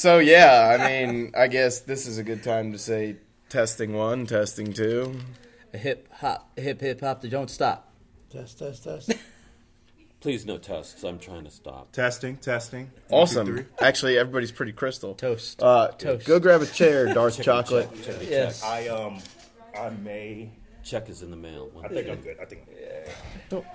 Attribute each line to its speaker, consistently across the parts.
Speaker 1: So yeah, I mean, I guess this is a good time to say testing one, testing two.
Speaker 2: Hip hop, hip hip hop. Don't stop.
Speaker 3: Test, test, test.
Speaker 4: Please, no tests. I'm trying to stop.
Speaker 5: Testing, testing. One, two,
Speaker 1: Awesome.
Speaker 5: three.
Speaker 1: Actually, everybody's pretty crystal.
Speaker 2: Toast.
Speaker 1: Uh,
Speaker 2: Toast.
Speaker 1: Go grab a chair, Darth Chocolate.
Speaker 2: yes.
Speaker 5: I um, I may.
Speaker 4: Check is in the mail.
Speaker 5: I think I'm good. I think.
Speaker 1: Don't-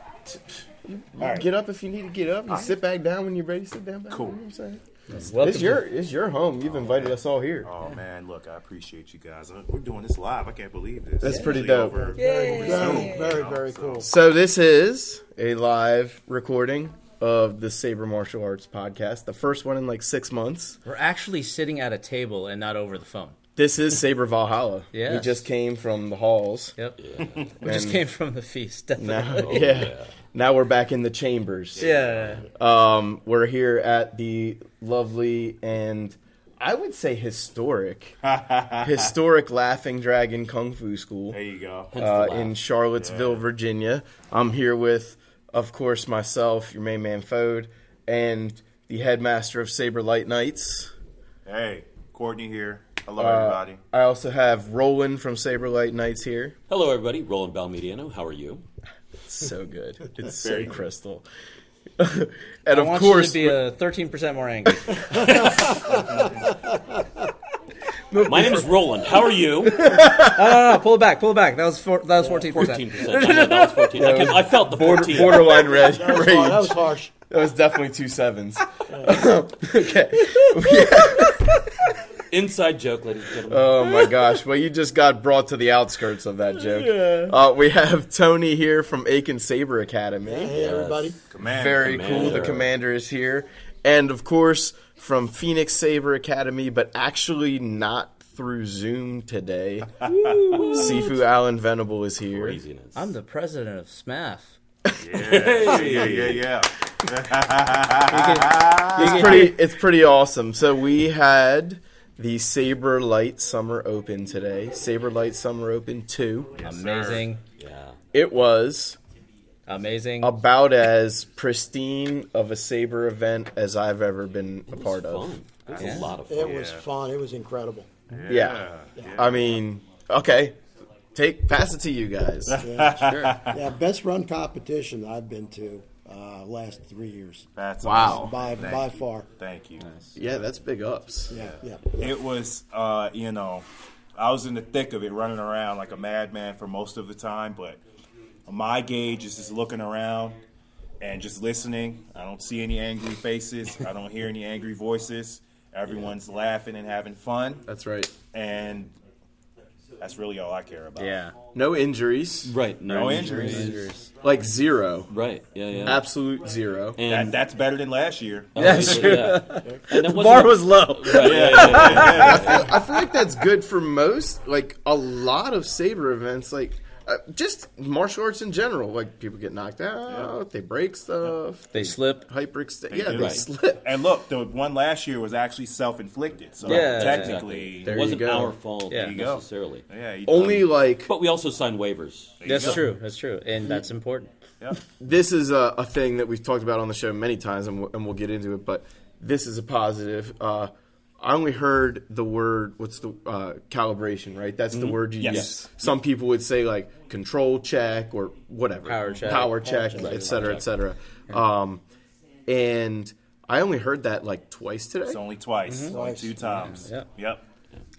Speaker 5: All right.
Speaker 1: Get up if you need to get up. You sit back down when you're ready sit down. Back.
Speaker 5: Cool.
Speaker 1: You know what I'm saying?
Speaker 2: Welcome
Speaker 1: It's your it's your home. You've invited us all here.
Speaker 5: Oh man, look, I appreciate you guys. Uh, We're doing this live. I can't believe this.
Speaker 1: That's
Speaker 5: It's
Speaker 1: pretty dope.
Speaker 5: over-
Speaker 3: Very,
Speaker 5: over
Speaker 3: very, very, very cool.
Speaker 1: So this is a live recording of the Saber Martial Arts podcast, the first one in like six months.
Speaker 2: We're actually sitting at a table and not over the phone.
Speaker 1: This is Saber Valhalla. Yeah,
Speaker 2: We
Speaker 1: just came from the halls.
Speaker 2: Yep. We just came from the feast. Definitely.
Speaker 1: Now, yeah. Now we're back in the chambers.
Speaker 2: Yeah.
Speaker 1: Um, we're here at the lovely and I would say historic, historic Laughing Dragon Kung Fu School
Speaker 5: There you go.
Speaker 1: uh, in Charlottesville, Virginia. I'm here with, of course, myself, your main man Fode, and the headmaster of Saber Light Knights.
Speaker 5: Hey, Courtney here. Hello,
Speaker 1: Uh,
Speaker 5: everybody.
Speaker 1: I also have Roland from Saber Light Knights here.
Speaker 4: Hello, everybody. Roland Balmediano. How are you?
Speaker 1: So good. It's so
Speaker 5: Very good.
Speaker 1: crystal. and
Speaker 2: I
Speaker 1: of
Speaker 2: want
Speaker 1: course,
Speaker 2: you to be a 13% more angry.
Speaker 4: My name is Roland. How are you?
Speaker 2: no, no, no, pull it back, pull it back. That was four, that was 14%.
Speaker 4: Fourteen percent. That was fourteen. I, can, I felt the
Speaker 1: border,
Speaker 4: fourteen.
Speaker 1: borderline red
Speaker 3: That was,
Speaker 1: rage.
Speaker 3: hard. that was harsh.
Speaker 1: That was definitely two sevens. okay.
Speaker 4: Inside joke, ladies and gentlemen.
Speaker 1: Oh my gosh. Well, you just got brought to the outskirts of that joke. Uh, we have Tony here from Aiken Saber Academy.
Speaker 3: Hey, everybody.
Speaker 5: Commander.
Speaker 1: Very cool. The
Speaker 4: Commander.
Speaker 1: commander is here. And of course, from Phoenix Saber Academy, but actually not through Zoom today. Sifu Alan Venable is here.
Speaker 4: Craziness.
Speaker 2: I'm the president of SMAF.
Speaker 5: Yeah, yeah, yeah, yeah.
Speaker 1: It's pretty it's pretty awesome. So we had the Saber Light Summer Open today. Saber Light Summer Open 2.
Speaker 2: Amazing.
Speaker 4: yeah.
Speaker 1: It was
Speaker 2: Amazing.
Speaker 1: about as pristine of a Saber event as I've ever been a
Speaker 4: It was
Speaker 1: part of.
Speaker 4: fun. It was
Speaker 2: Yeah.
Speaker 4: a lot of fun.
Speaker 3: It was fun. It was incredible.
Speaker 1: Yeah. I mean, okay. Take pass it to you guys.
Speaker 3: Yeah, best run competition I've been to uh, last three years
Speaker 5: That's
Speaker 1: Wow.
Speaker 5: awesome.
Speaker 3: by
Speaker 5: Thank
Speaker 3: by
Speaker 5: you.
Speaker 3: far.
Speaker 5: Thank you.
Speaker 1: Yeah, that's big ups.
Speaker 3: Yeah, yeah.
Speaker 5: It was, uh, you know, I was in the thick of it, running around like a madman for most of the time. But my gauge is just looking around and just listening. I don't see any angry faces. I don't hear any angry voices. Everyone's laughing and having fun,
Speaker 1: That's right.
Speaker 5: and that's really all I care about.
Speaker 2: yeah.
Speaker 1: No injuries.
Speaker 4: Right. No,
Speaker 5: No
Speaker 4: injuries.
Speaker 5: injuries.
Speaker 1: Like zero.
Speaker 4: Right. Yeah. Yeah.
Speaker 1: Absolute zero.
Speaker 5: That,
Speaker 4: And
Speaker 5: that's better than last year.
Speaker 4: oh,
Speaker 1: Yeah,
Speaker 4: yeah,
Speaker 1: sure.
Speaker 4: yeah. And it
Speaker 2: The
Speaker 4: wasn't
Speaker 2: bar
Speaker 4: a-
Speaker 2: was low.
Speaker 4: Right, yeah, yeah, yeah, yeah.
Speaker 1: I feel like that's good for most, like a lot of saber events, like uh, just martial arts in general. Like people get knocked out, they break stuff,
Speaker 2: They slip.
Speaker 1: hyperextend. Yeah,
Speaker 5: do.
Speaker 1: they
Speaker 5: Right.
Speaker 1: slip.
Speaker 5: And look, the one last year was actually self-inflicted. So
Speaker 2: Yeah,
Speaker 5: technically,
Speaker 1: There
Speaker 4: It wasn't our fault
Speaker 2: Yeah.
Speaker 5: There you go.
Speaker 4: necessarily.
Speaker 5: yeah, you-
Speaker 1: Only like
Speaker 4: But we also signed waivers.
Speaker 2: That's
Speaker 5: go.
Speaker 2: true. That's true. And that's important.
Speaker 5: yeah.
Speaker 1: this is a, a thing that we've talked about on the show many times, and we'll, and we'll get into it. But this is a positive. Uh, I only heard the word what's the uh, calibration, right? That's the word you
Speaker 5: Yes.
Speaker 1: use. Some people would say like control check or whatever,
Speaker 2: Power check.
Speaker 1: power check,
Speaker 3: check.
Speaker 1: et cetera, et cetera. Um, and I only heard that like twice today.
Speaker 5: It's only twice, only
Speaker 3: Twice.
Speaker 5: two times.
Speaker 2: Yeah.
Speaker 5: Yep.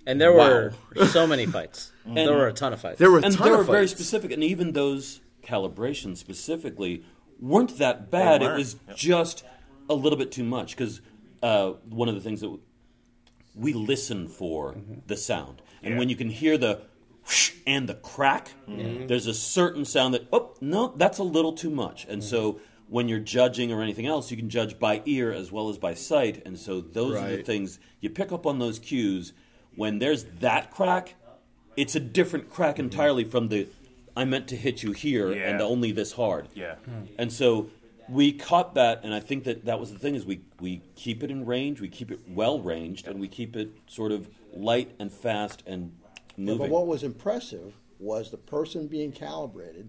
Speaker 2: And there
Speaker 1: Wow.
Speaker 2: were so many fights. there were a ton of fights.
Speaker 1: there were a
Speaker 4: and
Speaker 1: ton
Speaker 4: they were
Speaker 1: of
Speaker 4: very specific, and even those calibrations specifically weren't that bad. It
Speaker 5: weren't.
Speaker 4: was
Speaker 5: Yep.
Speaker 4: just a little bit too much because uh, one of the things that w- we listen for mm-hmm. the sound, and
Speaker 5: Yeah.
Speaker 4: when you can hear the whoosh and the crack, mm-hmm. there's a certain sound that oh no, that's a little too much, and mm-hmm. so. When you're judging or anything else, you can judge by ear as well as by sight, and so those are the things you pick up on those cues. When there's that crack, it's a different crack entirely from the I meant to hit you here
Speaker 5: Yeah.
Speaker 4: and only this hard.
Speaker 5: Yeah.
Speaker 4: And so we caught that, and I think that that was the thing is we we keep it in range, we keep it well ranged, and we keep it sort of light and fast and moving.
Speaker 3: But what was impressive was the person being calibrated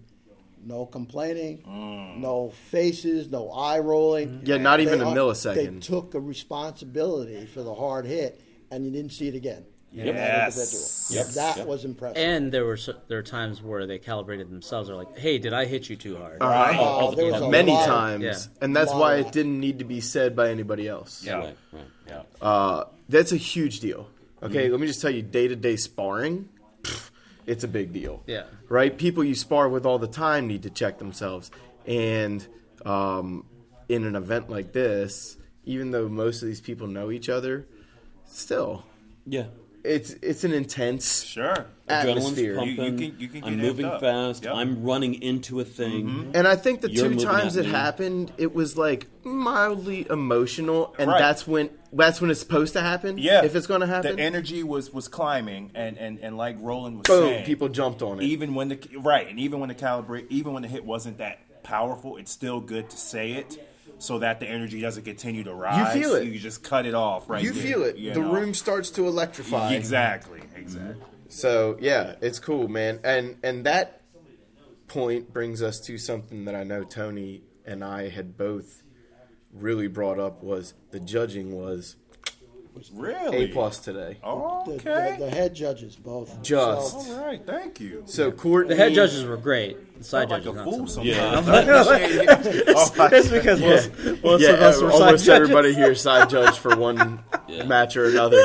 Speaker 3: no complaining, mm. no faces, no eye rolling.
Speaker 1: Yeah, not even
Speaker 3: They
Speaker 1: a millisecond.
Speaker 3: They took a responsibility for the hard hit, and you didn't see it again. From that
Speaker 5: Yes.
Speaker 3: individual.
Speaker 4: Yep.
Speaker 3: That
Speaker 4: Yep.
Speaker 3: was impressive.
Speaker 2: And there were there were times where they calibrated themselves. They're like, "Hey, did I hit you too hard?"
Speaker 5: Right.
Speaker 3: Oh,
Speaker 4: all the
Speaker 3: there was
Speaker 1: Many
Speaker 3: lot
Speaker 1: times,
Speaker 2: Yeah.
Speaker 1: and that's why it didn't need to be said by anybody else.
Speaker 5: Yeah.
Speaker 4: Right, right.
Speaker 5: Yeah.
Speaker 1: Uh, that's a huge deal. Okay,
Speaker 2: Mm-hmm.
Speaker 1: let me just tell you, day to day sparring, pff, it's a big deal.
Speaker 2: Yeah.
Speaker 1: Right? People you spar with all the time need to check themselves. And um, in an event like this, even though most of these people know each other, still,
Speaker 4: Yeah.
Speaker 1: It's it's an intense
Speaker 5: Sure.
Speaker 1: atmosphere.
Speaker 4: Adrenaline's
Speaker 5: You- you can- you can
Speaker 4: I'm moving
Speaker 5: up.
Speaker 4: fast.
Speaker 5: Yep.
Speaker 4: I'm running into a thing. Mm-hmm.
Speaker 1: And I think the
Speaker 4: You're
Speaker 1: two times it
Speaker 4: me.
Speaker 1: happened, it was like mildly emotional, and
Speaker 5: Right.
Speaker 1: that's when that's when it's supposed to happen.
Speaker 5: Yeah.
Speaker 1: if it's going to happen,
Speaker 5: The energy was was climbing, and and and like Roland was
Speaker 1: boom,
Speaker 5: saying,
Speaker 1: people jumped on it.
Speaker 5: even when the right, and even when the calibrate, even when the hit wasn't that powerful, it's still good to say it. So that the energy doesn't continue to rise.
Speaker 1: You feel it.
Speaker 5: You just cut it off, right?
Speaker 1: you
Speaker 5: there,
Speaker 1: feel it.
Speaker 5: you
Speaker 1: the
Speaker 5: know?
Speaker 1: room starts to electrify.
Speaker 5: Exactly. Exactly.
Speaker 1: So yeah, it's cool, man. And and that point brings us to something that I know Tony and I had both really brought up was the judging was
Speaker 5: Really?
Speaker 1: a plus today.
Speaker 3: the,
Speaker 5: Okay.
Speaker 3: the, the head judges both.
Speaker 1: Just.
Speaker 3: So,
Speaker 5: All right. Thank you.
Speaker 1: So Courtney,
Speaker 2: The head judges were great. The side
Speaker 5: like
Speaker 2: judges
Speaker 5: a
Speaker 2: not
Speaker 5: fool
Speaker 2: so much.
Speaker 5: sometimes. Oh,
Speaker 2: That's because most, most
Speaker 1: yeah,
Speaker 2: of us were
Speaker 1: almost
Speaker 2: judges.
Speaker 1: everybody here side judge for one match or another.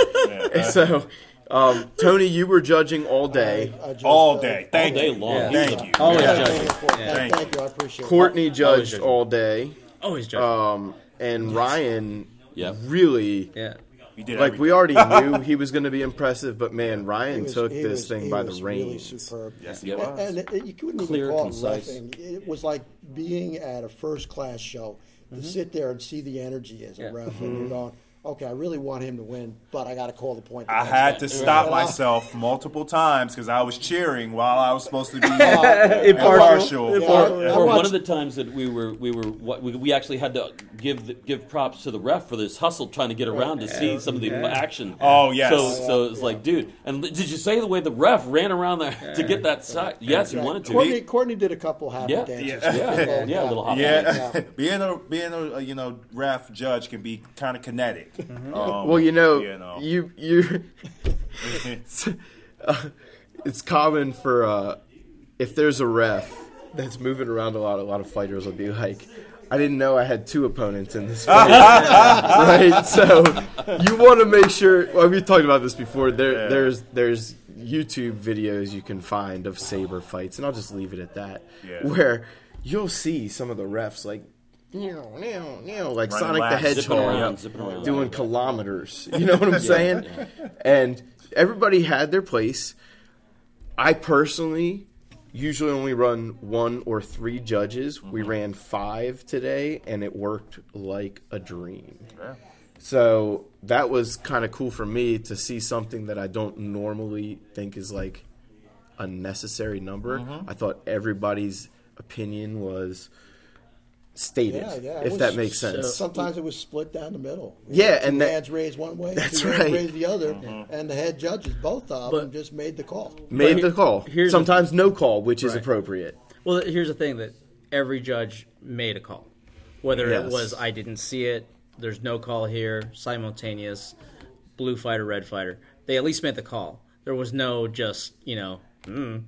Speaker 1: So, um, Tony, you were judging all day.
Speaker 3: I just,
Speaker 5: all
Speaker 3: uh,
Speaker 5: day. Thank
Speaker 4: day
Speaker 5: you.
Speaker 4: long.
Speaker 2: Yeah.
Speaker 5: Thank you.
Speaker 2: Always
Speaker 3: Yeah,
Speaker 2: judging.
Speaker 3: thank you.
Speaker 2: Yeah.
Speaker 3: Thank, thank you. I appreciate it.
Speaker 1: Courtney judged all day,
Speaker 2: Always judging.
Speaker 1: um, and Ryan
Speaker 4: Yep.
Speaker 1: really
Speaker 2: yeah.
Speaker 5: You did
Speaker 1: like we already knew he was going to be impressive, but man, Ryan
Speaker 3: was-
Speaker 1: took this
Speaker 3: was-
Speaker 1: thing
Speaker 3: he
Speaker 1: by the
Speaker 3: was really
Speaker 1: reins.
Speaker 3: superb.
Speaker 5: Yes, he
Speaker 4: Yep.
Speaker 5: was.
Speaker 3: And it, it- you couldn't
Speaker 4: Clear,
Speaker 3: even call
Speaker 4: concise.
Speaker 3: it roughing. It was like being at a first class show to mm-hmm. sit there and see the energy as a
Speaker 2: Yeah.
Speaker 3: ref, and mm-hmm. you're going, okay, I really want him to win, but I got to call the point. the
Speaker 5: I had to stop
Speaker 3: Yeah.
Speaker 5: myself multiple times because I was cheering while I was supposed to be
Speaker 2: Impartial.
Speaker 5: impartial.
Speaker 3: Yeah, I- I
Speaker 4: Or one of the times that we were we were we, we actually had to give the, give props to the ref for this hustle trying to get around to see some of the action.
Speaker 5: Oh, yes.
Speaker 4: So so it's like, dude, and did you say the way the ref ran around there to get that side? Yes, he wanted to.
Speaker 3: Courtney, Courtney did a couple happy
Speaker 4: Yeah.
Speaker 3: dances.
Speaker 5: Yeah.
Speaker 4: Yeah, yeah, a little hop.
Speaker 5: Yeah, being a being a you know ref judge can be kind of kinetic. Um,
Speaker 1: Well, you know,
Speaker 5: you know.
Speaker 1: you you. uh, it's common for uh, if there's a ref that's moving around a lot. A lot of fighters will be like, "I didn't know I had two opponents in this fight." right? So you want to make sure. Well, we talked about this before. There,
Speaker 5: Yeah.
Speaker 1: there's there's YouTube videos you can find of saber fights, and I'll just leave it at that.
Speaker 5: Yeah.
Speaker 1: Where you'll see some of the refs like. Meow, meow, meow, like
Speaker 5: Running
Speaker 1: Sonic the. Hedgehog
Speaker 4: Zipping around, zipping around.
Speaker 1: doing kilometers. You know what I'm saying? And everybody had their place. I personally usually only run one or three judges. We
Speaker 5: Mm-hmm.
Speaker 1: ran five today, and it worked like a dream.
Speaker 5: Yeah.
Speaker 1: So that was kind of cool for me to see something that I don't normally think is like a necessary number.
Speaker 5: Mm-hmm.
Speaker 1: I thought everybody's opinion was stated,
Speaker 3: Yeah, yeah.
Speaker 1: if
Speaker 3: was-
Speaker 1: that makes sense.
Speaker 3: Sometimes it was split down the middle.
Speaker 1: Yeah,
Speaker 3: two
Speaker 1: and that-
Speaker 3: hands raised one way,
Speaker 1: That's
Speaker 3: two
Speaker 1: right.
Speaker 3: raised the other,
Speaker 5: Mm-hmm.
Speaker 3: and the head judges, both of
Speaker 2: But-
Speaker 3: them, just made the call.
Speaker 1: made the call.
Speaker 2: here's the-
Speaker 1: Sometimes no call, which is appropriate.
Speaker 2: Well, here's the thing that every judge made a call. Whether
Speaker 1: Yes.
Speaker 2: it was I didn't see it, there's no call here, simultaneous, blue fighter, red fighter. They at least made the call. There was no just, you know, mm.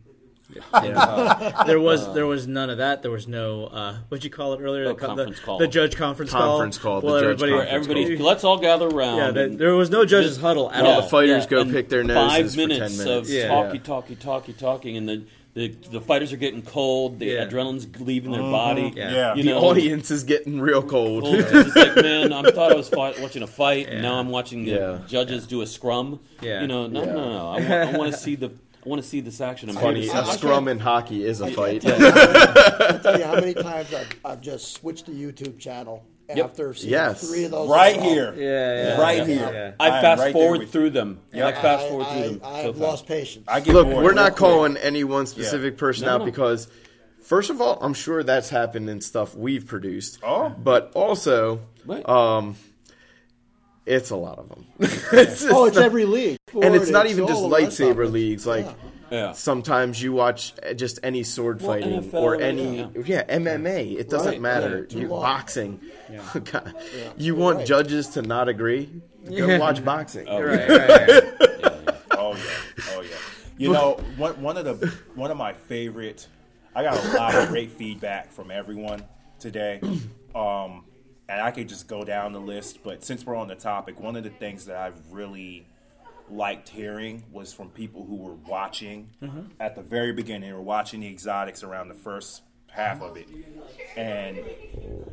Speaker 2: there was there was none of that. There was no uh, what'd you call it earlier?
Speaker 4: Oh,
Speaker 2: The
Speaker 4: conference
Speaker 2: the,
Speaker 4: call.
Speaker 2: The judge conference,
Speaker 1: Conference call, the
Speaker 2: Well,
Speaker 1: judge
Speaker 2: everybody,
Speaker 4: Where
Speaker 1: conference
Speaker 4: everybody, let's all gather around.
Speaker 2: Yeah, that, there was no judges huddle at
Speaker 1: All
Speaker 2: all.
Speaker 1: the fighters go
Speaker 4: and
Speaker 1: pick their
Speaker 4: Five
Speaker 1: noses for 10
Speaker 4: minutes,
Speaker 1: minutes.
Speaker 4: of
Speaker 2: Yeah.
Speaker 4: talky, talky, talky, talking, and the, the the fighters are getting cold. The
Speaker 2: Yeah.
Speaker 4: adrenaline's leaving their body.
Speaker 2: Yeah.
Speaker 5: Yeah.
Speaker 4: You
Speaker 1: The
Speaker 4: know,
Speaker 1: audience is getting real cold.
Speaker 4: Well, it's like, man, I thought I was fight, watching a fight, and now I'm watching the
Speaker 1: Yeah.
Speaker 4: judges do a scrum.
Speaker 2: Yeah.
Speaker 4: You know, no, no, no. I I want to see the, I want to see this action. I'm
Speaker 1: Funny, a scrum in hockey is a fight.
Speaker 3: I'll tell you how many times I've, I've just switched the YouTube channel
Speaker 4: Yep.
Speaker 3: after seeing
Speaker 1: Yes.
Speaker 3: three of those.
Speaker 5: Right here.
Speaker 2: Yeah, yeah,
Speaker 5: Right
Speaker 2: yeah,
Speaker 5: here.
Speaker 2: yeah.
Speaker 4: I
Speaker 5: I
Speaker 4: fast
Speaker 5: right
Speaker 4: forward through them. I
Speaker 3: I,
Speaker 4: fast forward through
Speaker 3: I,
Speaker 4: them.
Speaker 3: I
Speaker 4: so
Speaker 3: have
Speaker 4: fast.
Speaker 3: lost patience.
Speaker 5: I get
Speaker 1: Look,
Speaker 5: bored
Speaker 1: we're
Speaker 5: real
Speaker 1: not
Speaker 5: quick.
Speaker 1: calling any one specific person
Speaker 4: No,
Speaker 1: out
Speaker 4: no.
Speaker 1: because, first of all, I'm sure that's happened in stuff we've produced.
Speaker 5: Oh.
Speaker 1: But also,
Speaker 4: Right.
Speaker 1: um, it's a lot of them. it's,
Speaker 3: oh, it's every league.
Speaker 1: and it's not even just
Speaker 3: the rest of
Speaker 1: lightsaber leagues. Like,
Speaker 3: Yeah.
Speaker 4: Yeah.
Speaker 1: Sometimes you watch uh, just any sword
Speaker 4: Well,
Speaker 1: fighting
Speaker 4: NFL,
Speaker 1: or any
Speaker 4: yeah.
Speaker 1: yeah, MMA. It doesn't
Speaker 3: Right,
Speaker 1: matter.
Speaker 3: right, too
Speaker 1: You,
Speaker 3: long.
Speaker 1: boxing. God. You want
Speaker 3: right.
Speaker 1: judges to not agree? Go watch boxing.
Speaker 2: Right, right, right.
Speaker 5: Oh yeah, oh yeah. You know, one one of the one of my favorite. I got a lot of great feedback from everyone today, um, and I could just go down the list. But since we're on the topic, one of the things that I've really liked hearing was from people who were watching mm-hmm. at the very beginning. Were watching the exotics around the first half of it, and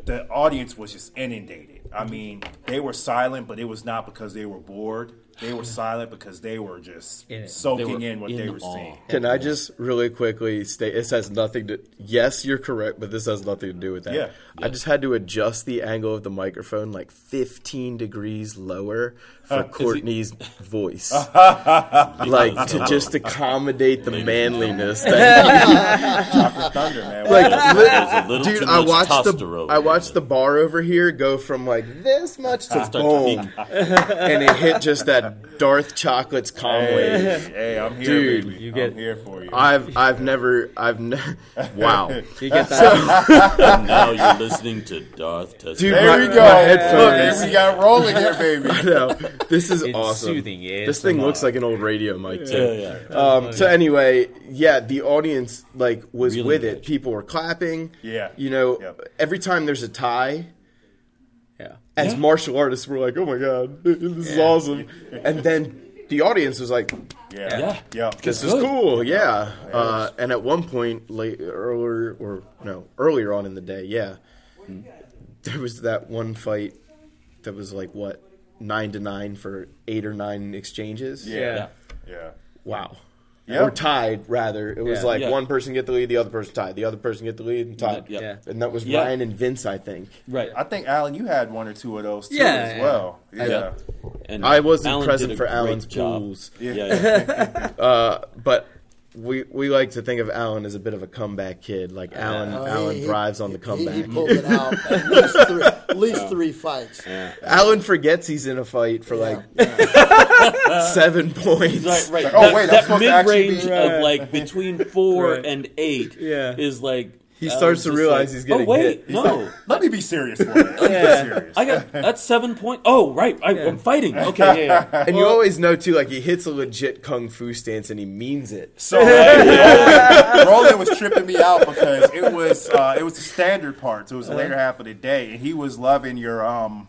Speaker 5: the audience was just inundated. I mean, they were silent, but it was not because they were bored. They were silent because they were just
Speaker 2: In
Speaker 5: soaking
Speaker 4: were
Speaker 5: in what
Speaker 4: in
Speaker 5: they were
Speaker 4: awe.
Speaker 5: seeing.
Speaker 1: Can I just really quickly state this has nothing to yes, you're correct, but this has nothing to do with that.
Speaker 5: Yeah.
Speaker 1: I just had to adjust the angle of the microphone like 15 degrees lower for uh, Courtney's voice. like to just accommodate the manliness that
Speaker 5: Thunder, man.
Speaker 1: like li- dude, I watched the I watched the bar over here go from like this much to boom, and it hit just that Darth Chocolate's calm wave.
Speaker 5: hey, hey, I'm here,
Speaker 1: Dude,
Speaker 5: baby.
Speaker 2: you get-
Speaker 5: I'm here for you.
Speaker 1: I've I've never I've ne- wow.
Speaker 2: You get that.
Speaker 4: And now you're listening to Darth Test.
Speaker 1: Dude,
Speaker 5: there
Speaker 1: my-
Speaker 5: we go.
Speaker 1: my
Speaker 5: Look,
Speaker 1: headphones.
Speaker 5: there we got rolling here, baby.
Speaker 1: No, this is
Speaker 2: It's
Speaker 1: awesome.
Speaker 2: soothing, yeah,
Speaker 1: This thing looks like an old radio mic
Speaker 4: Yeah,
Speaker 1: too.
Speaker 4: yeah.
Speaker 1: Um, so anyway, yeah, the audience like was
Speaker 4: Really
Speaker 1: with
Speaker 4: good.
Speaker 1: it. People were clapping.
Speaker 5: Yeah.
Speaker 1: You know,
Speaker 5: Yep.
Speaker 1: every time there's a tie,
Speaker 2: Yeah.
Speaker 1: as
Speaker 4: Yeah.
Speaker 1: martial artists, we're like, "Oh my god, this is awesome!" And then the audience was like,
Speaker 5: Yeah,
Speaker 4: Yeah.
Speaker 5: yeah.
Speaker 1: "This is
Speaker 4: good.
Speaker 1: cool, yeah." Uh, and at one point, late earlier or no, earlier on in the day, yeah, there was that one fight that was like what nine to nine for eight or nine exchanges.
Speaker 5: Yeah.
Speaker 2: Yeah.
Speaker 5: yeah.
Speaker 1: Wow.
Speaker 5: Yeah.
Speaker 1: Or tied, rather. It was
Speaker 2: Yeah.
Speaker 1: like
Speaker 4: Yeah.
Speaker 1: one person get the lead, the other person tied, the other person get the lead and tied.
Speaker 4: Yeah.
Speaker 2: Yeah.
Speaker 1: And that was
Speaker 4: Yeah.
Speaker 1: Ryan and Vince, I think.
Speaker 4: Right.
Speaker 5: I think Alan, you had one or two of those too
Speaker 2: Yeah,
Speaker 5: as well. Yeah.
Speaker 4: Yeah. And
Speaker 1: I wasn't
Speaker 4: Alan
Speaker 1: present for Alan's
Speaker 4: job.
Speaker 1: pools.
Speaker 5: Yeah.
Speaker 4: Yeah, yeah.
Speaker 1: Uh, but we we like to think of Alan as a bit of a comeback kid. Like Alan,
Speaker 3: Uh,
Speaker 1: Alan
Speaker 3: he-
Speaker 1: thrives on the comeback.
Speaker 3: he pulled it out at least three, at least three fights.
Speaker 1: Alan forgets he's in a fight for like seven points.
Speaker 4: Right, right.
Speaker 5: Like, oh,
Speaker 4: that,
Speaker 5: wait,
Speaker 4: that
Speaker 5: that's supposed
Speaker 4: mid-range
Speaker 5: be-
Speaker 4: of like between four
Speaker 2: Right.
Speaker 4: and eight
Speaker 2: Yeah.
Speaker 4: is like
Speaker 1: He
Speaker 4: Alan's
Speaker 1: starts to realize
Speaker 4: like,
Speaker 1: he's getting
Speaker 4: oh, wait,
Speaker 1: hit.
Speaker 4: No,
Speaker 5: Let me be serious for you. Let me
Speaker 2: Yeah.
Speaker 5: be serious.
Speaker 4: I got that's seven point. Oh, right, I, I'm fighting. Okay, yeah, yeah.
Speaker 1: And you always know too, like he hits a legit kung fu stance and he means it.
Speaker 5: So Roland, Roland was tripping me out because it was uh, it was the standard part. So it was the later half of the day, and he was loving your um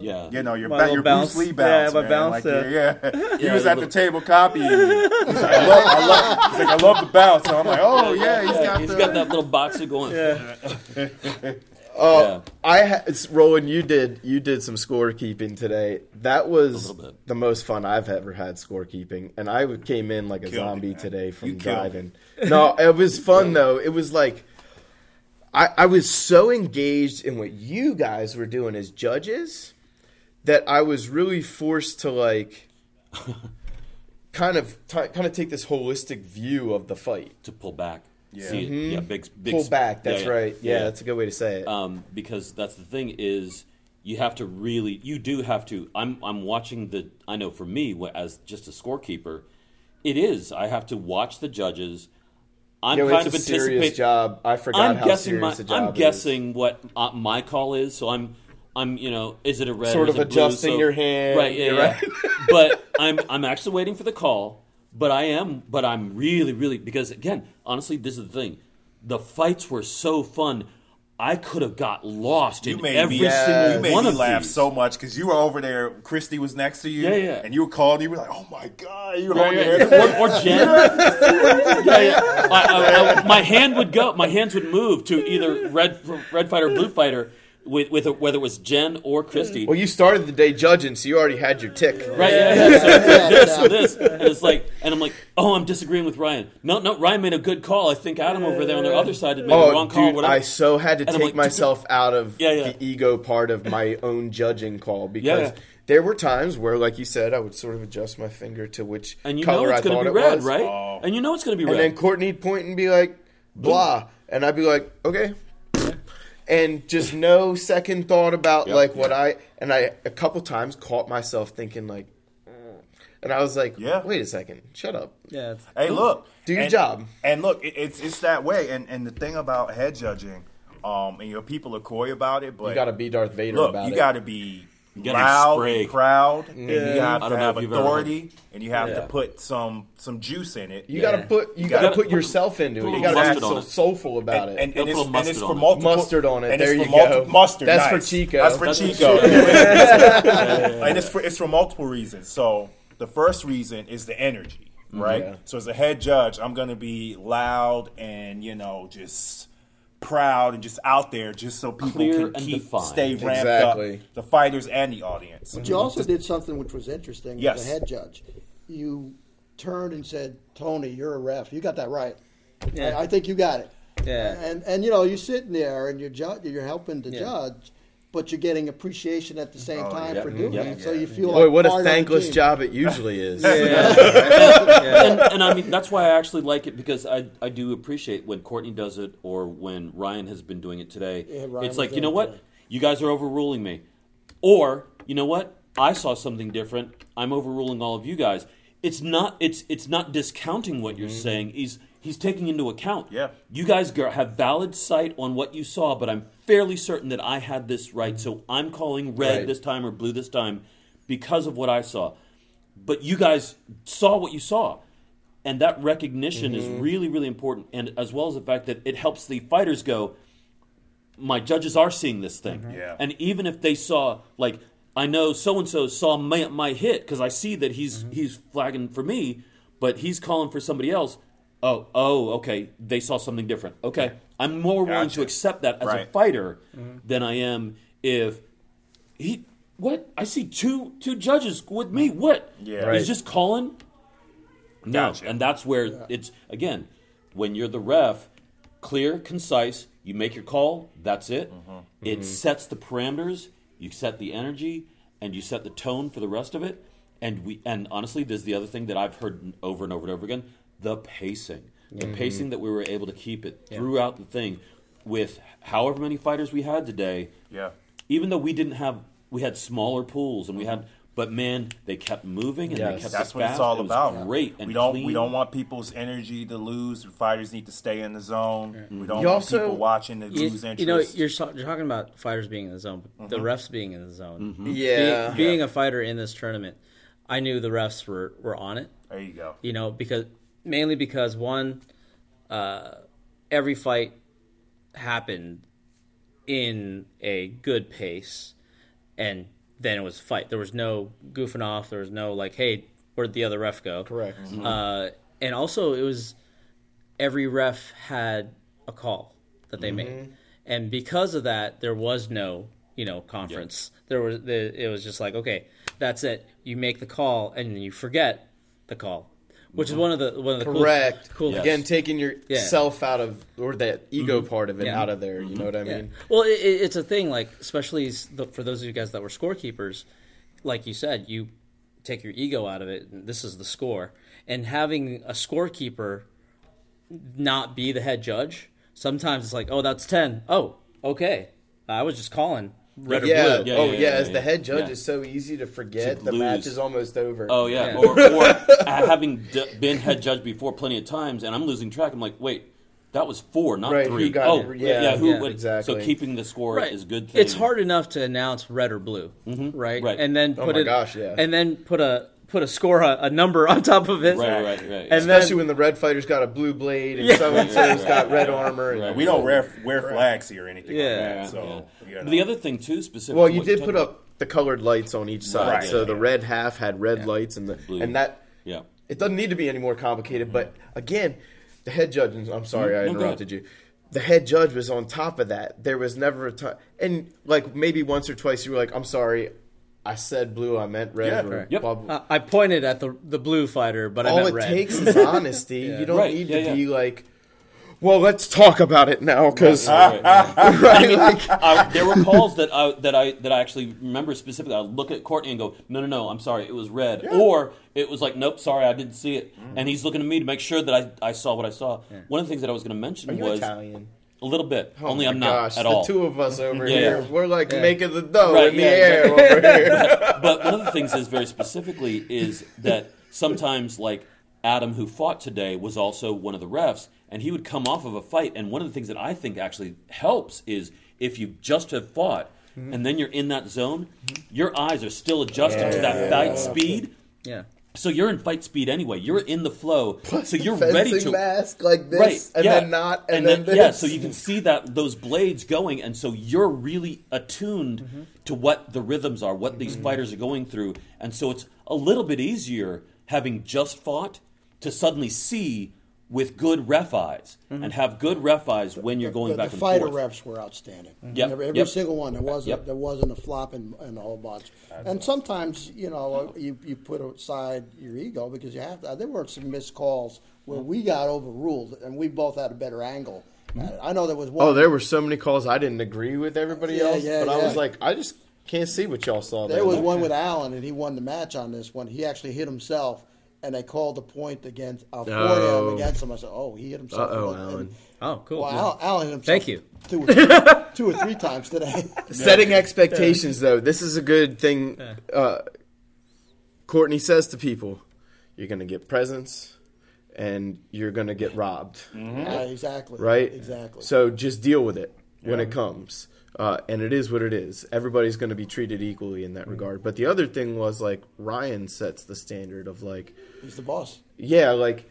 Speaker 4: yeah.
Speaker 5: you know your
Speaker 2: My
Speaker 5: ba- your
Speaker 2: bounce.
Speaker 5: Bruce Lee bounce.
Speaker 2: Yeah, my
Speaker 5: man.
Speaker 2: bounce,
Speaker 5: Like,
Speaker 2: uh,
Speaker 5: yeah, yeah. He
Speaker 4: Yeah,
Speaker 5: was
Speaker 4: the
Speaker 5: at the
Speaker 4: little-
Speaker 5: table copying. He's like, I love, I love. He's like, I love the bounce. So I'm like, oh yeah, he's got
Speaker 4: he's
Speaker 5: the.
Speaker 4: got that little boxer going.
Speaker 1: Oh,
Speaker 4: Yeah.
Speaker 1: I ha- it's- Roland, you did you did some scorekeeping today. That was the most fun I've ever had scorekeeping, and I came in like a
Speaker 5: Killed
Speaker 1: zombie
Speaker 5: me,
Speaker 1: today from
Speaker 5: You killed.
Speaker 1: No, it was fun though. It was like I I was so engaged in what you guys were doing as judges that I was really forced to like kind of t- kind of take this holistic view of the fight.
Speaker 4: to pull back.
Speaker 5: Yeah.
Speaker 4: See it. Yeah, big, big
Speaker 1: Pull back. That's
Speaker 4: yeah.
Speaker 1: right. Yeah, that's a good way to say it.
Speaker 4: um, because that's the thing is you have to really you do have to i'm i'm watching the i know for me as just a scorekeeper it is i have to watch the judges i'm
Speaker 1: Yo,
Speaker 4: kind
Speaker 1: it's
Speaker 4: of
Speaker 1: a serious
Speaker 4: anticipating
Speaker 1: job. I forgot
Speaker 4: i'm
Speaker 1: how
Speaker 4: guessing my
Speaker 1: serious the job
Speaker 4: i'm
Speaker 1: is.
Speaker 4: guessing what uh, my call is so i'm i'm you know is it a red
Speaker 1: Sort
Speaker 4: or is
Speaker 1: of
Speaker 4: it blue?
Speaker 1: adjusting
Speaker 4: So-
Speaker 1: your hand,
Speaker 4: right yeah, yeah.
Speaker 1: right.
Speaker 4: but i'm i'm actually waiting for the call but i am but i'm really really because again honestly this is the thing the fights were so fun I could have got lost
Speaker 5: You
Speaker 4: in
Speaker 5: made
Speaker 4: every
Speaker 5: me,
Speaker 4: single
Speaker 5: you made
Speaker 4: one
Speaker 5: me
Speaker 4: of
Speaker 5: laugh
Speaker 4: these.
Speaker 5: so much because you were over there. Christy was next to you,
Speaker 4: Yeah, yeah.
Speaker 5: and you were calling. You were like, "Oh my god!" You were
Speaker 4: Right,
Speaker 5: holding
Speaker 4: right.
Speaker 5: your head.
Speaker 4: or, or Jen. yeah, yeah. I, I, I, my hand would go. My hands would move to either red red fighter, blue fighter, with with a, whether it was Jen or Christy.
Speaker 1: Well, you started the day judging, so you already had your tick.
Speaker 4: Right, yeah, yeah. So this, so this, and it's like, and I'm like, oh, I'm disagreeing with Ryan. No, no, Ryan made a good call. I think Adam over there on the other side had made a
Speaker 1: Oh,
Speaker 4: wrong call.
Speaker 1: dude,
Speaker 4: whatever.
Speaker 1: I so had to
Speaker 4: And
Speaker 1: take
Speaker 4: like,
Speaker 1: myself out of
Speaker 4: Yeah, yeah.
Speaker 1: the ego part of my own judging call because
Speaker 4: Yeah.
Speaker 1: there were times where, like you said, I would sort of adjust my finger to which
Speaker 4: and you know
Speaker 1: color
Speaker 4: it's
Speaker 1: I
Speaker 4: going
Speaker 1: thought
Speaker 4: to be
Speaker 1: it
Speaker 4: red,
Speaker 1: was.
Speaker 4: right?
Speaker 5: Oh.
Speaker 4: And you know it's going to be red.
Speaker 1: And then Courtney'd point and be like, blah. And I'd be like, okay. And just no second thought about
Speaker 4: Yep.
Speaker 1: like what I and I a couple times caught myself thinking like And I was like,
Speaker 5: Yeah.
Speaker 1: wait a second, shut up.
Speaker 2: Yeah,
Speaker 5: Hey, look.
Speaker 1: Do your
Speaker 5: and-
Speaker 1: job.
Speaker 5: And look, it, it's it's that way. And and the thing about head judging, um, and you know, people are coy about it, but
Speaker 1: You got to be Darth Vader
Speaker 5: look,
Speaker 1: about
Speaker 5: you
Speaker 1: it.
Speaker 5: got to be
Speaker 4: gotta be
Speaker 5: loud,
Speaker 4: spray.
Speaker 5: and proud, and you have to
Speaker 4: don't know
Speaker 5: have
Speaker 4: if you've ever
Speaker 5: authority, and you have
Speaker 1: Yeah.
Speaker 5: to put some some juice in it.
Speaker 1: You got to put you,
Speaker 5: You
Speaker 1: got to put
Speaker 4: put-
Speaker 1: yourself into it. You got to be so
Speaker 4: on
Speaker 1: soulful about
Speaker 5: and,
Speaker 1: it.
Speaker 5: and,
Speaker 4: They'll
Speaker 5: and, it's, and it's for multiple
Speaker 1: Mustard on it.
Speaker 5: And
Speaker 1: There
Speaker 5: it's
Speaker 1: you
Speaker 5: for multi-
Speaker 1: go.
Speaker 5: Mustard.
Speaker 1: That's for
Speaker 5: nice.
Speaker 1: Chico.
Speaker 5: That's for
Speaker 1: That's
Speaker 5: Chico. and it's for it's for multiple reasons. So the first reason is the energy, mm-hmm.
Speaker 1: right?
Speaker 5: So as a head judge, I'm going to be loud and you know just proud and just out there, just so people
Speaker 4: Clear
Speaker 5: can keep
Speaker 4: defined.
Speaker 5: stay ramped
Speaker 1: Exactly.
Speaker 5: up, the fighters and the audience.
Speaker 3: But you mm-hmm. also did something which was interesting
Speaker 5: Yes.
Speaker 3: as a head judge. You turned and said, "Tony, you're a ref. You got that right.
Speaker 2: Yeah.
Speaker 3: I, I think you got it."
Speaker 2: Yeah.
Speaker 3: And and you know you're sitting there and you're ju- you're helping to
Speaker 2: Yeah.
Speaker 3: judge, but you're getting appreciation at the same
Speaker 5: Oh,
Speaker 3: time
Speaker 5: yeah.
Speaker 3: for doing
Speaker 4: Yeah.
Speaker 3: that. So you feel
Speaker 1: Boy,
Speaker 3: like
Speaker 1: what a
Speaker 3: part of the
Speaker 1: thankless
Speaker 3: team.
Speaker 1: job it usually is.
Speaker 4: and, and I mean that's why I actually like it because I, I do appreciate when Courtney does it or when Ryan has been doing it today.
Speaker 3: Yeah,
Speaker 4: it's like you know what
Speaker 3: today.
Speaker 4: you guys are overruling me, or you know what I saw something different. I'm overruling all of you guys. It's not it's it's not discounting what you're mm-hmm. saying. He's he's taking into account.
Speaker 5: Yeah.
Speaker 4: you guys have valid sight on what you saw, but I'm fairly certain that I had this right. So I'm calling red
Speaker 1: Right.
Speaker 4: this time or blue this time because of what I saw but you guys saw what you saw and that recognition is mm-hmm. really really important and as well as the fact that it helps the fighters go my judges are seeing this thing mm-hmm.
Speaker 5: Yeah.
Speaker 4: and even if they saw like i know so and so saw my, my hit because i see that he's mm-hmm. he's flagging for me but he's calling for somebody else oh oh okay. They saw something different. Okay. I'm more willing to accept that as a
Speaker 5: Right.
Speaker 4: fighter than i am if he what? I see two two judges with me. What?
Speaker 5: Yeah.
Speaker 1: Right.
Speaker 4: he's just calling? No.
Speaker 5: Gotcha.
Speaker 4: and that's where it's again when you're the ref clear concise you make your call that's it.
Speaker 5: Mm-hmm.
Speaker 4: it sets the parameters you set the energy and you set the tone for the rest of it. And we and honestly there's the other thing that i've heard over and over and over again the pacing the mm-hmm. pacing that we were able to keep it throughout the thing with however many fighters we had today
Speaker 5: Yeah.
Speaker 4: even though we didn't have we had smaller pools and we had but man they kept moving and they
Speaker 1: Yes.
Speaker 4: kept
Speaker 5: That's
Speaker 4: it
Speaker 5: what it's all
Speaker 4: It was
Speaker 5: about.
Speaker 4: great and
Speaker 5: we don't
Speaker 4: clean.
Speaker 5: we don't want people's energy to lose. Fighters need to stay in the zone. We mm-hmm. don't
Speaker 1: You
Speaker 5: want
Speaker 1: also-
Speaker 5: people watching to
Speaker 2: you,
Speaker 5: lose interest.
Speaker 2: you know, you're, so- you're talking about fighters being in the zone, but
Speaker 5: Mm-hmm.
Speaker 2: the refs being in the zone. Mm-hmm.
Speaker 1: Yeah.
Speaker 2: Being, being a fighter in this tournament, I knew the refs were, were on it.
Speaker 5: there you go.
Speaker 2: You know, because mainly because one, uh, every fight happened in a good pace, and then it was fight. There was no goofing off. There was no like, hey, where'd the other ref go?
Speaker 1: Correct.
Speaker 2: Uh, and also, it was every ref had a call that they made, and because of that, there was no you know conference. There was the, it was just like okay, that's it. You make the call and then you forget the call, which is one of the one of the
Speaker 1: Correct.
Speaker 2: Cool,
Speaker 4: Yes.
Speaker 1: Again, taking
Speaker 2: Yeah.
Speaker 1: yourself out of or that ego mm-hmm. part of it
Speaker 2: Yeah.
Speaker 1: out of there. You know what I mm-hmm.
Speaker 2: Yeah.
Speaker 1: mean?
Speaker 2: Well, it, it- it's a thing, like especially for those of you guys that were scorekeepers, like you said, you take your ego out of it. And this is the score, and having a scorekeeper not be the head judge. Sometimes it's like, oh, that's ten. Oh, okay. I was just calling red
Speaker 1: yeah.
Speaker 2: or blue.
Speaker 4: Yeah,
Speaker 1: oh
Speaker 4: yeah,
Speaker 1: yeah.
Speaker 4: yeah,
Speaker 1: As the head judge,
Speaker 4: Yeah.
Speaker 1: it's so easy to forget
Speaker 4: To
Speaker 1: the match is almost over.
Speaker 4: Oh yeah,
Speaker 2: Yeah.
Speaker 4: or, or having d- been head judge before plenty of times, and I'm losing track. I'm like, wait, that was four, not
Speaker 1: Right,
Speaker 4: three.
Speaker 1: got
Speaker 4: oh,
Speaker 1: it?
Speaker 4: yeah,
Speaker 1: Yeah,
Speaker 4: who?
Speaker 2: yeah,
Speaker 4: what-
Speaker 1: exactly.
Speaker 4: So keeping the score
Speaker 2: Right.
Speaker 4: is a good thing.
Speaker 2: It's hard enough to announce red or blue, mm-hmm. right?
Speaker 4: Right.
Speaker 2: And then
Speaker 1: Oh
Speaker 2: put
Speaker 1: my
Speaker 2: it,
Speaker 1: gosh, yeah.
Speaker 2: and then put a put a score, a, a number on top of it,
Speaker 4: Right, right, right.
Speaker 2: And
Speaker 1: Especially
Speaker 2: then-
Speaker 1: when the red fighter's got a blue blade and
Speaker 2: Yeah.
Speaker 1: so and so's got red armor. And,
Speaker 4: Right.
Speaker 5: We don't wear wear flags here or anything
Speaker 2: Yeah.
Speaker 5: like that. So
Speaker 4: yeah.
Speaker 5: you know.
Speaker 4: But the other thing too, specifically,
Speaker 1: Well, you did
Speaker 4: talked
Speaker 1: put
Speaker 4: about-
Speaker 1: up the colored lights on each side,
Speaker 5: Right.
Speaker 1: so
Speaker 5: Yeah,
Speaker 1: the
Speaker 5: yeah.
Speaker 1: red half had red lights, and the
Speaker 4: Blue.
Speaker 1: and that
Speaker 4: Yeah.
Speaker 1: it doesn't need to be any more complicated. But mm-hmm. again, the head judge. and I'm sorry mm-hmm. I
Speaker 4: No, go
Speaker 1: interrupted you. The head judge was on top of that. There was never a time, and like maybe once or twice you were like, "I'm sorry, I said blue, I meant red."
Speaker 5: Yeah.
Speaker 1: or
Speaker 4: Yep.
Speaker 1: blah, blah.
Speaker 2: Uh, I pointed at the the blue fighter, but I
Speaker 1: All it
Speaker 2: red.
Speaker 1: takes is honesty. You don't
Speaker 4: Right,
Speaker 1: need
Speaker 4: yeah,
Speaker 1: to
Speaker 4: yeah.
Speaker 1: be like, "Well, let's talk about it now," because
Speaker 4: Right, right.
Speaker 1: right, like,
Speaker 4: I, there were calls that I that I that I actually remember specifically. I look at Courtney and go, "No, no, no, I'm sorry, it was red," or it was like, "Nope, sorry, I didn't see it," and he's looking at me to make sure that I, I saw what I saw. One of the things that I was going to mention
Speaker 1: are you
Speaker 4: was
Speaker 1: Italian?
Speaker 4: A little bit.
Speaker 1: Oh
Speaker 4: Only
Speaker 1: my
Speaker 4: I'm not
Speaker 1: gosh,
Speaker 4: at
Speaker 1: the
Speaker 4: all.
Speaker 1: two of us over
Speaker 4: Yeah.
Speaker 1: here, we're like
Speaker 2: Yeah.
Speaker 1: making the dough
Speaker 4: Right,
Speaker 1: in the
Speaker 4: yeah,
Speaker 1: air over here.
Speaker 4: but one of the things is very specifically is that sometimes like Adam who fought today was also one of the refs and he would come off of a fight and one of the things that I think actually helps is if you just have fought mm-hmm. and then you're in that zone your eyes are still adjusted to that fight speed
Speaker 2: Yeah.
Speaker 4: So you're in fight speed anyway you're in the flow so you're ready to
Speaker 1: mask like this,
Speaker 4: right
Speaker 1: and
Speaker 4: yeah.
Speaker 1: then not, and, then, this.
Speaker 4: yeah so you can see that those blades going and so you're really attuned
Speaker 1: Mm-hmm.
Speaker 4: to what the rhythms are what these fighters are going through and so it's a little bit easier having just fought to suddenly see with good ref eyes mm-hmm. and have good ref eyes when you're going
Speaker 3: the,
Speaker 4: back
Speaker 3: the
Speaker 4: and
Speaker 3: fighter
Speaker 4: forth
Speaker 3: refs were outstanding. Mm-hmm.
Speaker 4: Yep,
Speaker 3: Every, every
Speaker 4: yep.
Speaker 3: single one. There wasn't
Speaker 4: Yep.
Speaker 3: there wasn't a flop in, in the whole bunch. and sometimes you know you, you put aside your ego because you have to. There were some missed calls where we got overruled and we both had a better angle. I know there was oh, one.
Speaker 1: Oh, there were so many calls I didn't agree with everybody
Speaker 3: Yeah,
Speaker 1: else,
Speaker 3: yeah,
Speaker 1: but I was like, I just can't see what y'all saw.
Speaker 3: There was one with Alan, and he won the match on this one. He actually hit himself, and they called the point against uh, for
Speaker 1: Oh.
Speaker 3: him against him. I said, "Oh, he hit himself."
Speaker 1: Uh-oh,
Speaker 3: And-
Speaker 2: Oh, cool.
Speaker 3: Well,
Speaker 2: Yeah.
Speaker 3: Alan, Alan hit himself.
Speaker 2: Thank you.
Speaker 3: Two or three, two or three times today.
Speaker 1: Setting expectations, though, this is a good thing. Uh, Courtney says to people, "You're going to get presents, and you're going to get robbed."
Speaker 3: Yeah, exactly.
Speaker 1: right?
Speaker 3: Exactly.
Speaker 1: So just deal with it when it comes. Uh, and it is what it is. Everybody's going to be treated equally in that
Speaker 3: Mm-hmm.
Speaker 1: regard. But the other thing was like Ryan sets the standard of like,
Speaker 3: he's the boss.
Speaker 1: yeah, like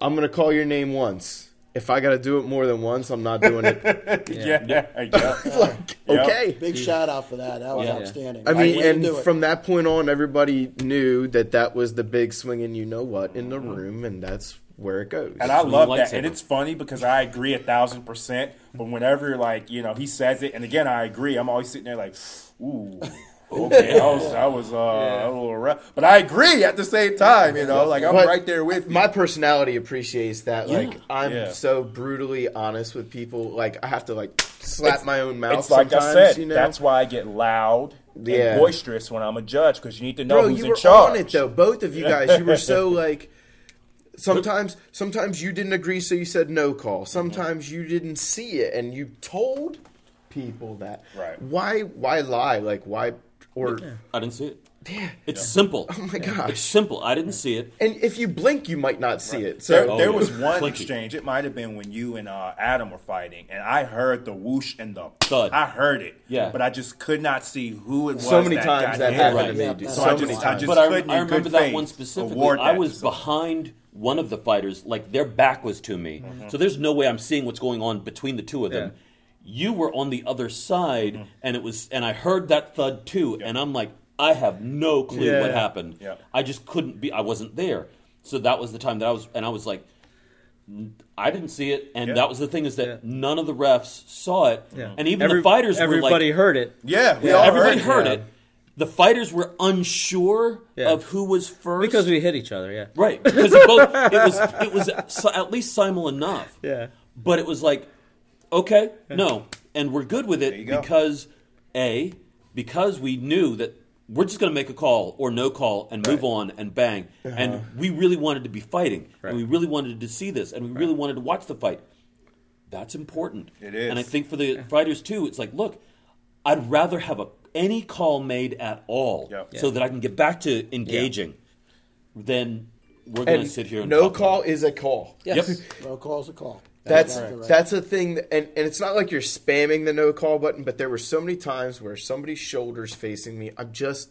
Speaker 1: I'm going to call your name once. If I got to do it more than once, I'm not doing it.
Speaker 5: Yeah, yeah, yeah.
Speaker 1: like,
Speaker 5: Yeah.
Speaker 1: okay.
Speaker 3: Big shout out for that. That was
Speaker 4: Yeah.
Speaker 3: outstanding.
Speaker 1: I mean,
Speaker 3: to
Speaker 1: and from that point on, everybody knew that that was the big swinging, you know what, in the room, and that's where it goes.
Speaker 5: And I
Speaker 4: Swing
Speaker 5: love that. And it's funny because I agree a thousand percent. But whenever like, you know, he says it, and again I agree, I'm always sitting there like, ooh. Okay, that was that was uh, a little rough, but I agree at the same time. You know, like I'm
Speaker 1: But
Speaker 5: right there with you.
Speaker 1: My personality appreciates that. Like I'm
Speaker 5: Yeah.
Speaker 1: so brutally honest with people. Like I have to like slap my own mouth.
Speaker 5: it's like I said.
Speaker 1: you know?
Speaker 5: That's why I get loud
Speaker 1: Yeah.
Speaker 5: and boisterous when I'm a judge because you need to know
Speaker 1: Bro,
Speaker 5: who's
Speaker 1: you
Speaker 5: in
Speaker 1: were
Speaker 5: charge.
Speaker 1: on it though. Both of you guys, you were so like. Sometimes, sometimes you didn't agree, so you said no call. Sometimes you didn't see it, and you told people that.
Speaker 5: Right.
Speaker 1: Why? Why lie? Like why? Or
Speaker 4: I didn't see it Yeah. it's simple
Speaker 1: oh my gosh!
Speaker 4: it's simple I didn't see it
Speaker 1: And if you blink, you might not see it. So
Speaker 5: There,
Speaker 4: Oh,
Speaker 5: there
Speaker 4: yeah.
Speaker 5: was one
Speaker 4: Clinky.
Speaker 5: exchange. It might have been when you and uh, Adam were fighting, and I heard the whoosh and the
Speaker 4: Thud.
Speaker 5: I heard it,
Speaker 4: Yeah.
Speaker 5: but I just could not see who it was.
Speaker 1: so many
Speaker 5: that
Speaker 1: times
Speaker 5: got
Speaker 1: that
Speaker 5: hit.
Speaker 1: happened
Speaker 4: Right.
Speaker 1: to me.
Speaker 3: Yeah,
Speaker 1: dude. So
Speaker 5: So I
Speaker 1: many
Speaker 5: just, I
Speaker 1: times.
Speaker 5: just
Speaker 4: but I,
Speaker 5: couldn't.
Speaker 4: I
Speaker 5: in
Speaker 4: remember
Speaker 5: good
Speaker 4: that
Speaker 5: faith
Speaker 4: one specifically.
Speaker 5: award
Speaker 4: I
Speaker 5: that
Speaker 4: was
Speaker 5: to someone.
Speaker 4: behind one of the fighters, like their back was to me,
Speaker 5: Mm-hmm.
Speaker 4: so there's no way I'm seeing what's going on between the two of them. You were on the other side,
Speaker 5: Mm-hmm.
Speaker 4: and it was, and I heard that thud too, and I'm like, I have no clue
Speaker 1: Yeah.
Speaker 4: what happened.
Speaker 5: Yeah.
Speaker 4: I just couldn't be. I wasn't there, so that was the time that I was, and I was like. I didn't see it, and
Speaker 5: Yeah.
Speaker 4: that was the thing is that
Speaker 2: Yeah.
Speaker 4: none of the refs saw it,
Speaker 2: Yeah.
Speaker 4: and even
Speaker 2: Every-
Speaker 4: the fighters were like,
Speaker 2: everybody heard it.
Speaker 5: Yeah, we
Speaker 2: Yeah,
Speaker 5: all
Speaker 4: everybody
Speaker 5: heard,
Speaker 4: heard
Speaker 1: yeah.
Speaker 4: it. The fighters were unsure
Speaker 2: Yeah.
Speaker 4: of who was first
Speaker 2: Because we hit each other, yeah.
Speaker 4: right because it both it was it was at least simul enough.
Speaker 2: Yeah.
Speaker 4: But it was like, okay, no, and we're good with
Speaker 5: you
Speaker 4: it
Speaker 5: go.
Speaker 4: because a because we knew that we're just going to make a call or no call and move on and bang, uh-huh. and we really wanted to be fighting, and we really wanted to see this, and we really wanted to watch the fight. That's important.
Speaker 5: It is.
Speaker 4: and I think for the fighters too, it's like, look, I'd rather have a any call made at all,
Speaker 5: Yep.
Speaker 4: so that I can get back to engaging, then we're going to sit here and
Speaker 1: no
Speaker 4: talk
Speaker 1: call
Speaker 4: about it.
Speaker 1: is a call.
Speaker 2: Yes.
Speaker 4: Yep.
Speaker 3: no call's a call.
Speaker 1: That's
Speaker 3: exactly right.
Speaker 1: that's a thing, that, and and it's not like you're spamming the no call button, but there were so many times where somebody's shoulders facing me, I'm just,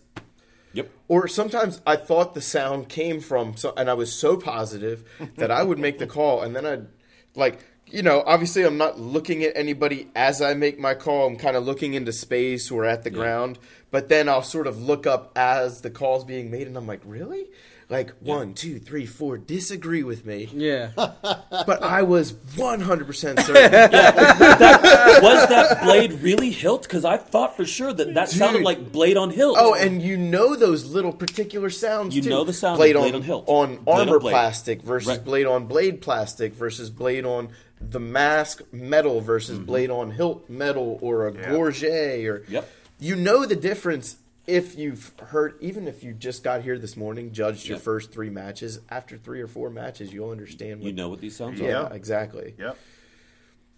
Speaker 4: Yep.
Speaker 1: or sometimes I thought the sound came from, so, and I was so positive that I would make the call, and then I'd like, you know, obviously I'm not looking at anybody as I make my call. I'm kind of looking into space or at the ground, but then I'll sort of look up as the call's being made, and I'm like, really? Like one, two, three, four, disagree with me,
Speaker 2: Yeah.
Speaker 1: but I was 100 percent certain.
Speaker 4: that was that blade really hilt? Because I thought for sure that that sounded like blade on hilt.
Speaker 1: Oh, and you know those little particular sounds.
Speaker 4: You
Speaker 1: too.
Speaker 4: know the sound of
Speaker 1: blade
Speaker 4: blade
Speaker 1: on,
Speaker 4: on hilt.
Speaker 1: on
Speaker 4: Blade on
Speaker 1: armor
Speaker 4: blade.
Speaker 1: plastic versus
Speaker 4: Right.
Speaker 1: blade on blade plastic versus blade on the mask metal versus mm-hmm. blade on hilt metal or a
Speaker 5: Yeah.
Speaker 1: gorget or
Speaker 4: Yep.
Speaker 1: you know the difference if you've heard even if you just got here this morning judged your first three matches after three or four matches you'll understand what
Speaker 4: you know what these sounds
Speaker 1: yeah,
Speaker 4: are.
Speaker 1: exactly
Speaker 5: Yep.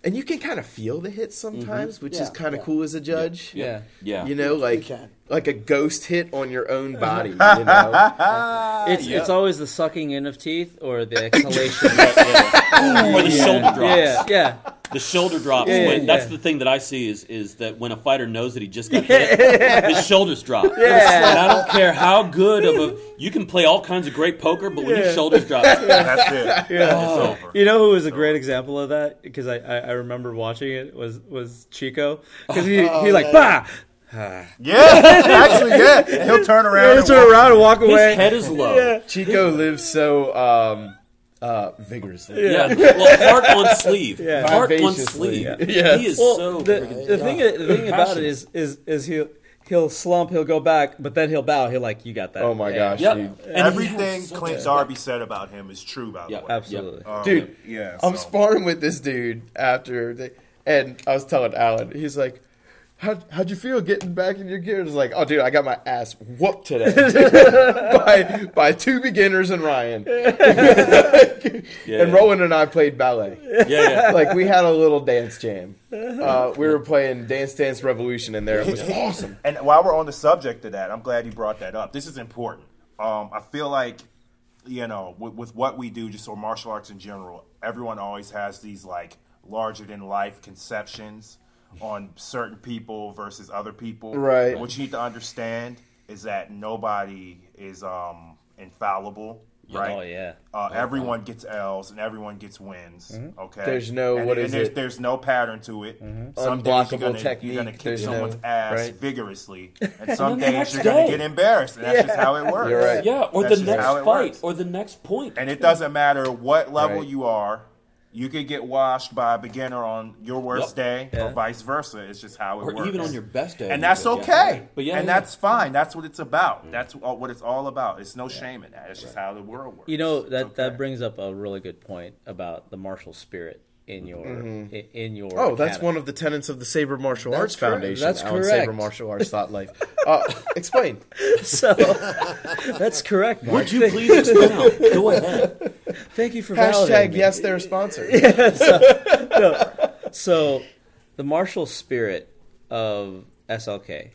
Speaker 1: and you can kind of feel the hits mm-hmm. sometimes, which is kind of
Speaker 3: yeah.
Speaker 1: cool as a judge.
Speaker 2: Yeah.
Speaker 4: Yeah.
Speaker 1: You know, like
Speaker 3: can.
Speaker 1: like a ghost hit on your own body. You know,
Speaker 2: It's it's always the sucking in of teeth or the exhalation.
Speaker 4: Or the shoulder drops.
Speaker 2: yeah, yeah.
Speaker 4: The shoulder drops.
Speaker 2: Yeah,
Speaker 4: when,
Speaker 2: yeah,
Speaker 4: that's the thing that I see is is that when a fighter knows that he just got hit, his shoulders drop.
Speaker 2: Yeah.
Speaker 4: And I don't care how good of a you can play all kinds of great poker, but when your shoulders drop,
Speaker 5: That's it. It's over.
Speaker 2: You know who was a great example of that? Because I, I, I remember watching it was was Chico because he he like bah.
Speaker 5: Yeah, actually, yeah. He'll turn around.
Speaker 2: He'll
Speaker 5: and
Speaker 2: turn
Speaker 5: walk-
Speaker 2: around and walk away.
Speaker 4: his
Speaker 2: away.
Speaker 4: head is low.
Speaker 1: Chico lives so um, uh, vigorously.
Speaker 4: Yeah. Well, heart on sleeve.
Speaker 2: Yeah.
Speaker 4: Heart on
Speaker 1: Vivaciously.
Speaker 4: sleeve.
Speaker 1: Yes.
Speaker 4: He is
Speaker 2: Well,
Speaker 4: so
Speaker 2: the, the thing the thing about it is is is he'll he'll slump, he'll go back, but then he'll bow. He'll like you got that.
Speaker 1: Oh my
Speaker 2: Yeah.
Speaker 1: gosh,
Speaker 4: Yep.
Speaker 1: dude.
Speaker 4: And
Speaker 5: Everything
Speaker 4: has
Speaker 5: Clint
Speaker 4: a-
Speaker 5: Darby said about him is true, by the
Speaker 4: Yeah,
Speaker 5: way.
Speaker 2: Absolutely.
Speaker 5: Um,
Speaker 1: Dude,
Speaker 5: yeah.
Speaker 1: I'm sparring with this dude after, the, and I was telling Alan, he's like, How, how'd you feel getting back in your gear? It's like, oh, dude, I got my ass whooped today by by two beginners and Ryan. And Rowan and I played ballet.
Speaker 4: Yeah, yeah.
Speaker 1: Like we had a little dance jam. Uh, we were playing Dance Dance Revolution in there. It was awesome.
Speaker 5: And while we're on the subject of that, I'm glad you brought that up. This is important. Um, I feel like, you know, with, with what we do, just or martial arts in general, everyone always has these like larger than life conceptions on certain people versus other people.
Speaker 1: Right.
Speaker 5: What you need to understand is that nobody is um, infallible. Right.
Speaker 2: Oh yeah.
Speaker 5: Uh, everyone gets L's and everyone gets wins. Okay.
Speaker 1: There's no-
Speaker 5: and,
Speaker 1: what
Speaker 5: and
Speaker 1: is
Speaker 5: there's,
Speaker 1: it?
Speaker 5: There's no pattern to it. Some days you're gonna,
Speaker 1: technique,
Speaker 5: You're gonna kick
Speaker 1: there's
Speaker 5: someone's
Speaker 1: no-
Speaker 5: ass
Speaker 1: right.
Speaker 5: vigorously, and some
Speaker 4: the
Speaker 5: days you're gonna get embarrassed. And that's just how it works.
Speaker 1: You're right.
Speaker 4: Yeah, or
Speaker 5: That's
Speaker 4: the next fight,
Speaker 5: works.
Speaker 4: or the next point.
Speaker 5: And it doesn't matter what level
Speaker 1: Right.
Speaker 5: you are. You could get washed by a beginner on your worst
Speaker 4: Yep.
Speaker 5: day,
Speaker 2: Yeah.
Speaker 5: or vice versa. It's just how it
Speaker 4: or
Speaker 5: works.
Speaker 4: even on your best day.
Speaker 5: and that's
Speaker 4: could,
Speaker 5: okay.
Speaker 4: yeah. But yeah,
Speaker 5: and
Speaker 4: yeah.
Speaker 5: that's fine. That's what it's about. Mm. That's what it's all about. It's no shame in that. It's just how the world works.
Speaker 2: You know that
Speaker 5: okay.
Speaker 2: that brings up a really good point about the martial spirit in your i- in your.
Speaker 1: Oh, that's one of the tenets of the Saber Martial
Speaker 2: That's
Speaker 1: Arts
Speaker 2: correct.
Speaker 1: Foundation.
Speaker 2: That's
Speaker 1: Alan
Speaker 2: correct.
Speaker 1: Saber Martial Arts Thought Life. Uh, explain.
Speaker 2: So that's correct. Mark.
Speaker 4: Would you please expound? Go ahead.
Speaker 2: Thank you for validating
Speaker 1: Hashtag
Speaker 2: me.
Speaker 1: yes, they're a sponsor.
Speaker 2: So, the martial spirit of SLK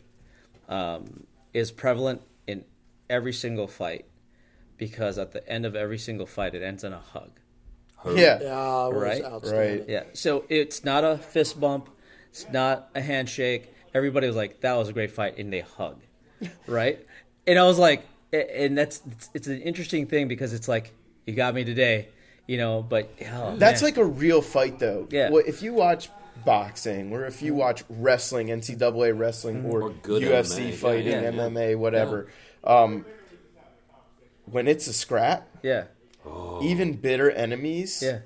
Speaker 2: um, is prevalent in every single fight because at the end of every single fight, it ends in a hug.
Speaker 1: Yeah.
Speaker 3: Yeah, it
Speaker 2: Right,
Speaker 1: right.
Speaker 2: Yeah. So it's not a fist bump. It's not a handshake. Everybody was like, "That was a great fight," and they hug, right? And I was like, and that's it's, it's an interesting thing because it's like you got me today, you know. But oh,
Speaker 1: That's
Speaker 2: man.
Speaker 1: like a real fight, though.
Speaker 2: Yeah.
Speaker 1: Well, if you watch boxing or if you watch wrestling, NCAA wrestling, or,
Speaker 4: Or good
Speaker 1: UFC
Speaker 4: MMA,
Speaker 1: fighting,
Speaker 4: yeah, yeah.
Speaker 1: MMA, whatever, um, when it's a scrap,
Speaker 2: yeah,
Speaker 1: even bitter enemies
Speaker 2: yeah.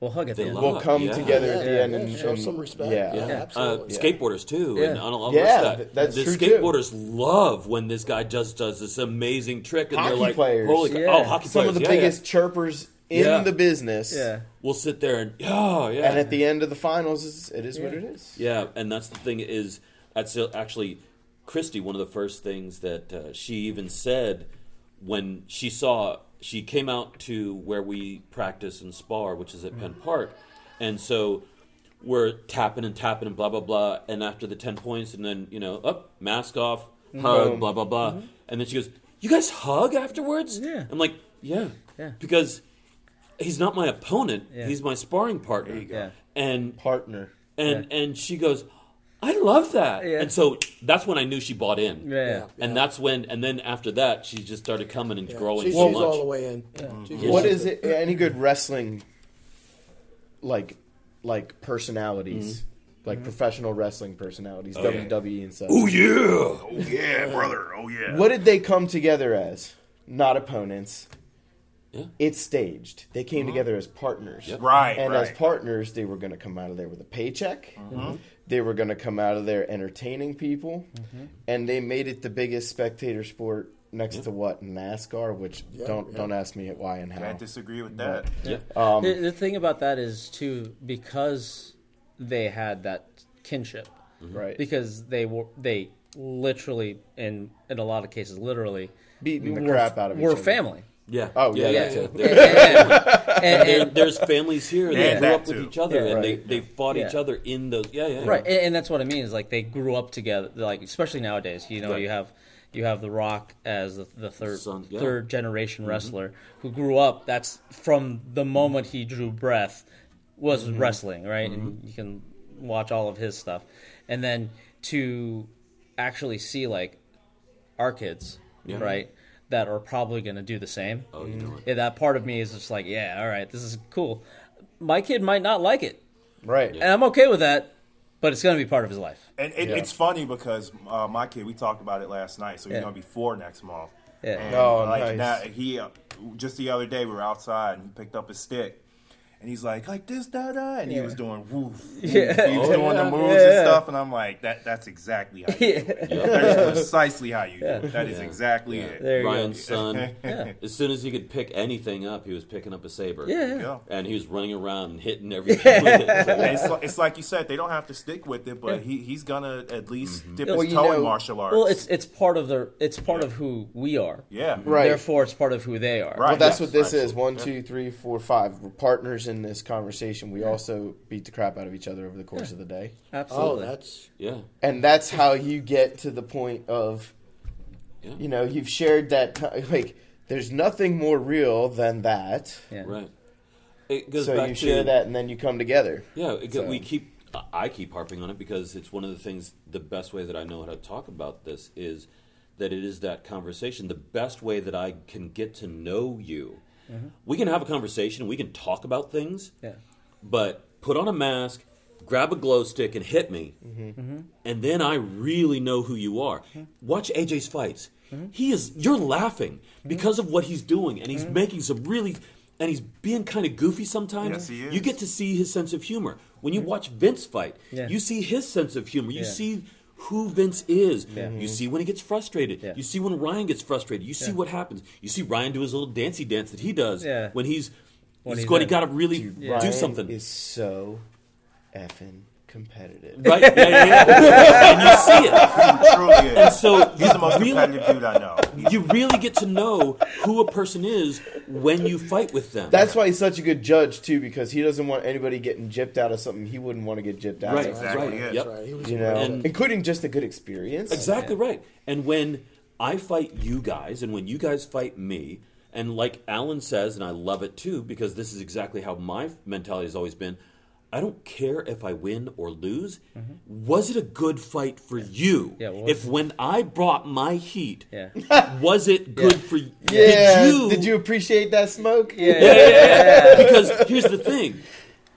Speaker 2: We'll hug at the
Speaker 4: They
Speaker 2: end.
Speaker 4: love-
Speaker 1: will come
Speaker 4: Yeah.
Speaker 1: together
Speaker 3: Yeah,
Speaker 1: at the
Speaker 3: yeah,
Speaker 1: end
Speaker 3: yeah,
Speaker 1: and,
Speaker 3: show
Speaker 1: and-
Speaker 3: some respect.
Speaker 1: Yeah.
Speaker 3: Yeah.
Speaker 4: Uh,
Speaker 3: Absolutely.
Speaker 4: skateboarders too,
Speaker 2: Yeah.
Speaker 4: and I don't know
Speaker 1: Yeah,
Speaker 4: that.
Speaker 1: th- that's
Speaker 4: the
Speaker 1: true, too.
Speaker 4: skateboarders love when this guy just does this amazing trick, and
Speaker 1: Hockey
Speaker 4: they're like,
Speaker 1: players.
Speaker 4: "Holy cow.
Speaker 2: Yeah.
Speaker 4: oh, hockey
Speaker 1: Some
Speaker 4: players!"
Speaker 1: of the
Speaker 4: yeah,
Speaker 1: biggest chirpers in
Speaker 4: Yeah.
Speaker 1: the business.
Speaker 2: Yeah.
Speaker 4: Yeah. We'll sit there and oh yeah,
Speaker 1: And at the end of the finals, it's, it is what it is.
Speaker 4: Yeah, and that's the thing is that's actually Christy. One of the first things that uh, she even said when she saw she came out to where we practice and spar, which is at Penn mm. Park, and so we're tapping and tapping and blah blah blah. And after the ten points, and then you know, up mask off, mm-hmm. hug,
Speaker 1: Boom.
Speaker 4: blah blah blah, mm-hmm. and then she goes, "You guys hug afterwards?"
Speaker 2: Yeah.
Speaker 4: I'm like, "Yeah,
Speaker 2: Yeah.
Speaker 4: because." He's not my opponent.
Speaker 2: Yeah.
Speaker 4: He's my sparring partner.
Speaker 2: Yeah.
Speaker 4: And
Speaker 1: Partner.
Speaker 4: and and she goes, "I love that."
Speaker 2: Yeah.
Speaker 4: And so that's when I knew she bought in.
Speaker 2: Yeah.
Speaker 3: Yeah.
Speaker 4: And that's when, and then after that, she just started coming and
Speaker 3: Yeah.
Speaker 4: growing
Speaker 3: She's,
Speaker 4: so
Speaker 3: she's
Speaker 4: much.
Speaker 3: all the way in. She's mm-hmm. all
Speaker 1: What
Speaker 3: the
Speaker 1: it? Any good wrestling, like, like personalities, mm-hmm. like mm-hmm. professional wrestling personalities, oh, WWE and stuff.
Speaker 4: oh yeah,
Speaker 5: Oh yeah, brother. Oh yeah.
Speaker 1: What did they come together as? Not opponents.
Speaker 4: Yeah.
Speaker 1: It's staged. They came together as partners.
Speaker 5: Right,
Speaker 1: And
Speaker 5: right.
Speaker 1: as partners, they were going to come out of there with a paycheck.
Speaker 5: Mm-hmm.
Speaker 1: They were going to come out of there entertaining people.
Speaker 5: Mm-hmm.
Speaker 1: And they made it the biggest spectator sport next to what? NASCAR, which
Speaker 3: Yeah,
Speaker 1: don't
Speaker 3: yeah.
Speaker 1: don't ask me why and how.
Speaker 5: Can't disagree with that.
Speaker 4: yeah.
Speaker 1: Um,
Speaker 2: the, the thing about that is too because they had that kinship
Speaker 1: right.
Speaker 2: because they were they literally in in a lot of cases literally
Speaker 1: Beating the crap out of each
Speaker 2: were
Speaker 1: other.
Speaker 2: family
Speaker 4: Yeah.
Speaker 1: Oh, yeah,
Speaker 2: Yeah.
Speaker 1: that too.
Speaker 2: And, and- and-
Speaker 4: there's families here that
Speaker 5: And
Speaker 4: grew
Speaker 5: that
Speaker 4: up with each other,
Speaker 2: Yeah.
Speaker 4: and they,
Speaker 1: Right.
Speaker 4: they fought each other in those. Yeah, yeah, yeah.
Speaker 2: right, and, and that's what I mean is like they grew up together. Like especially nowadays, you know,
Speaker 4: Right.
Speaker 2: you have you have The Rock as the, the third
Speaker 4: Son, yeah.
Speaker 2: third generation mm-hmm. wrestler who grew up. That's from the moment he drew breath was mm-hmm. wrestling, right? And mm-hmm. you can watch all of his stuff, and then to actually see like our kids,
Speaker 4: Yeah.
Speaker 2: right? That are probably going to do the same.
Speaker 4: Oh, you know it.
Speaker 2: Yeah, that part of me is just like, yeah, all right, this is cool. My kid might not like it,
Speaker 1: Right.
Speaker 2: and I'm okay with that, but it's going to be part of his life.
Speaker 5: And it,
Speaker 1: Yeah.
Speaker 5: it's funny because uh, my kid, we talked about it last night, so he's
Speaker 2: Yeah.
Speaker 5: gonna be four next month.
Speaker 2: Yeah.
Speaker 5: And
Speaker 1: Oh,
Speaker 5: like
Speaker 1: nice.
Speaker 5: now, he uh, just the other day we were outside and he picked up his stick. And he's like, like this, da da, and he was doing woof. woof.
Speaker 2: Yeah.
Speaker 5: He was
Speaker 2: Oh,
Speaker 5: doing
Speaker 2: yeah.
Speaker 5: the moves
Speaker 2: Yeah.
Speaker 5: and stuff, and I'm like, that that's exactly how you do it. That is precisely how you do it. That is
Speaker 4: Yeah.
Speaker 5: exactly
Speaker 4: Yeah.
Speaker 5: it.
Speaker 2: There you go.
Speaker 4: Ryan's son,
Speaker 2: Yeah.
Speaker 4: as soon as he could pick anything up, he was picking up a saber.
Speaker 2: Yeah, yeah.
Speaker 5: Yeah.
Speaker 4: And he was running around and hitting everything with it. So,
Speaker 5: And it's, li- it's like you said, they don't have to stick with it, but he, he's gonna at least mm-hmm. dip
Speaker 1: Well,
Speaker 5: his toe
Speaker 1: know-
Speaker 5: in martial arts.
Speaker 2: Well, it's it's part of the it's part of who we are.
Speaker 5: yeah,
Speaker 1: Right.
Speaker 2: Therefore, it's part of who they are.
Speaker 5: Right.
Speaker 1: Well, that's
Speaker 5: yes,
Speaker 1: what this is. One, two, three, four, five. We're partners in this conversation. We also beat the crap out of each other over the course of the day.
Speaker 3: Oh,
Speaker 2: Absolutely.
Speaker 3: that's
Speaker 4: yeah.
Speaker 1: And that's how you get to the point of,
Speaker 4: Yeah.
Speaker 1: you know, you've shared that, ti- like, there's nothing more real than that.
Speaker 2: yeah.
Speaker 4: Right. It goes
Speaker 1: So
Speaker 4: back
Speaker 1: you
Speaker 4: to,
Speaker 1: share that and then you come together.
Speaker 4: Yeah, it,
Speaker 1: So-
Speaker 4: we keep. I keep harping on it because it's one of the things. The best way that I know how to talk about this is that it is that conversation. The best way that I can get to know you. Mm-hmm. We can have a conversation. We can talk about things.
Speaker 2: Yeah.
Speaker 4: but put on a mask, grab a glow stick, and hit me, mm-hmm. Mm-hmm. and then I really know who you are. Watch AJ's fights. He is. You're laughing because of what he's doing, and he's making some really. And he's being kind of goofy sometimes.
Speaker 5: Yes, he is.
Speaker 4: You get to see his sense of humor. When you watch Vince fight,
Speaker 2: Yeah.
Speaker 4: you see his sense of humor. You
Speaker 2: Yeah.
Speaker 4: see who Vince is.
Speaker 2: Yeah.
Speaker 4: You mm-hmm. see when he gets frustrated.
Speaker 2: Yeah.
Speaker 4: You see when Ryan gets frustrated. You see
Speaker 2: Yeah.
Speaker 4: what happens. You see Ryan do his little dancey dance that he does
Speaker 2: Yeah.
Speaker 4: when he's
Speaker 2: When
Speaker 4: he's
Speaker 2: he's
Speaker 4: going
Speaker 2: in.
Speaker 4: got to really do
Speaker 1: Ryan
Speaker 4: something.
Speaker 1: is so effing competitive.
Speaker 4: Right? Yeah, yeah, yeah. and you see it.
Speaker 5: He truly is.
Speaker 4: And so
Speaker 5: he's the most
Speaker 4: really-
Speaker 5: competitive dude I know.
Speaker 4: You really get to know who a person is when you fight with them.
Speaker 1: That's why he's such a good judge too, because he doesn't want anybody getting gypped out of something he wouldn't want to get gypped out
Speaker 4: Right,
Speaker 1: of.
Speaker 5: Exactly.
Speaker 4: right.
Speaker 5: is.
Speaker 4: Yep.
Speaker 3: right. He was
Speaker 1: You know,
Speaker 4: And-
Speaker 1: including just a good experience.
Speaker 4: Exactly right. And when I fight you guys, and when you guys fight me, and like Alan says, and I love it too, because this is exactly how my mentality has always been. I don't care if I win or lose. Was it a good fight for you?
Speaker 2: Yeah, what
Speaker 4: if when I brought my heat,
Speaker 2: Yeah.
Speaker 4: was it good for you?
Speaker 1: Yeah.
Speaker 4: Did you,
Speaker 1: Did you appreciate that smoke?
Speaker 2: Yeah.
Speaker 4: Yeah, yeah, yeah. because here's the thing.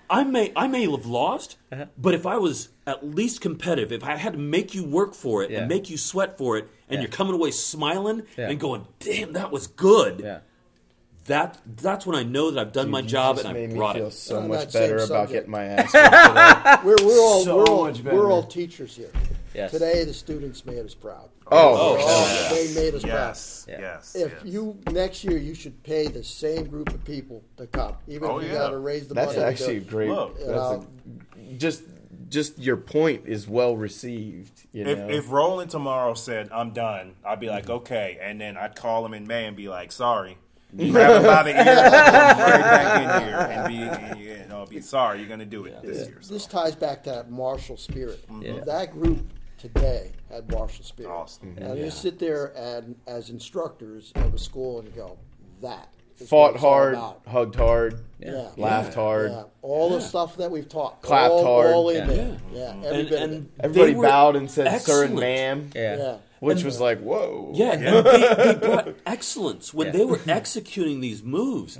Speaker 4: I may I may have lost,
Speaker 2: Uh-huh.
Speaker 4: but if I was at least competitive, if I had to make you work for it
Speaker 2: Yeah.
Speaker 4: and make you sweat for it, and
Speaker 2: Yeah.
Speaker 4: you're coming away smiling
Speaker 2: Yeah.
Speaker 4: and going, "Damn, that was good,"
Speaker 2: Yeah.
Speaker 4: That that's when I know that I've done my job and I
Speaker 1: made me
Speaker 4: brought
Speaker 1: feel
Speaker 4: it.
Speaker 1: so
Speaker 3: On
Speaker 1: much better about getting my ass kicked today.
Speaker 3: We're, we're all
Speaker 1: So
Speaker 3: we're all,
Speaker 1: much
Speaker 3: we're all teachers here.
Speaker 2: Yes.
Speaker 3: Today the students made us proud.
Speaker 1: Oh,
Speaker 3: Oh, they made us
Speaker 5: Yes.
Speaker 2: Yeah.
Speaker 5: Yes.
Speaker 3: If
Speaker 5: yes.
Speaker 3: you next year you should pay the same group of people to come, even
Speaker 5: Oh,
Speaker 3: if you
Speaker 5: yeah.
Speaker 3: got to raise the
Speaker 1: that's
Speaker 3: money. to
Speaker 1: actually
Speaker 3: do
Speaker 1: great.
Speaker 5: Look.
Speaker 1: That's a, just just your point is well received. You
Speaker 5: If,
Speaker 1: know?
Speaker 5: if Roland tomorrow said I'm done, I'd be like okay, and then I'd call him in May and be like sorry, grab him by the ear, and bring him back in here, and be and you know be sorry you're gonna do it this year. So.
Speaker 3: This ties back to that martial spirit. Mm-hmm.
Speaker 2: Yeah.
Speaker 3: That group today had martial spirit.
Speaker 5: Awesome.
Speaker 3: And you sit there and as instructors of a school and go, that what
Speaker 1: fought hard, hugged hard,
Speaker 3: Yeah.
Speaker 1: laughed hard.
Speaker 3: Yeah. All the stuff that we've taught.
Speaker 1: Clapped
Speaker 3: all,
Speaker 1: hard.
Speaker 3: All in
Speaker 2: Yeah.
Speaker 3: there. Yeah. Every
Speaker 4: And,
Speaker 3: bit of
Speaker 4: and
Speaker 3: it.
Speaker 1: Everybody bowed and said, "Sir and
Speaker 4: excellent.
Speaker 1: ma'am,"
Speaker 2: Yeah.
Speaker 3: Yeah.
Speaker 1: which was like, "Whoa."
Speaker 4: Yeah, and they, they brought excellence when
Speaker 2: Yeah.
Speaker 4: they were executing these moves.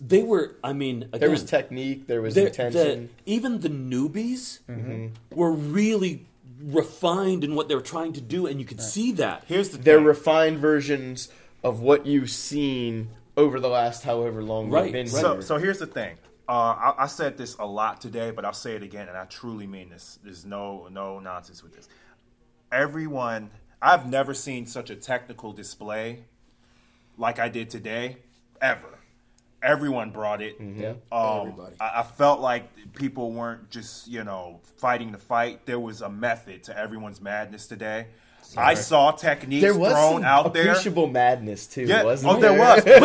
Speaker 4: They were, I mean, again,
Speaker 1: There was technique. There was
Speaker 4: the-
Speaker 1: intention.
Speaker 4: the- even the newbies were really refined in what they were trying to do, and you could see that.
Speaker 5: Here's the
Speaker 1: They're
Speaker 5: thing.
Speaker 1: refined versions of what you've seen over the last however long
Speaker 4: Right,
Speaker 1: you've been
Speaker 4: right.
Speaker 5: So,
Speaker 1: here.
Speaker 5: so here's the thing. Uh, I, I said this a lot today, but I'll say it again, and I truly mean this. There's no no nonsense with this. Everyone, I've never seen such a technical display like I did today, ever. Everyone brought it.
Speaker 1: Yeah.
Speaker 5: Um,
Speaker 3: Everybody.
Speaker 5: I, I felt like people weren't just you know fighting the fight. There was a method to everyone's madness today. I saw techniques
Speaker 1: There was
Speaker 5: thrown
Speaker 1: some
Speaker 5: out there.
Speaker 1: appreciable madness too,
Speaker 5: Yeah,
Speaker 1: wasn't
Speaker 5: oh,
Speaker 1: there?
Speaker 5: there was. But,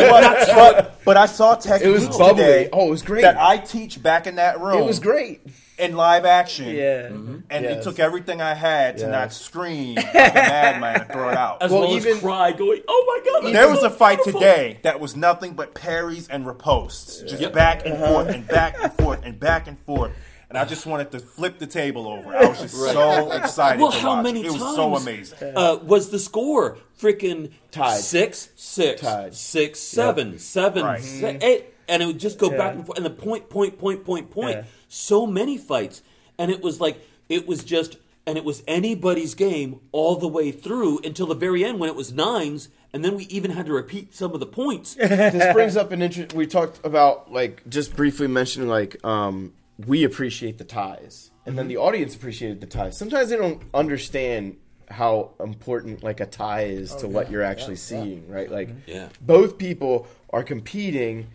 Speaker 5: but, but I saw techniques
Speaker 1: was bubbly.
Speaker 5: today
Speaker 1: Oh, it was great.
Speaker 5: that I teach back in that room.
Speaker 1: It was great.
Speaker 5: in live action.
Speaker 2: Yeah.
Speaker 5: And
Speaker 1: Yes.
Speaker 5: it took everything I had to
Speaker 1: Yes.
Speaker 5: not scream like a madman and throw it out.
Speaker 4: As
Speaker 1: Well,
Speaker 4: well,
Speaker 1: even-
Speaker 4: as cry, going, "Oh my god!"
Speaker 5: There was
Speaker 4: so
Speaker 5: a fight
Speaker 4: powerful."
Speaker 5: today that was nothing but parries and ripostes, just
Speaker 4: Yep.
Speaker 5: back and
Speaker 1: Uh-huh.
Speaker 5: forth and back and forth and back and forth. And I just wanted to flip the table over. I was just so excited.
Speaker 4: Well,
Speaker 5: to
Speaker 4: how
Speaker 5: watch
Speaker 4: many
Speaker 5: it. It was so amazing.
Speaker 4: Uh, was the score freaking
Speaker 1: Tied.
Speaker 4: six, six,
Speaker 1: Tied.
Speaker 4: six, seven, seven,
Speaker 5: Right.
Speaker 4: si- eight, and it would just go back and forth, and the point, point, point, point, point.
Speaker 2: Yeah.
Speaker 4: So many fights, and it was like it was just, and it was anybody's game all the way through until the very end when it was nines, and then we even had to repeat some of the points.
Speaker 1: this brings up an interest. We talked about like just briefly mentioning like um, we appreciate the ties, and then mm-hmm. the audience appreciated the ties. Sometimes they don't understand how important like a tie is oh, to what you're actually
Speaker 3: yeah, yeah.
Speaker 1: seeing, right? Like mm-hmm.
Speaker 4: Yeah.
Speaker 1: both people are competing.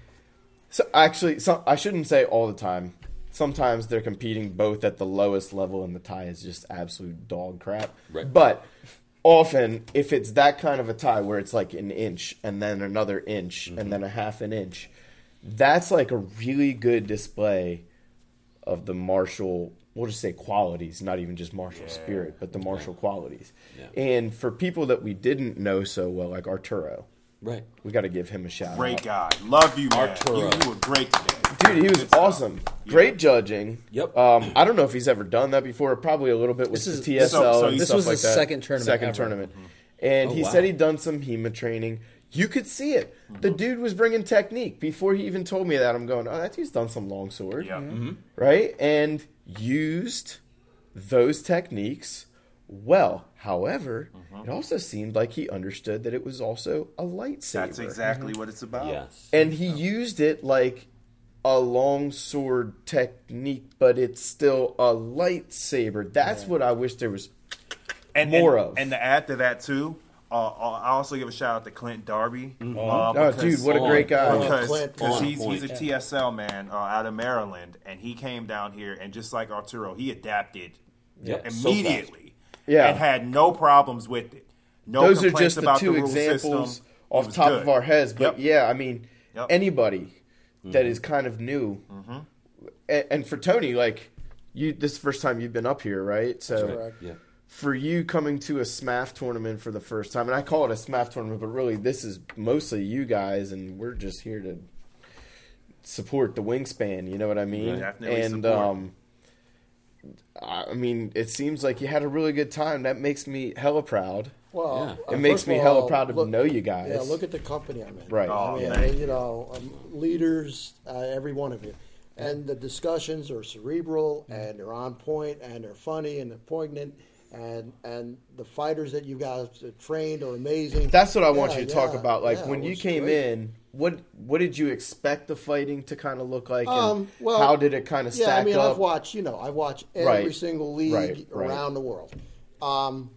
Speaker 1: So actually, some, I shouldn't say all the time. Sometimes they're competing both at the lowest level, and the tie is just absolute dog crap.
Speaker 4: Right.
Speaker 1: But often, if it's that kind of a tie where it's like an inch and then another inch and mm-hmm. then a half an inch, that's like a really good display of the martial. We'll just say qualities, not even just martial spirit, but the martial qualities.
Speaker 4: Yeah.
Speaker 1: And for people that we didn't know so well, like Arturo,
Speaker 4: right.
Speaker 1: we got to give him a shout
Speaker 5: Great
Speaker 1: out.
Speaker 5: guy. Love you, man.
Speaker 4: Arturo.
Speaker 5: You, you were great today.
Speaker 1: Dude, he was
Speaker 5: Good stuff.
Speaker 1: awesome. Great judging.
Speaker 4: Yep.
Speaker 1: Um, I don't know if he's ever done that before. Probably a little bit with
Speaker 2: This
Speaker 1: the
Speaker 2: is-
Speaker 1: TSL
Speaker 5: So- so
Speaker 1: and
Speaker 5: this
Speaker 1: stuff
Speaker 2: was
Speaker 1: like
Speaker 2: his
Speaker 1: that.
Speaker 2: second tournament
Speaker 1: Second
Speaker 2: ever.
Speaker 1: tournament. And
Speaker 4: Oh,
Speaker 1: he
Speaker 4: wow.
Speaker 1: said he'd done some HEMA training. You could see it. The mm-hmm. dude was bringing technique before he even told me that. I'm going, oh, that dude's done some longsword,
Speaker 5: Yeah. Mm-hmm. Mm-hmm.
Speaker 1: right? And used those techniques well. However, it also seemed like he understood that it was also a lightsaber.
Speaker 5: That's exactly what it's about.
Speaker 4: Yes.
Speaker 1: and he used it like a long sword technique, but it's still a lightsaber. That's what I wish there was.
Speaker 5: and,
Speaker 1: More
Speaker 5: and,
Speaker 1: of.
Speaker 5: And to add to that too, uh, I also give a shout out to Clint Darby. Uh,
Speaker 1: Oh, dude, what a great guy!
Speaker 5: because because he's, he's a. TSL man uh, out of Maryland, and he came down here, and just like Arturo, he adapted
Speaker 4: Yeah, so
Speaker 5: immediately,
Speaker 1: Yeah.
Speaker 5: and had no problems with it. No
Speaker 1: Those are
Speaker 5: complaints
Speaker 1: just the
Speaker 5: about
Speaker 1: two
Speaker 5: the rule
Speaker 1: examples
Speaker 5: system.
Speaker 1: Off top
Speaker 5: good.
Speaker 1: of our heads. But
Speaker 5: Yep.
Speaker 1: yeah, I mean,
Speaker 5: Yep.
Speaker 1: anybody that
Speaker 4: Mm-hmm.
Speaker 1: is kind of new, and, and for Tony, like you, this is the first time you've been up here, right? So
Speaker 3: correct.
Speaker 4: Yeah.
Speaker 1: For you coming to a SMAF tournament for the first time, and I call it a SMAF tournament, but really this is mostly you guys, and we're just here to support the wingspan. You know what I mean?
Speaker 5: Right. Definitely
Speaker 1: and um, I I mean, it seems like you had a really good time. That makes me hella proud.
Speaker 3: Well,
Speaker 4: Yeah.
Speaker 3: uh,
Speaker 1: It makes me
Speaker 3: of
Speaker 1: hella proud to
Speaker 3: look-
Speaker 1: know you guys.
Speaker 3: Yeah, look at the company I'm in.
Speaker 1: Right.
Speaker 5: Oh,
Speaker 3: I mean,
Speaker 5: thank
Speaker 3: you know, um, leaders, uh, every one of you. And the discussions are cerebral and they're on point and they're funny and they're poignant. And and the fighters that you guys trained are amazing.
Speaker 1: That's what I want
Speaker 3: Yeah,
Speaker 1: you to talk about. Like
Speaker 3: yeah,
Speaker 1: when you came
Speaker 3: great.
Speaker 1: in, what what did you expect the fighting to kind of look like? and
Speaker 3: Um, well,
Speaker 1: how did it kind of stack
Speaker 3: Yeah, I mean,
Speaker 1: up?
Speaker 3: I've watched. You know, I watch every
Speaker 1: Right.
Speaker 3: single league
Speaker 1: Right, right.
Speaker 3: around the world. Um,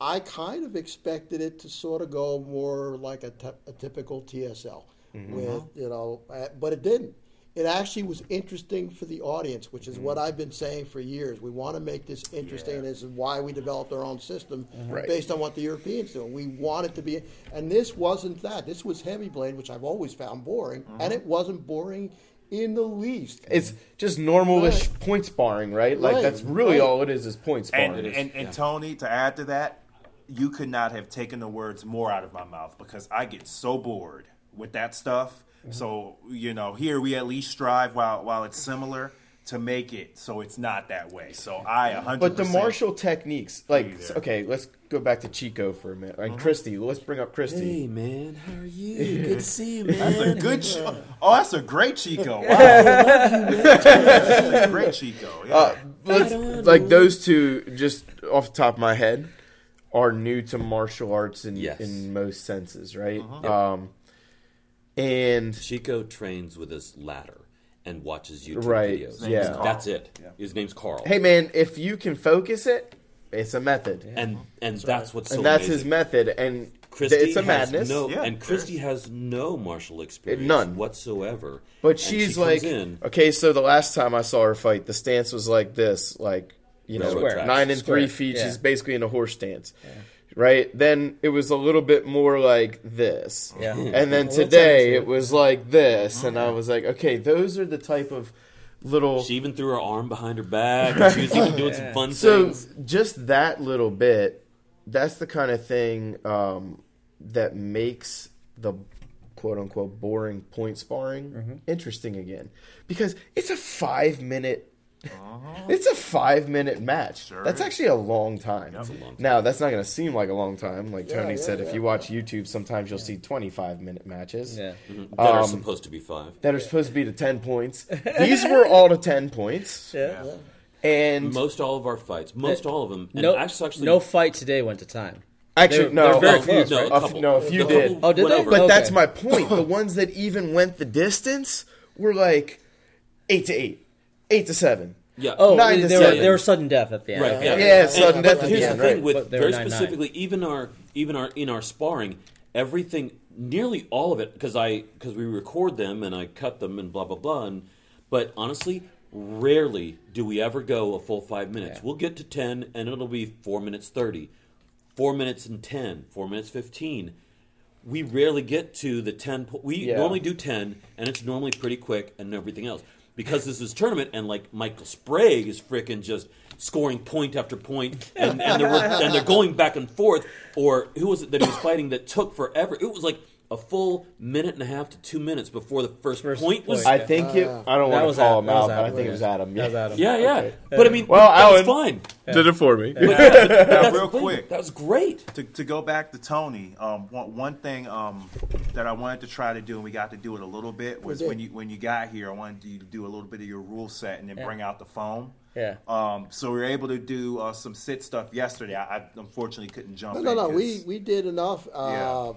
Speaker 3: I kind of expected it to sort of go more like a, typical TSL,
Speaker 1: Mm-hmm.
Speaker 3: with you know, uh, but it didn't. It actually was interesting for the audience, which is
Speaker 1: Mm-hmm.
Speaker 3: what I've been saying for years. We want to make this interesting. and This is why we developed our own system
Speaker 1: Right.
Speaker 3: based on what the Europeans do. We want it to be, and this wasn't that. This was heavy blade, which I've always found boring, and it wasn't boring in the least.
Speaker 1: it's just normalish
Speaker 3: Right.
Speaker 1: point sparring, right? Like
Speaker 3: Right,
Speaker 1: that's really
Speaker 3: right.
Speaker 1: all it is is point
Speaker 5: And
Speaker 1: sparring.
Speaker 5: and, and Tony, to add to that, you could not have taken the words more out of my mouth because I get so bored with that stuff.
Speaker 1: Mm-hmm.
Speaker 5: So you know, here we at least strive while while it's similar to make it so it's not that way. So I a hundred.
Speaker 1: but the martial techniques, like
Speaker 5: Agree
Speaker 1: okay, let's go back to Chico for a minute.
Speaker 3: Uh-huh.
Speaker 1: And Christy, let's bring up Christy.
Speaker 4: Hey man, how are you? Good to see you, man.
Speaker 5: That's a good. Chi- oh, that's a great Chico. Wow, that's a great Chico. Yeah.
Speaker 1: Uh, let's- like those two, just off the top of my head, are new to martial arts in
Speaker 4: Yes.
Speaker 1: in most senses, right?
Speaker 5: Uh-huh.
Speaker 1: Um, and
Speaker 4: Chico trains with his ladder and watches YouTube
Speaker 1: Right,
Speaker 4: videos.
Speaker 1: yeah. Carl.
Speaker 4: That's it. His name's Carl.
Speaker 1: hey, man, if you can focus it, it's a method.
Speaker 4: and and that's what's so
Speaker 1: and that's
Speaker 4: amazing.
Speaker 1: his method, and
Speaker 4: Christy
Speaker 1: it's a
Speaker 4: has
Speaker 1: madness.
Speaker 4: No,
Speaker 5: Yeah,
Speaker 4: and Christy has no martial experience,
Speaker 1: None.
Speaker 4: whatsoever.
Speaker 1: But she's
Speaker 4: she
Speaker 1: like,
Speaker 4: in,
Speaker 1: okay, so the last time I saw her fight, the stance was like this, like you know,
Speaker 4: Square.
Speaker 1: nine and
Speaker 2: Square,
Speaker 1: three feet.
Speaker 2: yeah.
Speaker 1: She's basically in a horse stance. Right? Then it was a little bit more like this.
Speaker 2: Yeah.
Speaker 1: And then today
Speaker 2: it,
Speaker 1: it was like this. And I was like, okay, those are the type of little.
Speaker 4: She even threw her arm behind her back. And she was even doing some fun
Speaker 1: So
Speaker 4: things.
Speaker 1: just that little bit, that's the kind of thing um, that makes the quote unquote boring point sparring
Speaker 2: Mm-hmm.
Speaker 1: interesting again. Because it's a five minute. It's a five minute match.
Speaker 5: Sure
Speaker 1: that's actually a long time.
Speaker 4: a long time.
Speaker 1: Now that's not going to seem like a long time. Like
Speaker 3: Yeah,
Speaker 1: Tony
Speaker 3: yeah,
Speaker 1: said, if you watch YouTube, sometimes you'll see twenty five minute matches
Speaker 2: Yeah.
Speaker 4: That are
Speaker 1: Um,
Speaker 4: supposed to be five.
Speaker 1: that are supposed to be to ten points. These were all to ten points,
Speaker 2: Yeah.
Speaker 1: and
Speaker 4: Most all of our fights, most all of them. And
Speaker 2: No,
Speaker 4: actually, actually,
Speaker 2: no fight today went to time.
Speaker 1: actually
Speaker 2: They're-
Speaker 1: no,
Speaker 2: they're very
Speaker 1: a few-
Speaker 2: close,
Speaker 4: no,
Speaker 2: right?
Speaker 4: a
Speaker 1: a no, a few did.
Speaker 2: Oh, did they?
Speaker 1: But
Speaker 2: Okay.
Speaker 1: that's my point. The ones that even went the distance were like eight to eight, eight to seven.
Speaker 4: Yeah.
Speaker 2: Oh,
Speaker 1: Nine
Speaker 2: they,
Speaker 1: to
Speaker 2: they were,
Speaker 1: seven.
Speaker 2: they were sudden death at the end.
Speaker 4: Right. Yeah.
Speaker 1: Yeah,
Speaker 4: And-
Speaker 1: sudden
Speaker 4: but
Speaker 1: death at
Speaker 4: here's
Speaker 1: the
Speaker 4: the thing
Speaker 1: right.
Speaker 4: with very
Speaker 2: were 9-9.
Speaker 4: specifically, even our even our in our sparring, everything, nearly all of it, because I because we record them and I cut them and blah blah blah. And, but honestly, rarely do we ever go a full five minutes.
Speaker 2: Yeah.
Speaker 4: We'll get to ten, and it'll be four minutes thirty, four minutes and ten, four minutes fifteen. We rarely get to the ten. Po- we
Speaker 1: Yeah.
Speaker 4: normally do ten, and it's normally pretty quick and everything else. Because this is tournament, and like Michael Sprague is freaking just scoring point after point, and, and, they're, and they're going back and forth. Or who was it that he was fighting that took forever? It was like a full minute and a half to two minutes before the first,
Speaker 2: First
Speaker 4: point was.
Speaker 2: point.
Speaker 1: I think it. I don't
Speaker 2: That
Speaker 1: want
Speaker 2: was
Speaker 1: to call
Speaker 2: Adam-
Speaker 1: him
Speaker 2: that
Speaker 1: out, but I think it was
Speaker 2: yeah.
Speaker 1: Adam.
Speaker 2: That was Adam.
Speaker 4: Yeah, yeah. But I mean,
Speaker 1: Well,
Speaker 4: that was
Speaker 1: Alan-
Speaker 4: fine.
Speaker 1: Did it for me.
Speaker 4: But, but
Speaker 5: Now, real quick.
Speaker 4: that was great.
Speaker 5: to, to go back to Tony, um, one, one thing um, that I wanted to try to do, and we got to do it a little bit, was when you when you got here, I wanted you to do a little bit of your rule set and then
Speaker 2: Yeah.
Speaker 5: bring out the foam.
Speaker 2: Yeah.
Speaker 5: Um, so we were able to do uh, some sit stuff yesterday. I, I unfortunately couldn't jump.
Speaker 3: No, no,
Speaker 5: in
Speaker 3: no.
Speaker 5: 'cause
Speaker 3: We we did enough. Uh,
Speaker 5: Yeah.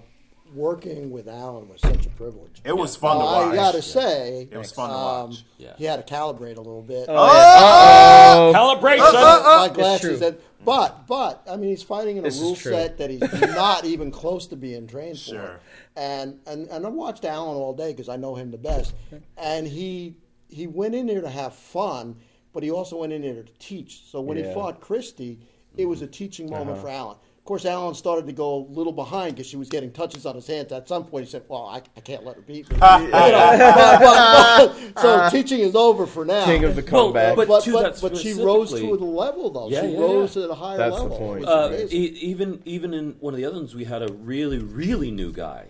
Speaker 3: Working with Alan was such a privilege.
Speaker 5: it was fun to
Speaker 3: Uh,
Speaker 5: watch.
Speaker 3: I gotta say,
Speaker 5: It was fun to
Speaker 3: um,
Speaker 5: watch.
Speaker 4: Yeah.
Speaker 3: he had to calibrate a little bit.
Speaker 1: Oh,
Speaker 4: Calibration.
Speaker 3: my
Speaker 2: true.
Speaker 3: glasses. And, but but I mean, he's fighting in a
Speaker 2: This
Speaker 3: rule set that he's not even close to being trained for.
Speaker 5: Sure.
Speaker 3: And and and I watched Alan all day because I know him the best. And he he went in there to have fun, but he also went in there to teach. So when he fought Christie, it was a teaching moment
Speaker 2: Uh-huh.
Speaker 3: for Alan. Of course, Alan started to go a little behind because she was getting touches on his hands. At some point, he said, "Well, I, I can't let her beat me." You know, but- but- but- so teaching is over for now.
Speaker 1: king of the comeback.
Speaker 4: but-
Speaker 3: but
Speaker 4: to
Speaker 3: but, but she rose to the level though.
Speaker 4: Yeah,
Speaker 3: she
Speaker 4: yeah,
Speaker 3: rose
Speaker 4: yeah.
Speaker 3: to the higher
Speaker 1: That's the
Speaker 3: level.
Speaker 1: point.
Speaker 3: which is
Speaker 4: Uh, e- even even in one of the other ones, we had a really really new guy,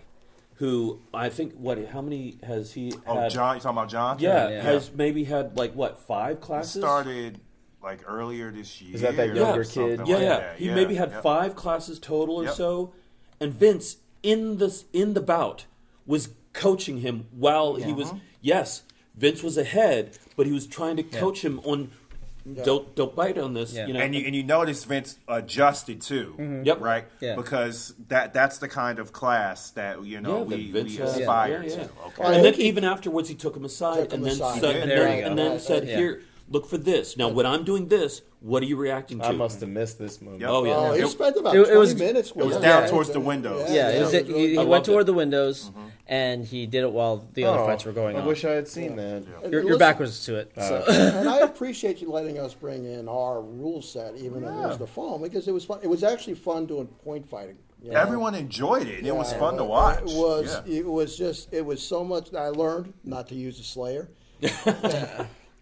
Speaker 4: who I think what how many has he
Speaker 5: Oh,
Speaker 4: had?
Speaker 5: John, you talking about John?
Speaker 4: Yeah,
Speaker 2: Yeah.
Speaker 4: has maybe had like what five
Speaker 5: He
Speaker 4: classes?
Speaker 5: started like earlier this year.
Speaker 1: Is that
Speaker 5: that
Speaker 1: younger
Speaker 5: something
Speaker 1: kid?
Speaker 4: Yeah,
Speaker 5: like
Speaker 4: yeah.
Speaker 5: that.
Speaker 4: He maybe had
Speaker 5: Yep.
Speaker 4: five classes total or
Speaker 5: Yep.
Speaker 4: so, and Vince in the in the bout was coaching him while he was uh-huh. yes. Vince was ahead, but he was trying to coach him on. Don't don't bite on this.
Speaker 2: Yeah.
Speaker 4: You know,
Speaker 5: And you, and you notice Vince adjusted too, mm-hmm.
Speaker 4: Yep.
Speaker 5: right?
Speaker 2: Yeah.
Speaker 5: Because that that's the kind of class that you know
Speaker 4: Yeah,
Speaker 5: we,
Speaker 4: Vince
Speaker 5: we aspire
Speaker 4: Yeah, yeah.
Speaker 5: to. Okay.
Speaker 4: And then even afterwards, he took him aside
Speaker 3: Took him
Speaker 4: and then
Speaker 3: aside.
Speaker 4: said, and
Speaker 5: There
Speaker 4: then, and then said,
Speaker 2: yeah.
Speaker 4: "Here, look for this." Now, when I'm doing this, what are you reacting to?
Speaker 1: I must have missed this moment.
Speaker 5: Yep.
Speaker 4: Oh yeah,
Speaker 3: Oh, he
Speaker 5: It-
Speaker 3: spent about
Speaker 2: it- it
Speaker 3: 20
Speaker 2: was-
Speaker 3: minutes.
Speaker 5: it was
Speaker 3: with
Speaker 5: down
Speaker 3: him.
Speaker 5: towards the windows.
Speaker 2: Yeah, it was, he, he
Speaker 3: good.
Speaker 2: went
Speaker 4: loved
Speaker 2: toward
Speaker 4: it.
Speaker 2: the windows, mm-hmm. and he did it while the other
Speaker 1: Oh,
Speaker 2: fights were going
Speaker 1: I
Speaker 2: on.
Speaker 1: wish I had seen that.
Speaker 3: And
Speaker 2: Your, your
Speaker 3: listen,
Speaker 2: back was to it. Uh, so.
Speaker 3: and I appreciate you letting us bring in our rule set, even though it was the foam, because it was fun. It was actually fun doing point fighting. you know?
Speaker 5: Everyone enjoyed it. It was
Speaker 3: Yeah,
Speaker 5: fun to watch.
Speaker 3: It was.
Speaker 5: Yeah.
Speaker 3: It was just. It was so much. I learned not to use a slayer.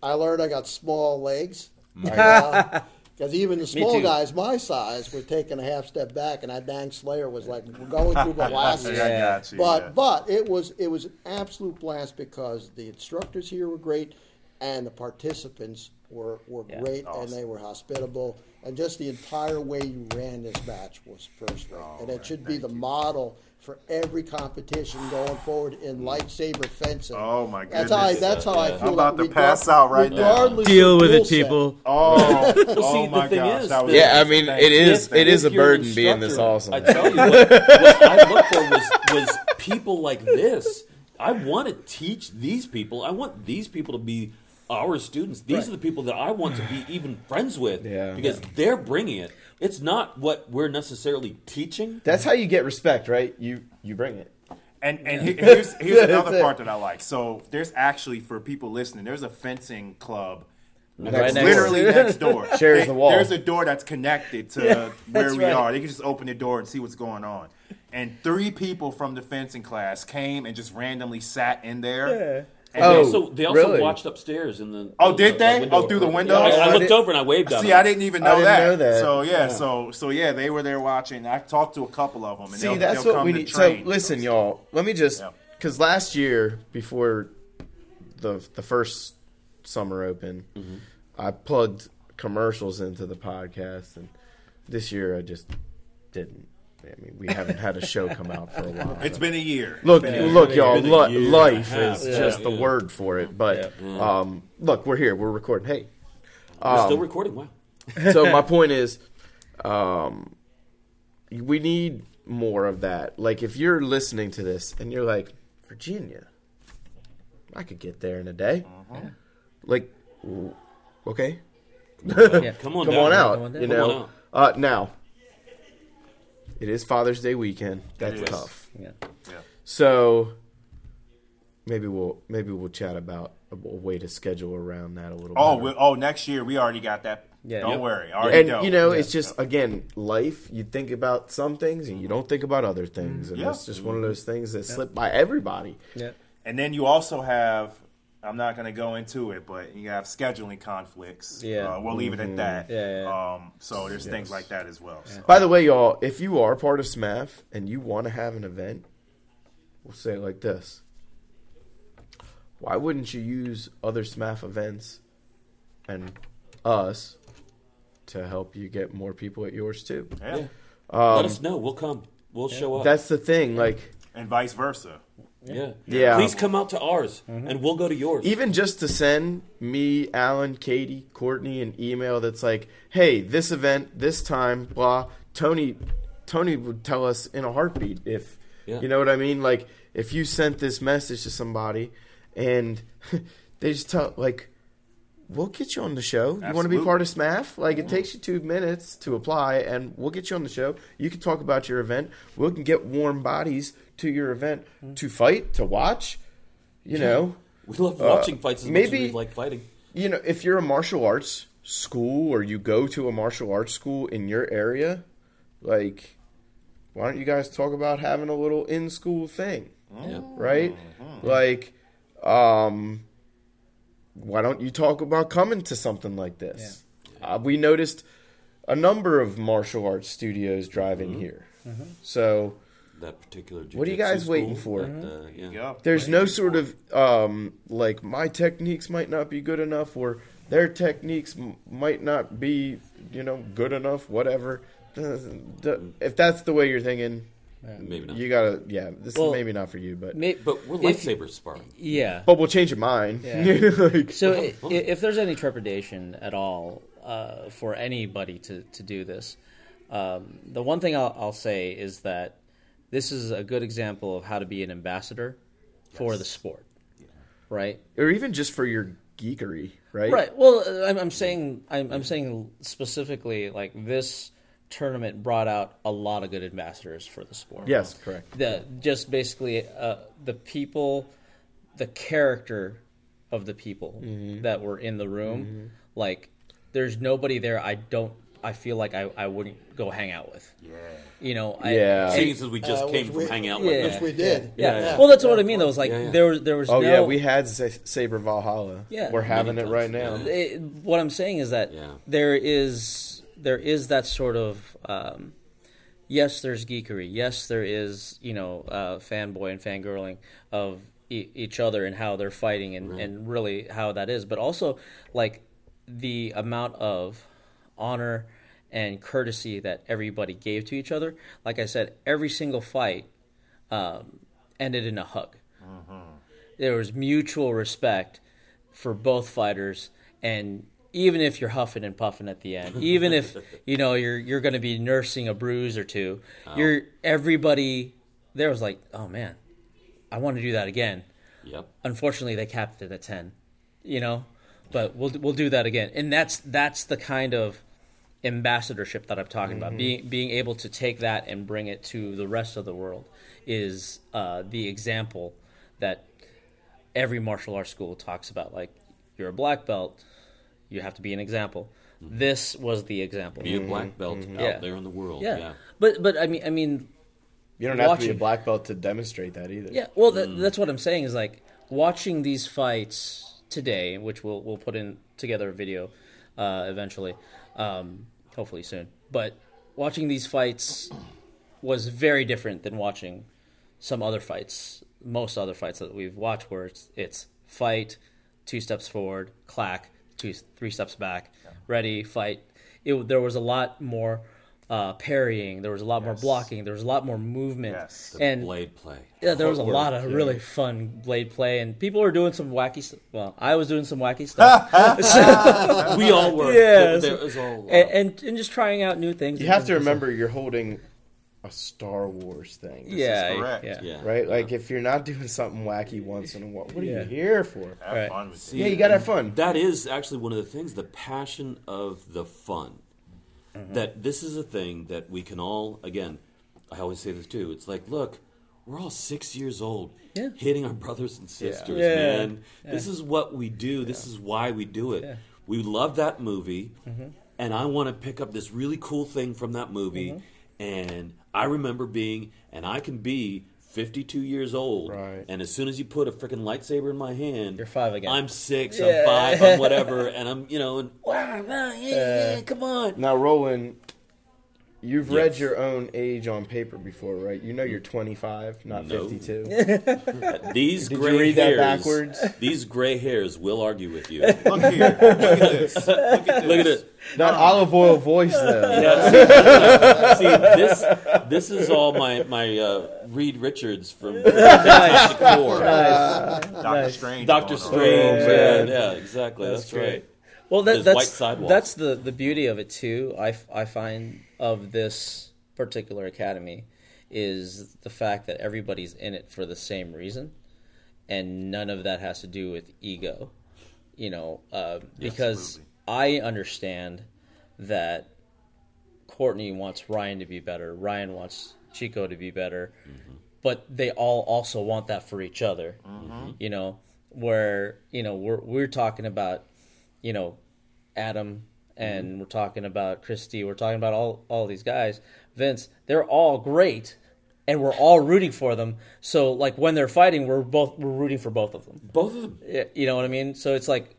Speaker 3: I learned I got small legs. Because uh, even the small guys my size were taking a half step back, and that dang Slayer was like going through the
Speaker 5: I got you.
Speaker 3: But
Speaker 5: yeah.
Speaker 3: but it was it was an absolute blast because the instructors here were great, and the participants were were
Speaker 2: Yeah.
Speaker 3: great, and they were hospitable, and just the entire way you ran this match was first rate, and it should be the model for every competition going forward in lightsaber fencing.
Speaker 5: Oh, my
Speaker 3: That's how I,
Speaker 5: goodness.
Speaker 3: that's how I feel.
Speaker 5: I'm about
Speaker 3: that
Speaker 5: to pass out right now.
Speaker 2: Deal with
Speaker 3: rule
Speaker 2: it,
Speaker 3: set.
Speaker 2: people.
Speaker 5: Oh,
Speaker 4: see,
Speaker 5: oh my
Speaker 4: thing
Speaker 5: gosh,
Speaker 4: is
Speaker 5: that
Speaker 1: Yeah, I mean,
Speaker 5: Thank
Speaker 1: it
Speaker 5: you.
Speaker 1: is
Speaker 4: If-
Speaker 1: it is a
Speaker 4: if you're an
Speaker 1: burden being this awesome.
Speaker 4: I tell you what, what I looked for was, was people like this. I want to teach these people. I want these people to be our students. These
Speaker 2: Right.
Speaker 4: are the people that I want to be even friends with
Speaker 1: Yeah.
Speaker 4: because they're bringing it. It's not what we're necessarily teaching.
Speaker 1: That's how you get respect, right? You you bring it.
Speaker 5: And and he- here's here's another part that I like. So there's actually for people listening, there's a fencing club
Speaker 1: Next
Speaker 2: Right next-
Speaker 5: literally next door.
Speaker 1: Shares
Speaker 5: They-
Speaker 1: the wall.
Speaker 5: There's a door that's connected to where we
Speaker 2: right.
Speaker 5: are. They can just open the door and see what's going on. And three people from the fencing class came and just randomly sat in there. And
Speaker 1: Oh,
Speaker 4: They
Speaker 5: they-
Speaker 4: also, they also
Speaker 1: really?
Speaker 4: watched upstairs in the.
Speaker 5: Oh, did
Speaker 4: the
Speaker 5: they?
Speaker 4: window.
Speaker 5: Oh, through the
Speaker 4: Yeah. I, I
Speaker 1: I
Speaker 4: looked
Speaker 1: did-
Speaker 4: over and I waved at
Speaker 5: See,
Speaker 4: them.
Speaker 5: I didn't even know,
Speaker 1: I didn't
Speaker 5: that.
Speaker 1: know that.
Speaker 5: So yeah, so so yeah, they were there watching. I talked to a couple of them. And
Speaker 1: See,
Speaker 5: they'll,
Speaker 1: that's
Speaker 5: they'll
Speaker 1: what
Speaker 5: come
Speaker 1: we need. So listen, y'all. Let me just
Speaker 5: Yeah.
Speaker 1: because last year before the the first summer open,
Speaker 5: Mm-hmm.
Speaker 1: I plugged commercials into the podcast, and this year I just didn't. I mean, we haven't had a show come out for a while.
Speaker 5: It's been a year.
Speaker 1: Look,
Speaker 2: been a-
Speaker 1: look,
Speaker 2: it's
Speaker 1: y'all.
Speaker 4: been
Speaker 1: Li-
Speaker 4: year
Speaker 1: life is
Speaker 4: Yeah,
Speaker 1: just the word for it. But um, look, we're here. We're recording. Hey,
Speaker 4: We're
Speaker 1: Um,
Speaker 4: still recording. Wow.
Speaker 1: so my point is, um, we need more of that. Like, if you're listening to this and you're like, Virginia, I could get there in a day. Like, okay,
Speaker 2: Yeah.
Speaker 4: Come on
Speaker 1: come
Speaker 4: down.
Speaker 1: on out.
Speaker 2: Come on down.
Speaker 1: You know.
Speaker 4: on out.
Speaker 1: Uh, now, it is Father's Day weekend. That's tough.
Speaker 2: Yeah.
Speaker 1: So maybe we'll maybe we'll chat about a, a way to schedule around that a little.
Speaker 5: Oh, we, oh, next year we already got that.
Speaker 2: Yeah.
Speaker 5: Don't
Speaker 2: Yep.
Speaker 5: worry. Already
Speaker 1: and
Speaker 5: know.
Speaker 1: you know, it's just again life. You think about some things and you mm-hmm. don't think about other things, mm-hmm. and
Speaker 5: Yeah.
Speaker 1: it's just one of those things that slip by everybody.
Speaker 2: Yeah.
Speaker 5: And then you also have. I'm not going to go into it, but you have scheduling conflicts.
Speaker 2: Yeah.
Speaker 5: Uh, we'll leave it at that.
Speaker 2: Yeah, yeah.
Speaker 5: Um, so there's things like that as well. So.
Speaker 1: By the way, y'all, if you are part of SMAF and you want to have an event, we'll say it like this: Why wouldn't you use other SMAF events and us to help you get more people at yours too?
Speaker 5: Yeah.
Speaker 4: Let us know. We'll come. We'll show up.
Speaker 1: That's the thing. Like,
Speaker 5: And vice versa.
Speaker 4: Yeah.
Speaker 1: Yeah.
Speaker 4: Please come out to ours, and we'll go to yours.
Speaker 1: even just to send me, Alan, Katie, Courtney an email that's like, "Hey, this event, this time, blah." Tony, Tony would tell us in a heartbeat if
Speaker 4: Yeah.
Speaker 1: you know what I mean. Like if you sent this message to somebody and they just tell like. We'll get you on the show. You want to be part of SMAF? Like, it takes you two minutes to apply, and we'll get you on the show. You can talk about your event. We can get warm bodies to your event mm-hmm. to fight, to watch. You know,
Speaker 4: we love watching uh, fights as much
Speaker 1: maybe-
Speaker 4: as we like fighting.
Speaker 1: you know, if you're a martial arts school or you go to a martial arts school in your area, like, why don't you guys talk about having a little in school thing,
Speaker 4: Yeah.
Speaker 1: right? Mm-hmm. Like, um, why don't you talk about coming to something like this? Uh, we noticed a number of martial arts studios driving mm-hmm. here. So
Speaker 4: That particular.
Speaker 1: What are you
Speaker 4: jiu-jitsu
Speaker 1: guys waiting
Speaker 4: school,
Speaker 1: for?
Speaker 4: that, uh, yeah.
Speaker 5: Yeah.
Speaker 1: there's no sort of um, like my techniques might not be good enough or their techniques m- might not be you know good enough whatever if that's the way you're thinking
Speaker 4: Maybe not.
Speaker 1: you gotta yeah this
Speaker 2: Well,
Speaker 1: is maybe not for you but
Speaker 2: May-
Speaker 4: But we're
Speaker 2: if-
Speaker 4: lightsaber sparring.
Speaker 2: Yeah.
Speaker 1: but we'll change your mind
Speaker 2: Yeah.
Speaker 1: Like,
Speaker 2: So i- i- if there's any trepidation at all uh, for anybody to, to do this, um, the one thing I'll, I'll say is that this is a good example of how to be an ambassador for the sport, right?
Speaker 1: or even just for your geekery right
Speaker 2: Right. Well, I'm, I'm saying I'm, I'm saying specifically like this tournament brought out a lot of good ambassadors for the sport.
Speaker 1: yes correct
Speaker 2: the just basically uh, the people, the character of the people
Speaker 1: Mm-hmm.
Speaker 2: that were in the room. Like, there's nobody there. I don't. I feel like I, I wouldn't go hang out with. Yeah. You know. I,
Speaker 1: Yeah.
Speaker 4: Seeing as we just
Speaker 3: Uh,
Speaker 4: came from
Speaker 3: we-
Speaker 4: hanging out
Speaker 2: Yeah.
Speaker 4: with
Speaker 3: Which we did.
Speaker 2: Yeah. Well, that's what I mean. Though, was like
Speaker 4: Yeah, yeah.
Speaker 2: there was there was
Speaker 1: oh
Speaker 2: no.
Speaker 1: yeah we had Sa- saber valhalla
Speaker 2: Yeah.
Speaker 1: we're having
Speaker 4: Many
Speaker 1: it right now
Speaker 4: yeah.
Speaker 2: it, what I'm saying is that
Speaker 4: Yeah.
Speaker 2: there is there is that sort of um, yes, there's geekery. Yes, there is you know uh, fanboy and fangirling of e- each other and how they're fighting and, and really how that is. But also like the amount of honor and courtesy that everybody gave to each other. Like I said, every single fight um, ended in a hug. There was mutual respect for both fighters, and even if you're huffing and puffing at the end, even if you know you're you're going to be nursing a bruise or two, you're everybody there was like, oh man, I want to do that again.
Speaker 4: Yep.
Speaker 2: Unfortunately, they capped it at ten, you know, but we'll we'll do that again, and that's that's the kind of ambassadorship that I'm talking about. Being being able to take that and bring it to the rest of the world is uh, the example that every martial arts school talks about. Like you're a black belt, you have to be an example. This was the example.
Speaker 4: Be a black belt out
Speaker 2: Mm-hmm. Yeah.
Speaker 4: there in the world.
Speaker 2: yeah.
Speaker 4: Yeah.
Speaker 2: but but I mean I mean
Speaker 1: You don't have to be a
Speaker 2: Watching-
Speaker 1: black belt to demonstrate that either.
Speaker 2: Yeah, well, that, that's what I'm saying is like watching these fights today, which we'll we'll put in together a video uh, eventually, um, hopefully soon. But watching these fights was very different than watching some other fights, most other fights that we've watched, where it's it's fight, two steps forward, clack, two three steps back, ready, fight. It, there was a lot more. Uh, parrying, there was a lot more blocking, there was a lot more movement,
Speaker 5: Yes.
Speaker 4: The
Speaker 2: and
Speaker 4: blade play.
Speaker 2: yeah, there was a lot of really fun blade play, and people were doing some wacky. St- well, I was doing some wacky stuff, So-
Speaker 4: we all were.
Speaker 2: Yeah,
Speaker 4: There,
Speaker 2: so-
Speaker 4: was all.
Speaker 2: and, and and just trying out new things.
Speaker 1: You have to remember you're holding a Star Wars thing.
Speaker 2: yeah,
Speaker 5: correct.
Speaker 2: yeah,
Speaker 4: yeah.
Speaker 1: Right? Like if you're not doing something wacky once in a while, what are
Speaker 2: Yeah.
Speaker 1: you here for?
Speaker 5: Have
Speaker 2: Right.
Speaker 5: fun with
Speaker 4: See,
Speaker 1: Yeah, you gotta have fun.
Speaker 4: That is actually one of the things, the passion of the fun.
Speaker 2: Mm-hmm.
Speaker 4: That this is a thing that we can all, again, I always say this too. It's like, look, we're all six years old,
Speaker 2: Yeah.
Speaker 4: hitting our brothers and sisters,
Speaker 2: Yeah.
Speaker 4: man. This is what we do. This is why we do it.
Speaker 2: Yeah.
Speaker 4: We love that movie,
Speaker 2: Mm-hmm.
Speaker 4: and I want to pick up this really cool thing from that movie.
Speaker 2: Mm-hmm.
Speaker 4: And I remember being, and I can be 52 years old,
Speaker 1: Right.
Speaker 4: and as soon as you put a freaking lightsaber in my hand,
Speaker 2: You're five again.
Speaker 4: I'm six,
Speaker 2: Yeah.
Speaker 4: I'm five, I'm whatever, and I'm, you know, and wow, wow, yeah, yeah, come on.
Speaker 1: Now, Roland, you've read your own age on paper before, right? You know you're 25, not
Speaker 4: No.
Speaker 1: 52.
Speaker 4: These
Speaker 1: Did you
Speaker 4: gray
Speaker 1: read that
Speaker 4: hairs,
Speaker 1: backwards?
Speaker 4: These gray hairs will argue with you.
Speaker 5: Look here. Look at this. Look at this.
Speaker 4: Look at it.
Speaker 1: that olive oil voice, though.
Speaker 4: Yeah, see, see, this this is all my my uh, Reed Richards from Fantastic Four.
Speaker 5: Doctor Strange.
Speaker 4: Doctor. Strange.
Speaker 1: Oh,
Speaker 4: yeah, yeah, exactly. That's,
Speaker 2: great.
Speaker 4: right.
Speaker 2: Well, that, that's
Speaker 4: white
Speaker 2: that's the the beauty of it too. I, I find of this particular academy is the fact that everybody's in it for the same reason, and none of that has to do with ego. You know, uh, because
Speaker 5: absolutely.
Speaker 2: I understand that Courtney wants Ryan to be better. Ryan wants Chico to be better. But they all also want that for each other. You know, where, you know, we're we're talking about, you know, Adam and mm-hmm. we're talking about Christie, we're talking about all all these guys. Vince, they're all great and we're all rooting for them. So like when they're fighting, we're both we're rooting for both of them.
Speaker 4: Both of them.
Speaker 2: Yeah, You know what I mean? So it's like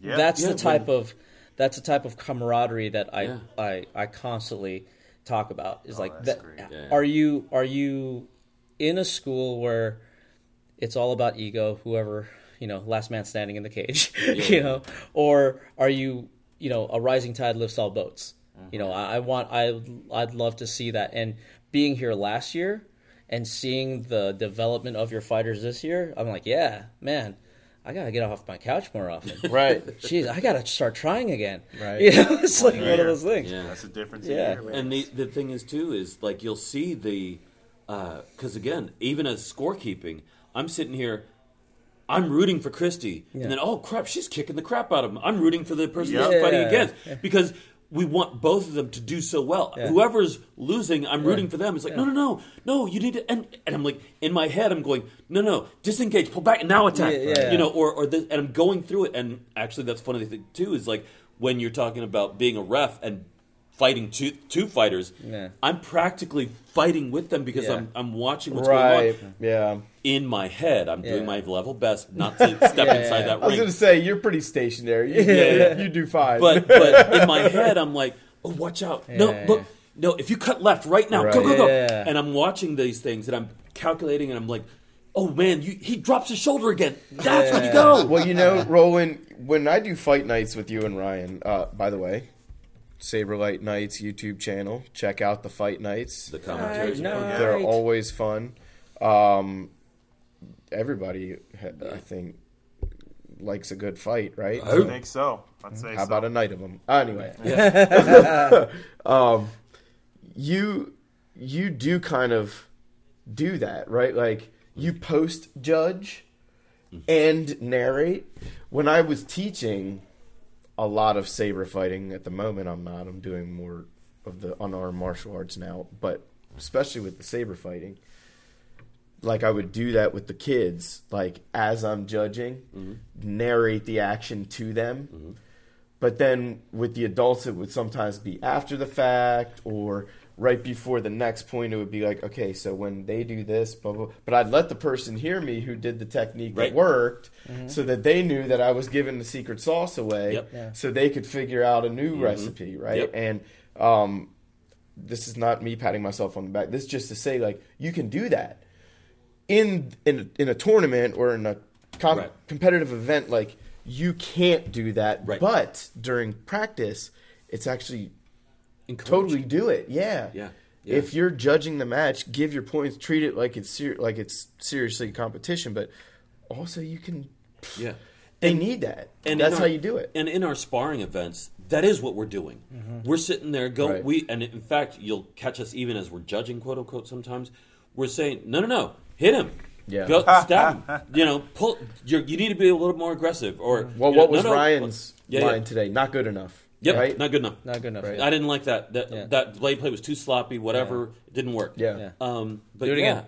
Speaker 5: Yeah.
Speaker 2: that's
Speaker 4: Yeah,
Speaker 2: the type of that's the type of camaraderie that I
Speaker 4: Yeah.
Speaker 2: I, I constantly talk about. Is oh, like
Speaker 5: that's
Speaker 2: that.
Speaker 5: great.
Speaker 4: Yeah.
Speaker 2: Are you are you in a school where it's all about ego? Whoever you know, last man standing in the cage. you know, or are you you know a rising tide lifts all boats? You know, mm-hmm. I, I want I I'd love to see that. And being here last year and seeing the development of your fighters this year, I'm like, yeah, man. I gotta get off my couch more often.
Speaker 1: Right.
Speaker 2: Jeez, I gotta start trying again.
Speaker 1: Right.
Speaker 2: You know, it's like one of those things.
Speaker 4: Yeah.
Speaker 5: That's a difference.
Speaker 2: Yeah.
Speaker 4: And the the thing is too is like you'll see the uh, because again even as scorekeeping, I'm sitting here. I'm rooting for Christy, and then oh crap, she's kicking the crap out of him. I'm rooting for the person
Speaker 5: Yep.
Speaker 4: she's fighting
Speaker 2: Yeah.
Speaker 4: against because we want both of them to do so well. Whoever's losing, I'm rooting for them. It's like no, no, no, no. You need to, and, and I'm like in my head, I'm going no, no, disengage, pull back, and now attack.
Speaker 2: Yeah, yeah.
Speaker 4: You know, or or this, and I'm going through it. And actually, that's funny thing too is like when you're talking about being a ref and fighting two two fighters.
Speaker 2: Yeah.
Speaker 4: I'm practically fighting with them because
Speaker 2: Yeah.
Speaker 4: I'm I'm watching what's
Speaker 1: Right.
Speaker 4: going on
Speaker 1: Yeah.
Speaker 4: in my head. I'm
Speaker 2: Yeah.
Speaker 4: doing my level best not to step inside that
Speaker 1: I was going to say, you're pretty stationary. You,
Speaker 4: Yeah.
Speaker 1: you do fine.
Speaker 4: But but in my head, I'm like, oh, watch out! No, look, no. If you cut left right now, go
Speaker 1: Right.
Speaker 4: go go!
Speaker 2: Yeah.
Speaker 4: And I'm watching these things, and I'm calculating, and I'm like, oh man, you, he drops his shoulder again. That's when you go.
Speaker 1: Well, you know, Roland, when I do fight nights with you and Ryan, uh, by the way, Saber Light Knights YouTube channel, check out the fight nights.
Speaker 4: The commentary.
Speaker 2: Night, night.
Speaker 1: They're always fun. Um, everybody, I think, likes a good fight, right?
Speaker 5: I think so. I'd say
Speaker 1: How
Speaker 5: so.
Speaker 1: about a night of them? Anyway, um, you you do kind of do that, right? Like you post judge and narrate. When I was teaching a lot of saber fighting at the moment, I'm not. I'm doing more of the unarmed martial arts now, but especially with the saber fighting. Like I would do that with the kids, like as I'm judging, mm-hmm. narrate the action to them mm-hmm. but then with the adults, it would sometimes be after the fact or right before the next point. It would be like, okay, so when they do this, blah blah. But I'd let the person hear me who did the technique
Speaker 4: Right.
Speaker 1: that worked, so that they knew that I was giving the secret sauce away,
Speaker 4: Yep.
Speaker 2: Yeah.
Speaker 1: so they could figure out a new recipe, right?
Speaker 4: Yep.
Speaker 1: And um, this is not me patting myself on the back. This is just to say, like, you can do that in in in a tournament or in a com-
Speaker 4: Right.
Speaker 1: competitive event. Like, you can't do that.
Speaker 4: Right.
Speaker 1: But during practice, it's actually
Speaker 4: Encourage.
Speaker 1: Totally do it. Yeah.
Speaker 4: Yeah. Yeah.
Speaker 1: If you're judging the match, give your points. Treat it like it's ser- like it's seriously competition. But also, you can.
Speaker 4: Yeah.
Speaker 1: They need that, and that's
Speaker 4: our-
Speaker 1: how you do it.
Speaker 4: And in our sparring events, that is what we're doing. Mm-hmm. We're sitting there, go.
Speaker 1: Right.
Speaker 4: We and in fact, you'll catch us even as we're judging, quote unquote. Sometimes we're saying, no, no, no, hit him.
Speaker 1: Yeah.
Speaker 4: Go stab him. You know, pull. You're, you need to be a little more aggressive. Or
Speaker 1: Well,
Speaker 4: you know,
Speaker 1: what was
Speaker 4: no, no,
Speaker 1: Ryan's
Speaker 4: Yeah, yeah.
Speaker 1: line today? Not good enough.
Speaker 4: Yep,
Speaker 1: Right.
Speaker 4: not good enough.
Speaker 2: Not good enough.
Speaker 1: Right.
Speaker 4: I didn't like that. That
Speaker 2: Yeah.
Speaker 4: that blade play was too sloppy. Whatever, it didn't work.
Speaker 1: Yeah.
Speaker 2: Yeah.
Speaker 4: Um, but
Speaker 2: Do it
Speaker 4: yeah.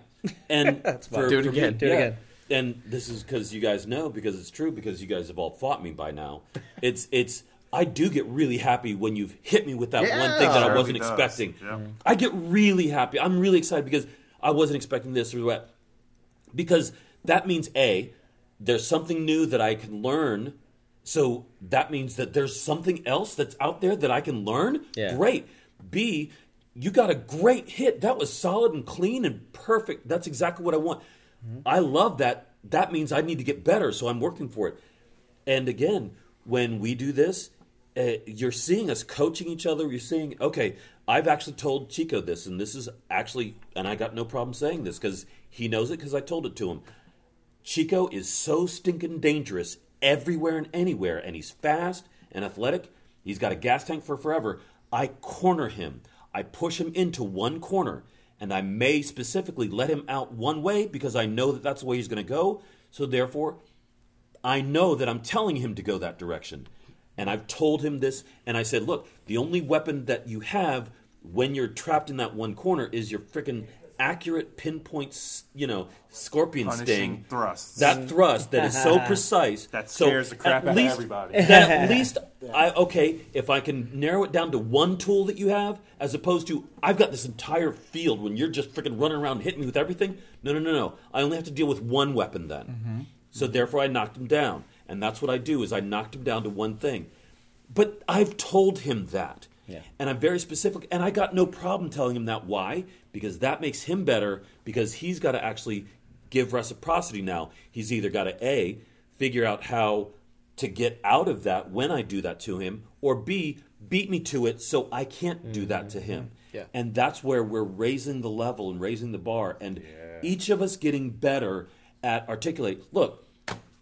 Speaker 4: And
Speaker 2: fine.
Speaker 1: Do it again.
Speaker 2: Do it again.
Speaker 4: And this is because you guys know because it's true because you guys have all fought me by now. It's it's I do get really happy when you've hit me with that one thing that I wasn't expecting.
Speaker 5: Yeah.
Speaker 4: I get really happy. I'm really excited because I wasn't expecting this or that. Because that means A, there's something new that I can learn. So that means that there's something else that's out there that I can learn.
Speaker 2: Yeah.
Speaker 4: Great. B, you got a great hit. That was solid and clean and perfect. That's exactly what I want. I love that. That means I need to get better, so I'm working for it. And again, when we do this, uh, you're seeing us coaching each other. You're seeing, okay, I've actually told Chico this, and this is actually, and I got no problem saying this because he knows it because I told it to him. Chico is so stinking dangerous everywhere and anywhere, and he's fast and athletic. He's got a gas tank for forever. I corner him. I push him into one corner, and I may specifically let him out one way because I know that that's the way he's going to go. So therefore, I know that I'm telling him to go that direction. And I've told him this, and I said, look, the only weapon that you have when you're trapped in that one corner is your freaking accurate pinpoint, you know, scorpion
Speaker 5: Punishing
Speaker 4: sting.
Speaker 5: thrusts.
Speaker 4: That thrust that is so precise.
Speaker 5: That
Speaker 4: so
Speaker 5: scares the crap
Speaker 4: at
Speaker 5: out of
Speaker 4: least-
Speaker 5: everybody.
Speaker 4: That at least, I okay, if I can narrow it down to one tool that you have, as opposed to I've got this entire field when you're just freaking running around hitting me with everything. No, no, no, no. I only have to deal with one weapon then.
Speaker 5: Mm-hmm.
Speaker 4: So therefore, I knocked him down, and that's what I do is I knocked him down to one thing. But I've told him that.
Speaker 2: Yeah.
Speaker 4: And I'm very specific, and I got no problem telling him that. Why? Because that makes him better, because he's got to actually give reciprocity now. He's either got to A, figure out how to get out of that when I do that to him, or B, beat me to it so I can't do that to him. Mm-hmm.
Speaker 2: Yeah.
Speaker 4: And that's where we're raising the level and raising the bar, and each of us getting better at articulate. Look,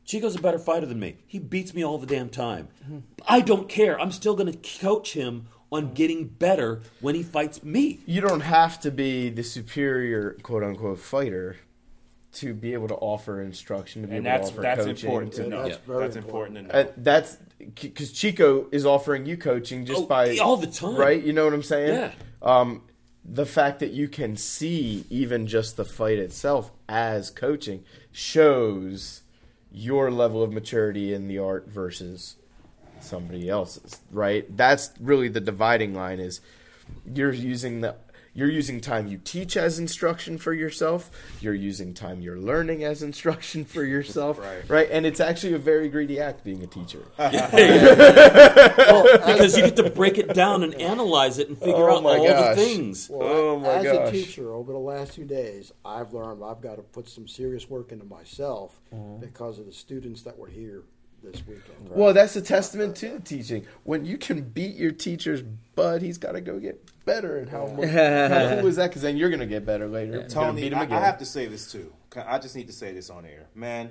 Speaker 4: Chico's a better fighter than me. He beats me all the damn time. Mm-hmm. I don't care. I'm still going to coach him on getting better when he fights me.
Speaker 1: you don't have to be the superior quote unquote fighter to be able to offer instruction to be
Speaker 5: and
Speaker 1: able
Speaker 5: that's
Speaker 1: to offer
Speaker 5: that's
Speaker 1: coaching.
Speaker 5: important to
Speaker 3: Yeah,
Speaker 5: know.
Speaker 3: that's
Speaker 5: That's,
Speaker 3: very
Speaker 5: important to know.
Speaker 1: Uh, that's because Chico is offering you coaching just
Speaker 4: Oh,
Speaker 1: by
Speaker 4: all the time.
Speaker 1: right? You know what I'm saying?
Speaker 4: Yeah.
Speaker 1: Um, the fact that you can see even just the fight itself as coaching shows your level of maturity in the art versus somebody else's, right? That's really the dividing line is you're using the you're using time you teach as instruction for yourself. You're using time you're learning as instruction for yourself,
Speaker 5: Right.
Speaker 1: right? And it's actually a very greedy act being a teacher.
Speaker 4: because you get to break it down and analyze it and figure
Speaker 1: Oh
Speaker 4: out all
Speaker 1: gosh.
Speaker 4: the things.
Speaker 3: Well,
Speaker 1: Oh, my
Speaker 3: as
Speaker 1: gosh.
Speaker 3: a teacher, over the last few days, I've learned I've got to put some serious work into myself
Speaker 1: Mm-hmm.
Speaker 3: because of the students that were here this weekend.
Speaker 1: Well, that's a testament to the teaching. When you can beat your teacher's butt, he's got to go get better. And how, mu- how cool is that? Because then you're going to get better later. You're
Speaker 5: Tony,
Speaker 1: beat him
Speaker 5: I,
Speaker 1: again.
Speaker 5: I have to say this too. I just need to say this on air, man.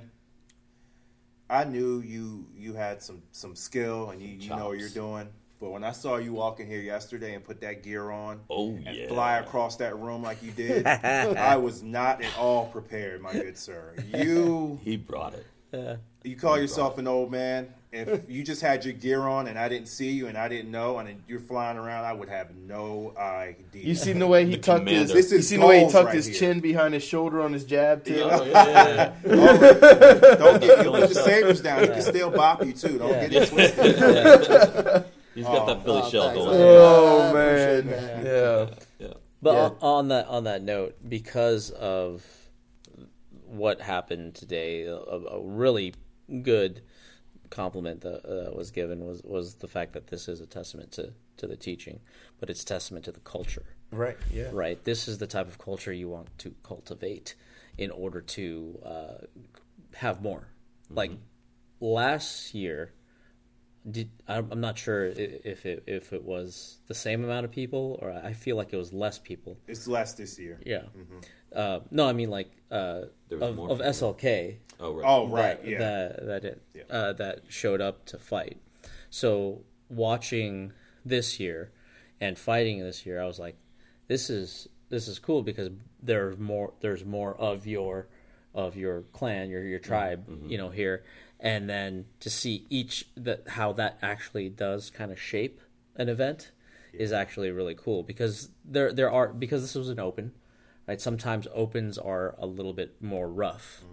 Speaker 5: I knew you you had some some skill and you, you know what you're doing. But when I saw you walk in here yesterday and put that gear on
Speaker 4: Oh,
Speaker 5: and
Speaker 4: yeah.
Speaker 5: fly across that room like you did, I was not at all prepared, my good sir. You
Speaker 4: He brought it.
Speaker 5: You call yourself an old man. If you just had your gear on and I didn't see you and I didn't know and you're flying around, I would have no idea.
Speaker 1: You seen the way he
Speaker 4: The
Speaker 1: tucked
Speaker 4: commander.
Speaker 1: his?
Speaker 5: This
Speaker 1: you seen the way he tucked
Speaker 5: right
Speaker 1: his
Speaker 5: here.
Speaker 1: chin behind his shoulder on his jab too.
Speaker 4: Oh, yeah, yeah, yeah.
Speaker 5: Don't get you put the sabers down. He can still bop you too. Don't get it twisted.
Speaker 4: He's got oh, that Philly
Speaker 3: Oh,
Speaker 4: shell going.
Speaker 1: Oh
Speaker 3: I appreciate
Speaker 1: man, yeah.
Speaker 4: Yeah.
Speaker 2: But
Speaker 1: Yeah.
Speaker 2: on, on that on that note, because of what happened today, a, a really good compliment that uh, was given was was the fact that this is a testament to to the teaching, but it's testament to the culture.
Speaker 1: Right. Yeah.
Speaker 2: Right. This is the type of culture you want to cultivate in order to uh, have more. Like last year, did I'm I'm not sure if it if it was the same amount of people or I feel like it was less people.
Speaker 5: It's less this year.
Speaker 2: Yeah. Uh, no, I mean like uh, of, of. SLK
Speaker 5: Oh right.
Speaker 4: Oh, right.
Speaker 5: right,
Speaker 2: that,
Speaker 5: yeah.
Speaker 2: that that it,
Speaker 5: Yeah.
Speaker 2: uh, that showed up to fight. So watching this year and fighting this year, I was like, this is this is cool because there's more there's more of your of your clan, your your tribe, you know, here, and then to see each that how that actually does kind of shape an event is actually really cool because there there are because this was an open right? Sometimes opens are a little bit more rough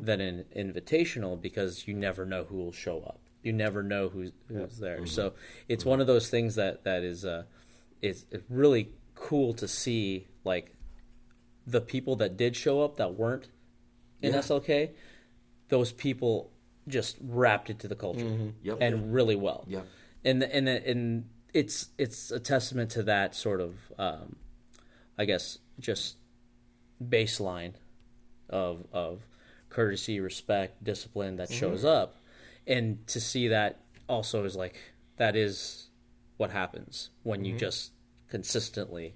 Speaker 2: than an invitational because you never know who will show up. You never know who's, who's there. So it's one of those things that that is uh it's, it's really cool to see like the people that did show up that weren't in slk those people just wrapped into the culture
Speaker 4: Yep.
Speaker 2: and really well.
Speaker 4: Yep.
Speaker 2: and and and it's it's a testament to that sort of um, I guess just baseline of of courtesy, respect, discipline that mm-hmm. shows up, and to see that also is like that is what happens when you mm-hmm. just consistently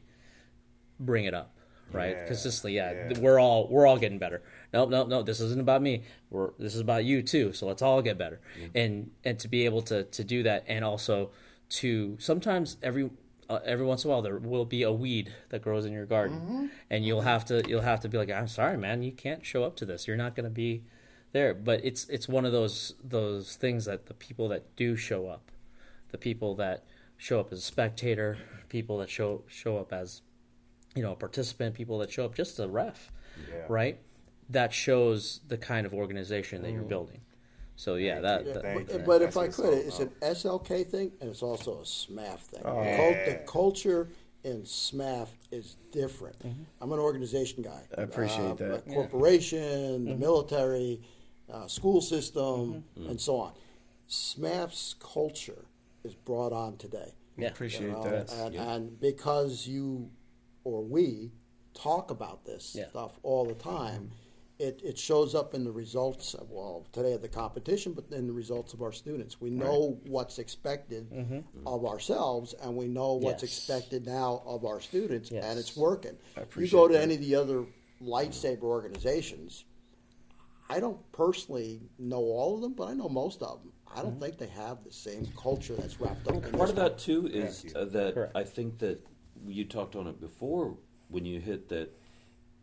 Speaker 2: bring it up right?
Speaker 5: Yeah,
Speaker 2: consistently yeah,
Speaker 5: yeah.
Speaker 2: we're all we're all getting better. Nope nope nope. This isn't about me. We're this is about you too. So let's all get better. Mm-hmm. And and to be able to to do that and also to sometimes every uh, every once in a while there will be a weed that grows in your garden. And you'll have to you'll have to be like i'm sorry man you can't show up to this. You're not going to be there. But it's it's one of those those things that the people that do show up the people that show up as a spectator people that show show up as you know a participant people that show up just as a ref
Speaker 5: Yeah.
Speaker 2: right? That shows the kind of organization that you're building so yeah that,
Speaker 3: Yeah,
Speaker 2: that-
Speaker 3: but,
Speaker 5: you.
Speaker 3: but if I could, it's an SLK thing and it's also a SMAF thing.
Speaker 1: Oh.
Speaker 3: the, cul-
Speaker 5: Yeah.
Speaker 3: the culture in SMAF is different. I'm an organization guy.
Speaker 1: I appreciate
Speaker 3: Uh,
Speaker 1: that.
Speaker 3: a Corporation, the military, uh, school system, and so on. SMAF's culture is brought on today.
Speaker 2: yeah
Speaker 1: Appreciate
Speaker 3: You know,
Speaker 1: that.
Speaker 3: And,
Speaker 4: Yeah.
Speaker 3: and because you or we talk about this
Speaker 2: Yeah.
Speaker 3: stuff all the time, it, it shows up in the results of, well, today of the competition, but in the results of our students. We know what's expected of ourselves, and we know what's
Speaker 2: Mm-hmm. Yes.
Speaker 3: expected now of our students,
Speaker 2: Yes.
Speaker 3: and it's working.
Speaker 1: I
Speaker 3: You go to
Speaker 1: that.
Speaker 3: any of the other lightsaber organizations, I don't personally know all of them, but I know most of them. I
Speaker 2: Mm-hmm.
Speaker 3: don't think they have the same culture that's wrapped up in
Speaker 4: Part of that too is
Speaker 5: Thank
Speaker 4: uh, that
Speaker 2: Correct.
Speaker 4: I think that you talked on it before when you hit that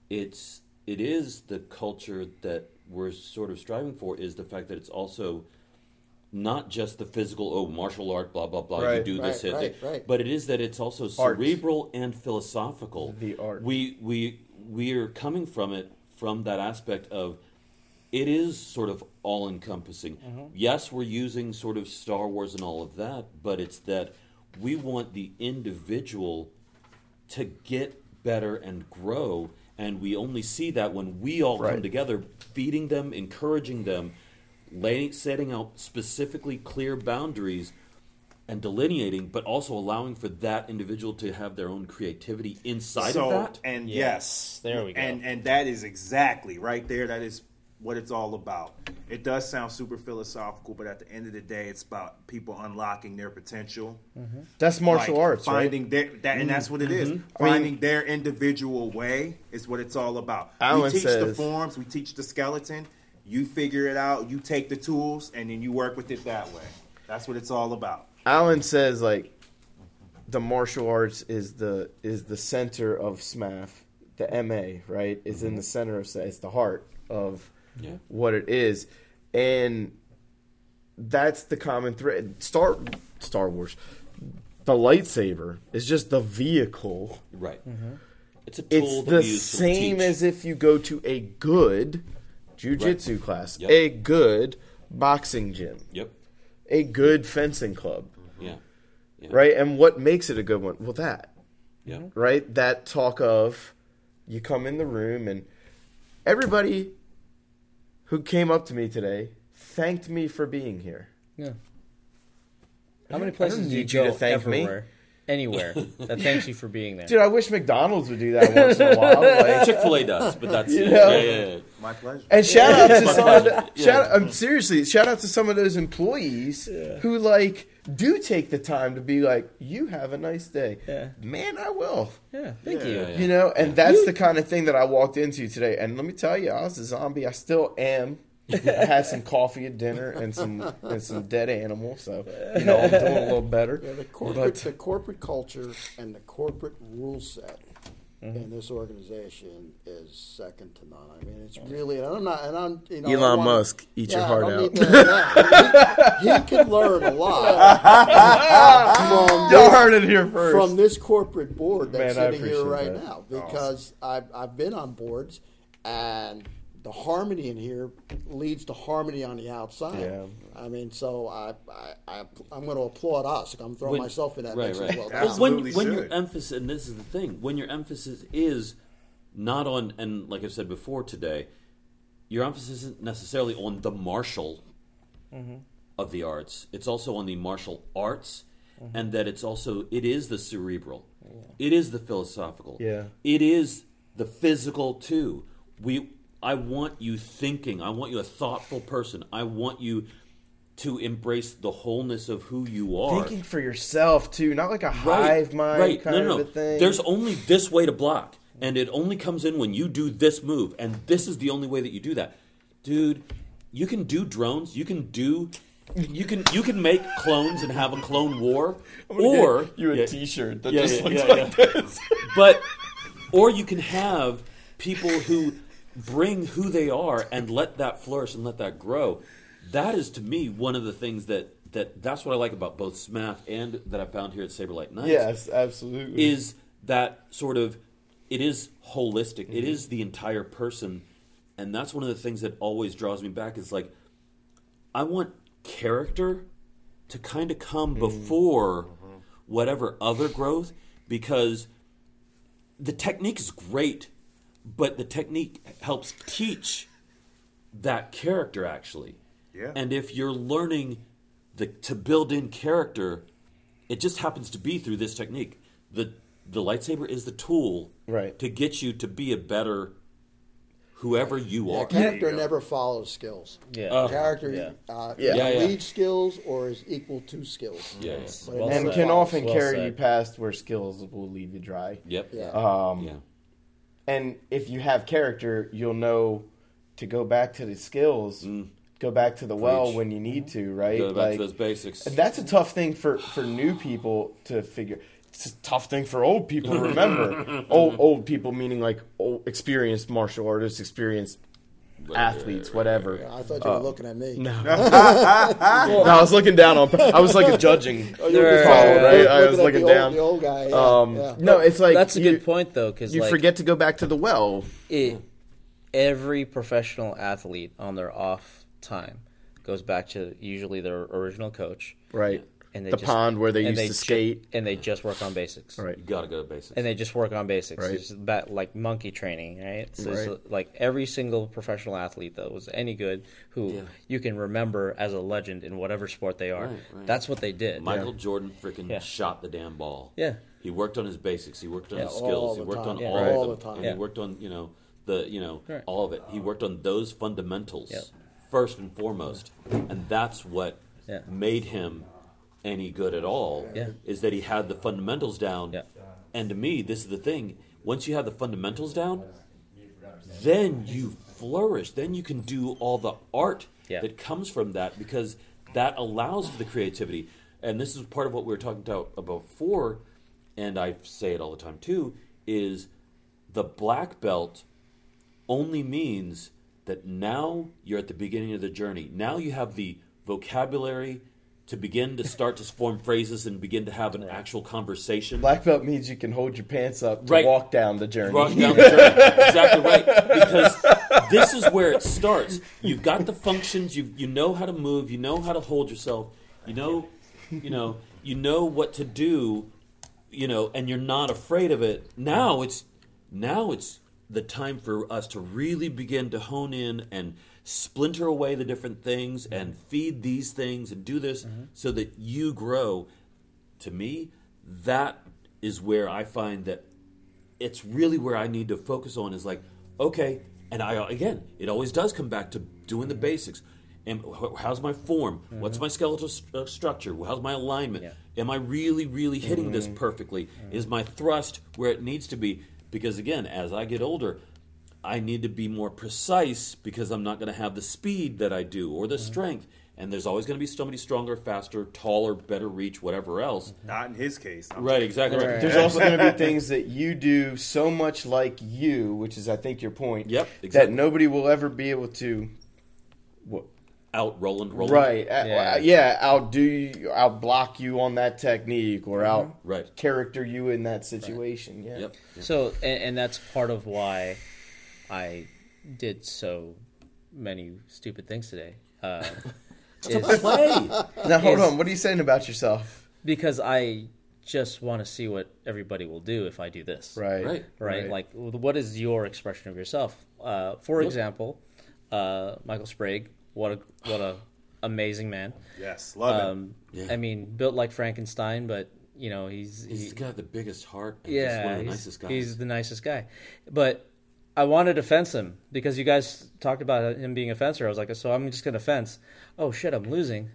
Speaker 4: it's it is the culture that we're sort of striving for is the fact that it's also not just the physical oh martial art blah blah blah you
Speaker 1: Right.
Speaker 4: do this
Speaker 3: Right,
Speaker 4: hit
Speaker 3: right, right.
Speaker 4: but it is that it's also
Speaker 1: Art.
Speaker 4: cerebral and philosophical
Speaker 1: The art.
Speaker 4: we we we are coming from it from that aspect of it is sort of all encompassing. Mm-hmm. Yes, we're using sort of Star Wars and all of that, but it's that we want the individual to get better and grow, and we only see that when we all come together, feeding them, encouraging them, laying, setting out specifically clear boundaries and delineating, but also allowing for that individual to have their own creativity inside
Speaker 5: so,
Speaker 4: of that.
Speaker 5: And
Speaker 2: Yes.
Speaker 5: yes,
Speaker 2: There we go.
Speaker 5: And and that is exactly right there. That is what it's all about. It does sound super philosophical, but at the end of the day, it's about people unlocking their potential. Mm-hmm.
Speaker 1: That's martial
Speaker 5: Like,
Speaker 1: arts,
Speaker 5: finding
Speaker 1: right?
Speaker 5: their that, and that's what it is. Mm-hmm. Finding their individual way is what it's all about.
Speaker 1: Alan
Speaker 5: we teach the forms, we teach the skeleton. You figure it out. You take the tools, and then you work with it that way. That's what it's all about.
Speaker 1: Alan says like the martial arts is the is the center of SMAF. The MA, right, is in mm-hmm. the center of it's the heart of
Speaker 4: Yeah.
Speaker 1: what it is. and that's the common thread. Star Star Wars, the lightsaber is just the vehicle.
Speaker 4: Right. Mm-hmm. It's a tool
Speaker 1: It's the
Speaker 4: we use to
Speaker 1: same
Speaker 4: teach.
Speaker 1: as if you go to a good jujitsu class,
Speaker 4: Yep.
Speaker 1: a good boxing gym,
Speaker 4: Yep.
Speaker 1: a good fencing club,
Speaker 4: Yeah. Yeah.
Speaker 1: right? And what makes it a good one? Well, that
Speaker 4: Yeah.
Speaker 1: right? That talk of you come in the room and everybody who came up to me today thanked me for being here.
Speaker 2: Yeah. How many places
Speaker 1: don't
Speaker 2: you
Speaker 1: need you
Speaker 2: go
Speaker 1: to thank me.
Speaker 2: everywhere, anywhere that thanks you for being there?
Speaker 1: Dude, I wish McDonald's would do that once in a while. Like,
Speaker 4: Chick Fil A does, but that's
Speaker 1: You
Speaker 4: yeah,
Speaker 1: know?
Speaker 4: yeah, yeah, yeah.
Speaker 5: My pleasure.
Speaker 1: and shout out to some of the,
Speaker 4: Yeah.
Speaker 1: shout um, seriously, shout out to some of those employees who like do take the time to be like, "You have a nice day."
Speaker 2: Yeah.
Speaker 1: Man, I will.
Speaker 2: yeah, thank
Speaker 5: Yeah,
Speaker 2: you.
Speaker 4: yeah.
Speaker 1: You know, and that's the kind of thing that I walked into today. And let me tell you, I was a zombie. I still am. I had some coffee at dinner and some and some dead animal, so you know I'm doing a little better.
Speaker 3: Yeah, the corporate,
Speaker 1: But
Speaker 3: the corporate culture and the corporate rule set Mm-hmm. in this organization is second to none. I mean, it's really, and I'm not, and I'm, you know,
Speaker 1: Elon
Speaker 3: wanna-
Speaker 1: Musk, eat your
Speaker 3: Yeah, I
Speaker 1: heart out.
Speaker 3: to- yeah, he, he can learn a lot from
Speaker 1: Y'all heard it here first.
Speaker 3: from this corporate board that's
Speaker 1: Man,
Speaker 3: sitting here right
Speaker 1: that.
Speaker 3: now because I've, I've been on boards and the harmony in here leads to harmony on the outside.
Speaker 1: Yeah.
Speaker 3: I mean, so I, I, I, I'm going to applaud us. I'm throwing
Speaker 4: When-
Speaker 3: myself in that
Speaker 4: right,
Speaker 3: mix
Speaker 4: right.
Speaker 3: as well.
Speaker 4: But
Speaker 3: now.
Speaker 4: when
Speaker 5: Absolutely
Speaker 4: when your emphasis, and this is the thing, when your emphasis is not on, and like I said before today, your emphasis isn't necessarily on the martial mm-hmm. of the arts. It's also on the martial arts, mm-hmm. and that it's also it is the cerebral, it is the philosophical,
Speaker 1: Yeah.
Speaker 4: it is the physical too. We, I want you thinking. I want you a thoughtful person. I want you to embrace the wholeness of who you are.
Speaker 1: Thinking for yourself too, not like a hive mind
Speaker 4: right.
Speaker 1: kind
Speaker 4: no, no, no.
Speaker 1: of a thing.
Speaker 4: There's only this way to block, and it only comes in when you do this move, and this is the only way that you do that, dude. You can do drones. You can do. You can you can make clones and have a clone war, or
Speaker 1: you a
Speaker 4: Yeah.
Speaker 1: shirt that
Speaker 4: Yeah,
Speaker 1: just
Speaker 4: yeah,
Speaker 1: looks like this.
Speaker 4: but or you can have people who bring who they are and let that flourish and let that grow. That is to me one of the things that that that's what I like about both SMAF and that I found here at Saber Light Knights
Speaker 1: Yes, absolutely.
Speaker 4: is that sort of it is holistic. It
Speaker 1: Mm-hmm.
Speaker 4: is the entire person, and that's one of the things that always draws me back. Is like I want character to kind of come
Speaker 1: Mm-hmm.
Speaker 4: before whatever other growth because the technique is great, but the technique helps teach that character actually.
Speaker 5: Yeah.
Speaker 4: And if you're learning the, to build in character, it just happens to be through this technique. The the lightsaber is the tool
Speaker 1: Right.
Speaker 4: to get you to be a better whoever you
Speaker 3: Yeah,
Speaker 4: are.
Speaker 3: character
Speaker 5: go.
Speaker 3: never follows skills.
Speaker 2: Yeah.
Speaker 4: Uh,
Speaker 3: character
Speaker 2: Yeah.
Speaker 3: uh,
Speaker 1: Yeah.
Speaker 4: Yeah, yeah.
Speaker 3: leads skills or is equal to skills.
Speaker 4: Yeah, yeah.
Speaker 3: But it
Speaker 2: Well
Speaker 1: and
Speaker 2: said.
Speaker 1: can often
Speaker 2: Well
Speaker 1: carry
Speaker 2: said.
Speaker 1: you past where skills will leave you dry.
Speaker 4: Yep.
Speaker 3: Yeah.
Speaker 1: Um,
Speaker 4: Yeah.
Speaker 1: And if you have character, you'll know to go back to the skills, mm. go back to the well when you need mm-hmm. to, right?
Speaker 4: Go back
Speaker 1: Like,
Speaker 4: to those basics.
Speaker 1: and that's a tough thing for, for new people to figure. It's a tough thing for old people to remember. old old people meaning like old, experienced martial artists, experienced
Speaker 4: Right,
Speaker 1: athletes,
Speaker 4: right, right,
Speaker 1: whatever.
Speaker 3: I thought you were looking at me.
Speaker 1: No. no, I was looking down on. I was like a judging.
Speaker 3: Oh, you were
Speaker 2: There-
Speaker 3: just
Speaker 1: Follow, right? I was looking
Speaker 3: the
Speaker 1: down.
Speaker 3: Old, the old guy. Yeah,
Speaker 1: Um,
Speaker 3: yeah.
Speaker 1: No, it's like
Speaker 2: That's a
Speaker 1: you,
Speaker 2: good point though, because
Speaker 1: You
Speaker 2: like,
Speaker 1: forget to go back to the well.
Speaker 2: it, every professional athlete on their off time goes back to usually their original coach,
Speaker 1: Right.
Speaker 2: And they
Speaker 1: the
Speaker 2: just,
Speaker 1: pond where they
Speaker 2: and
Speaker 1: used to
Speaker 2: ju-
Speaker 1: skate.
Speaker 2: and they just work on basics,
Speaker 1: Right.
Speaker 4: You gotta go to basics.
Speaker 2: and they just work on basics.
Speaker 1: Right.
Speaker 2: It's that like monkey training, right? So,
Speaker 1: Right.
Speaker 2: so, like every single professional athlete that was any good, who
Speaker 4: Yeah.
Speaker 2: you can remember as a legend in whatever sport they are,
Speaker 4: Right, right.
Speaker 2: that's what they did.
Speaker 4: Michael Jordan freaking
Speaker 2: Yeah.
Speaker 4: shot the damn ball.
Speaker 2: Yeah.
Speaker 4: He worked on his basics. He worked on
Speaker 2: Yeah,
Speaker 4: his skills. He worked
Speaker 3: time.
Speaker 4: on
Speaker 2: Yeah.
Speaker 4: all
Speaker 3: Right.
Speaker 4: of
Speaker 3: All the time.
Speaker 4: And
Speaker 2: Yeah.
Speaker 4: he worked on, you know, the you know,
Speaker 2: Right.
Speaker 4: all of it. He worked on those fundamentals
Speaker 2: Yep.
Speaker 4: first and foremost. And that's what
Speaker 2: Yeah.
Speaker 4: made him any good at all.
Speaker 2: Yeah.
Speaker 4: Is that he had the fundamentals down.
Speaker 2: Yeah.
Speaker 4: And to me, this is the thing. Once you have the fundamentals down, then you flourish. Then you can do all the art
Speaker 2: Yeah.
Speaker 4: that comes from that because that allows for the creativity. And this is part of what we were talking about, about before, and I say it all the time too, is the black belt only means that now you're at the beginning of the journey. Now you have the vocabulary to begin to start to form phrases and begin to have an actual conversation.
Speaker 1: Black belt means you can hold your pants up to
Speaker 4: Right.
Speaker 1: walk down the journey.
Speaker 4: Walking down the journey. exactly right. Because this is where it starts. You've got the functions. You you know how to move. You know how to hold yourself. You know, you know, you know what to do. You know, and you're not afraid of it. Now it's now it's the time for us to really begin to hone in and splinter away the different things mm-hmm. and feed these things and do this mm-hmm. so that you grow. To me, that is where I find that it's really where I need to focus on is like, okay, and I again, it always does come back to doing the mm-hmm. basics. And how's my form? What's my skeletal st- uh, structure? How's my alignment?
Speaker 2: Yeah.
Speaker 4: Am I really, really hitting this perfectly? Is my thrust where it needs to be? Because again, as I get older, I need to be more precise because I'm not going to have the speed that I do or the strength. And there's always going to be somebody stronger, faster, taller, better reach, whatever else.
Speaker 5: Not in his case. I'm
Speaker 4: Right, exactly. Right.
Speaker 1: There's also going to be things that you do so much like you, which is, I think, your point.
Speaker 4: Yep, Exactly.
Speaker 1: That nobody will ever be able to. What,
Speaker 4: Out Roland, Roland.
Speaker 1: right. Yeah. uh,
Speaker 2: Yeah.
Speaker 1: Yeah. outdo you, outblock you on that technique, or out
Speaker 4: Right.
Speaker 1: character you in that situation. Yeah.
Speaker 4: Yep.
Speaker 2: So, and, and that's part of why I did so many stupid things today. Uh, is
Speaker 4: Play.
Speaker 1: Now, hold
Speaker 2: Is-
Speaker 1: on. What are you saying about yourself?
Speaker 2: because I just want to see what everybody will do if I do this.
Speaker 1: Right.
Speaker 4: Right.
Speaker 2: Right. Like, what is your expression of yourself? Uh, for example, uh, Michael Sprague. What a what a amazing man.
Speaker 5: Yes, love him.
Speaker 2: Um,
Speaker 4: Yeah.
Speaker 2: I mean, built like Frankenstein, but you know he's
Speaker 4: He's
Speaker 2: he-
Speaker 4: got the biggest heart. And
Speaker 2: yeah,
Speaker 4: he's one of the
Speaker 2: he's,
Speaker 4: nicest guys.
Speaker 2: he's the nicest guy. But I wanted to fence him because you guys talked about him being a fencer. I was like, so I'm just going to fence. Oh shit, I'm losing.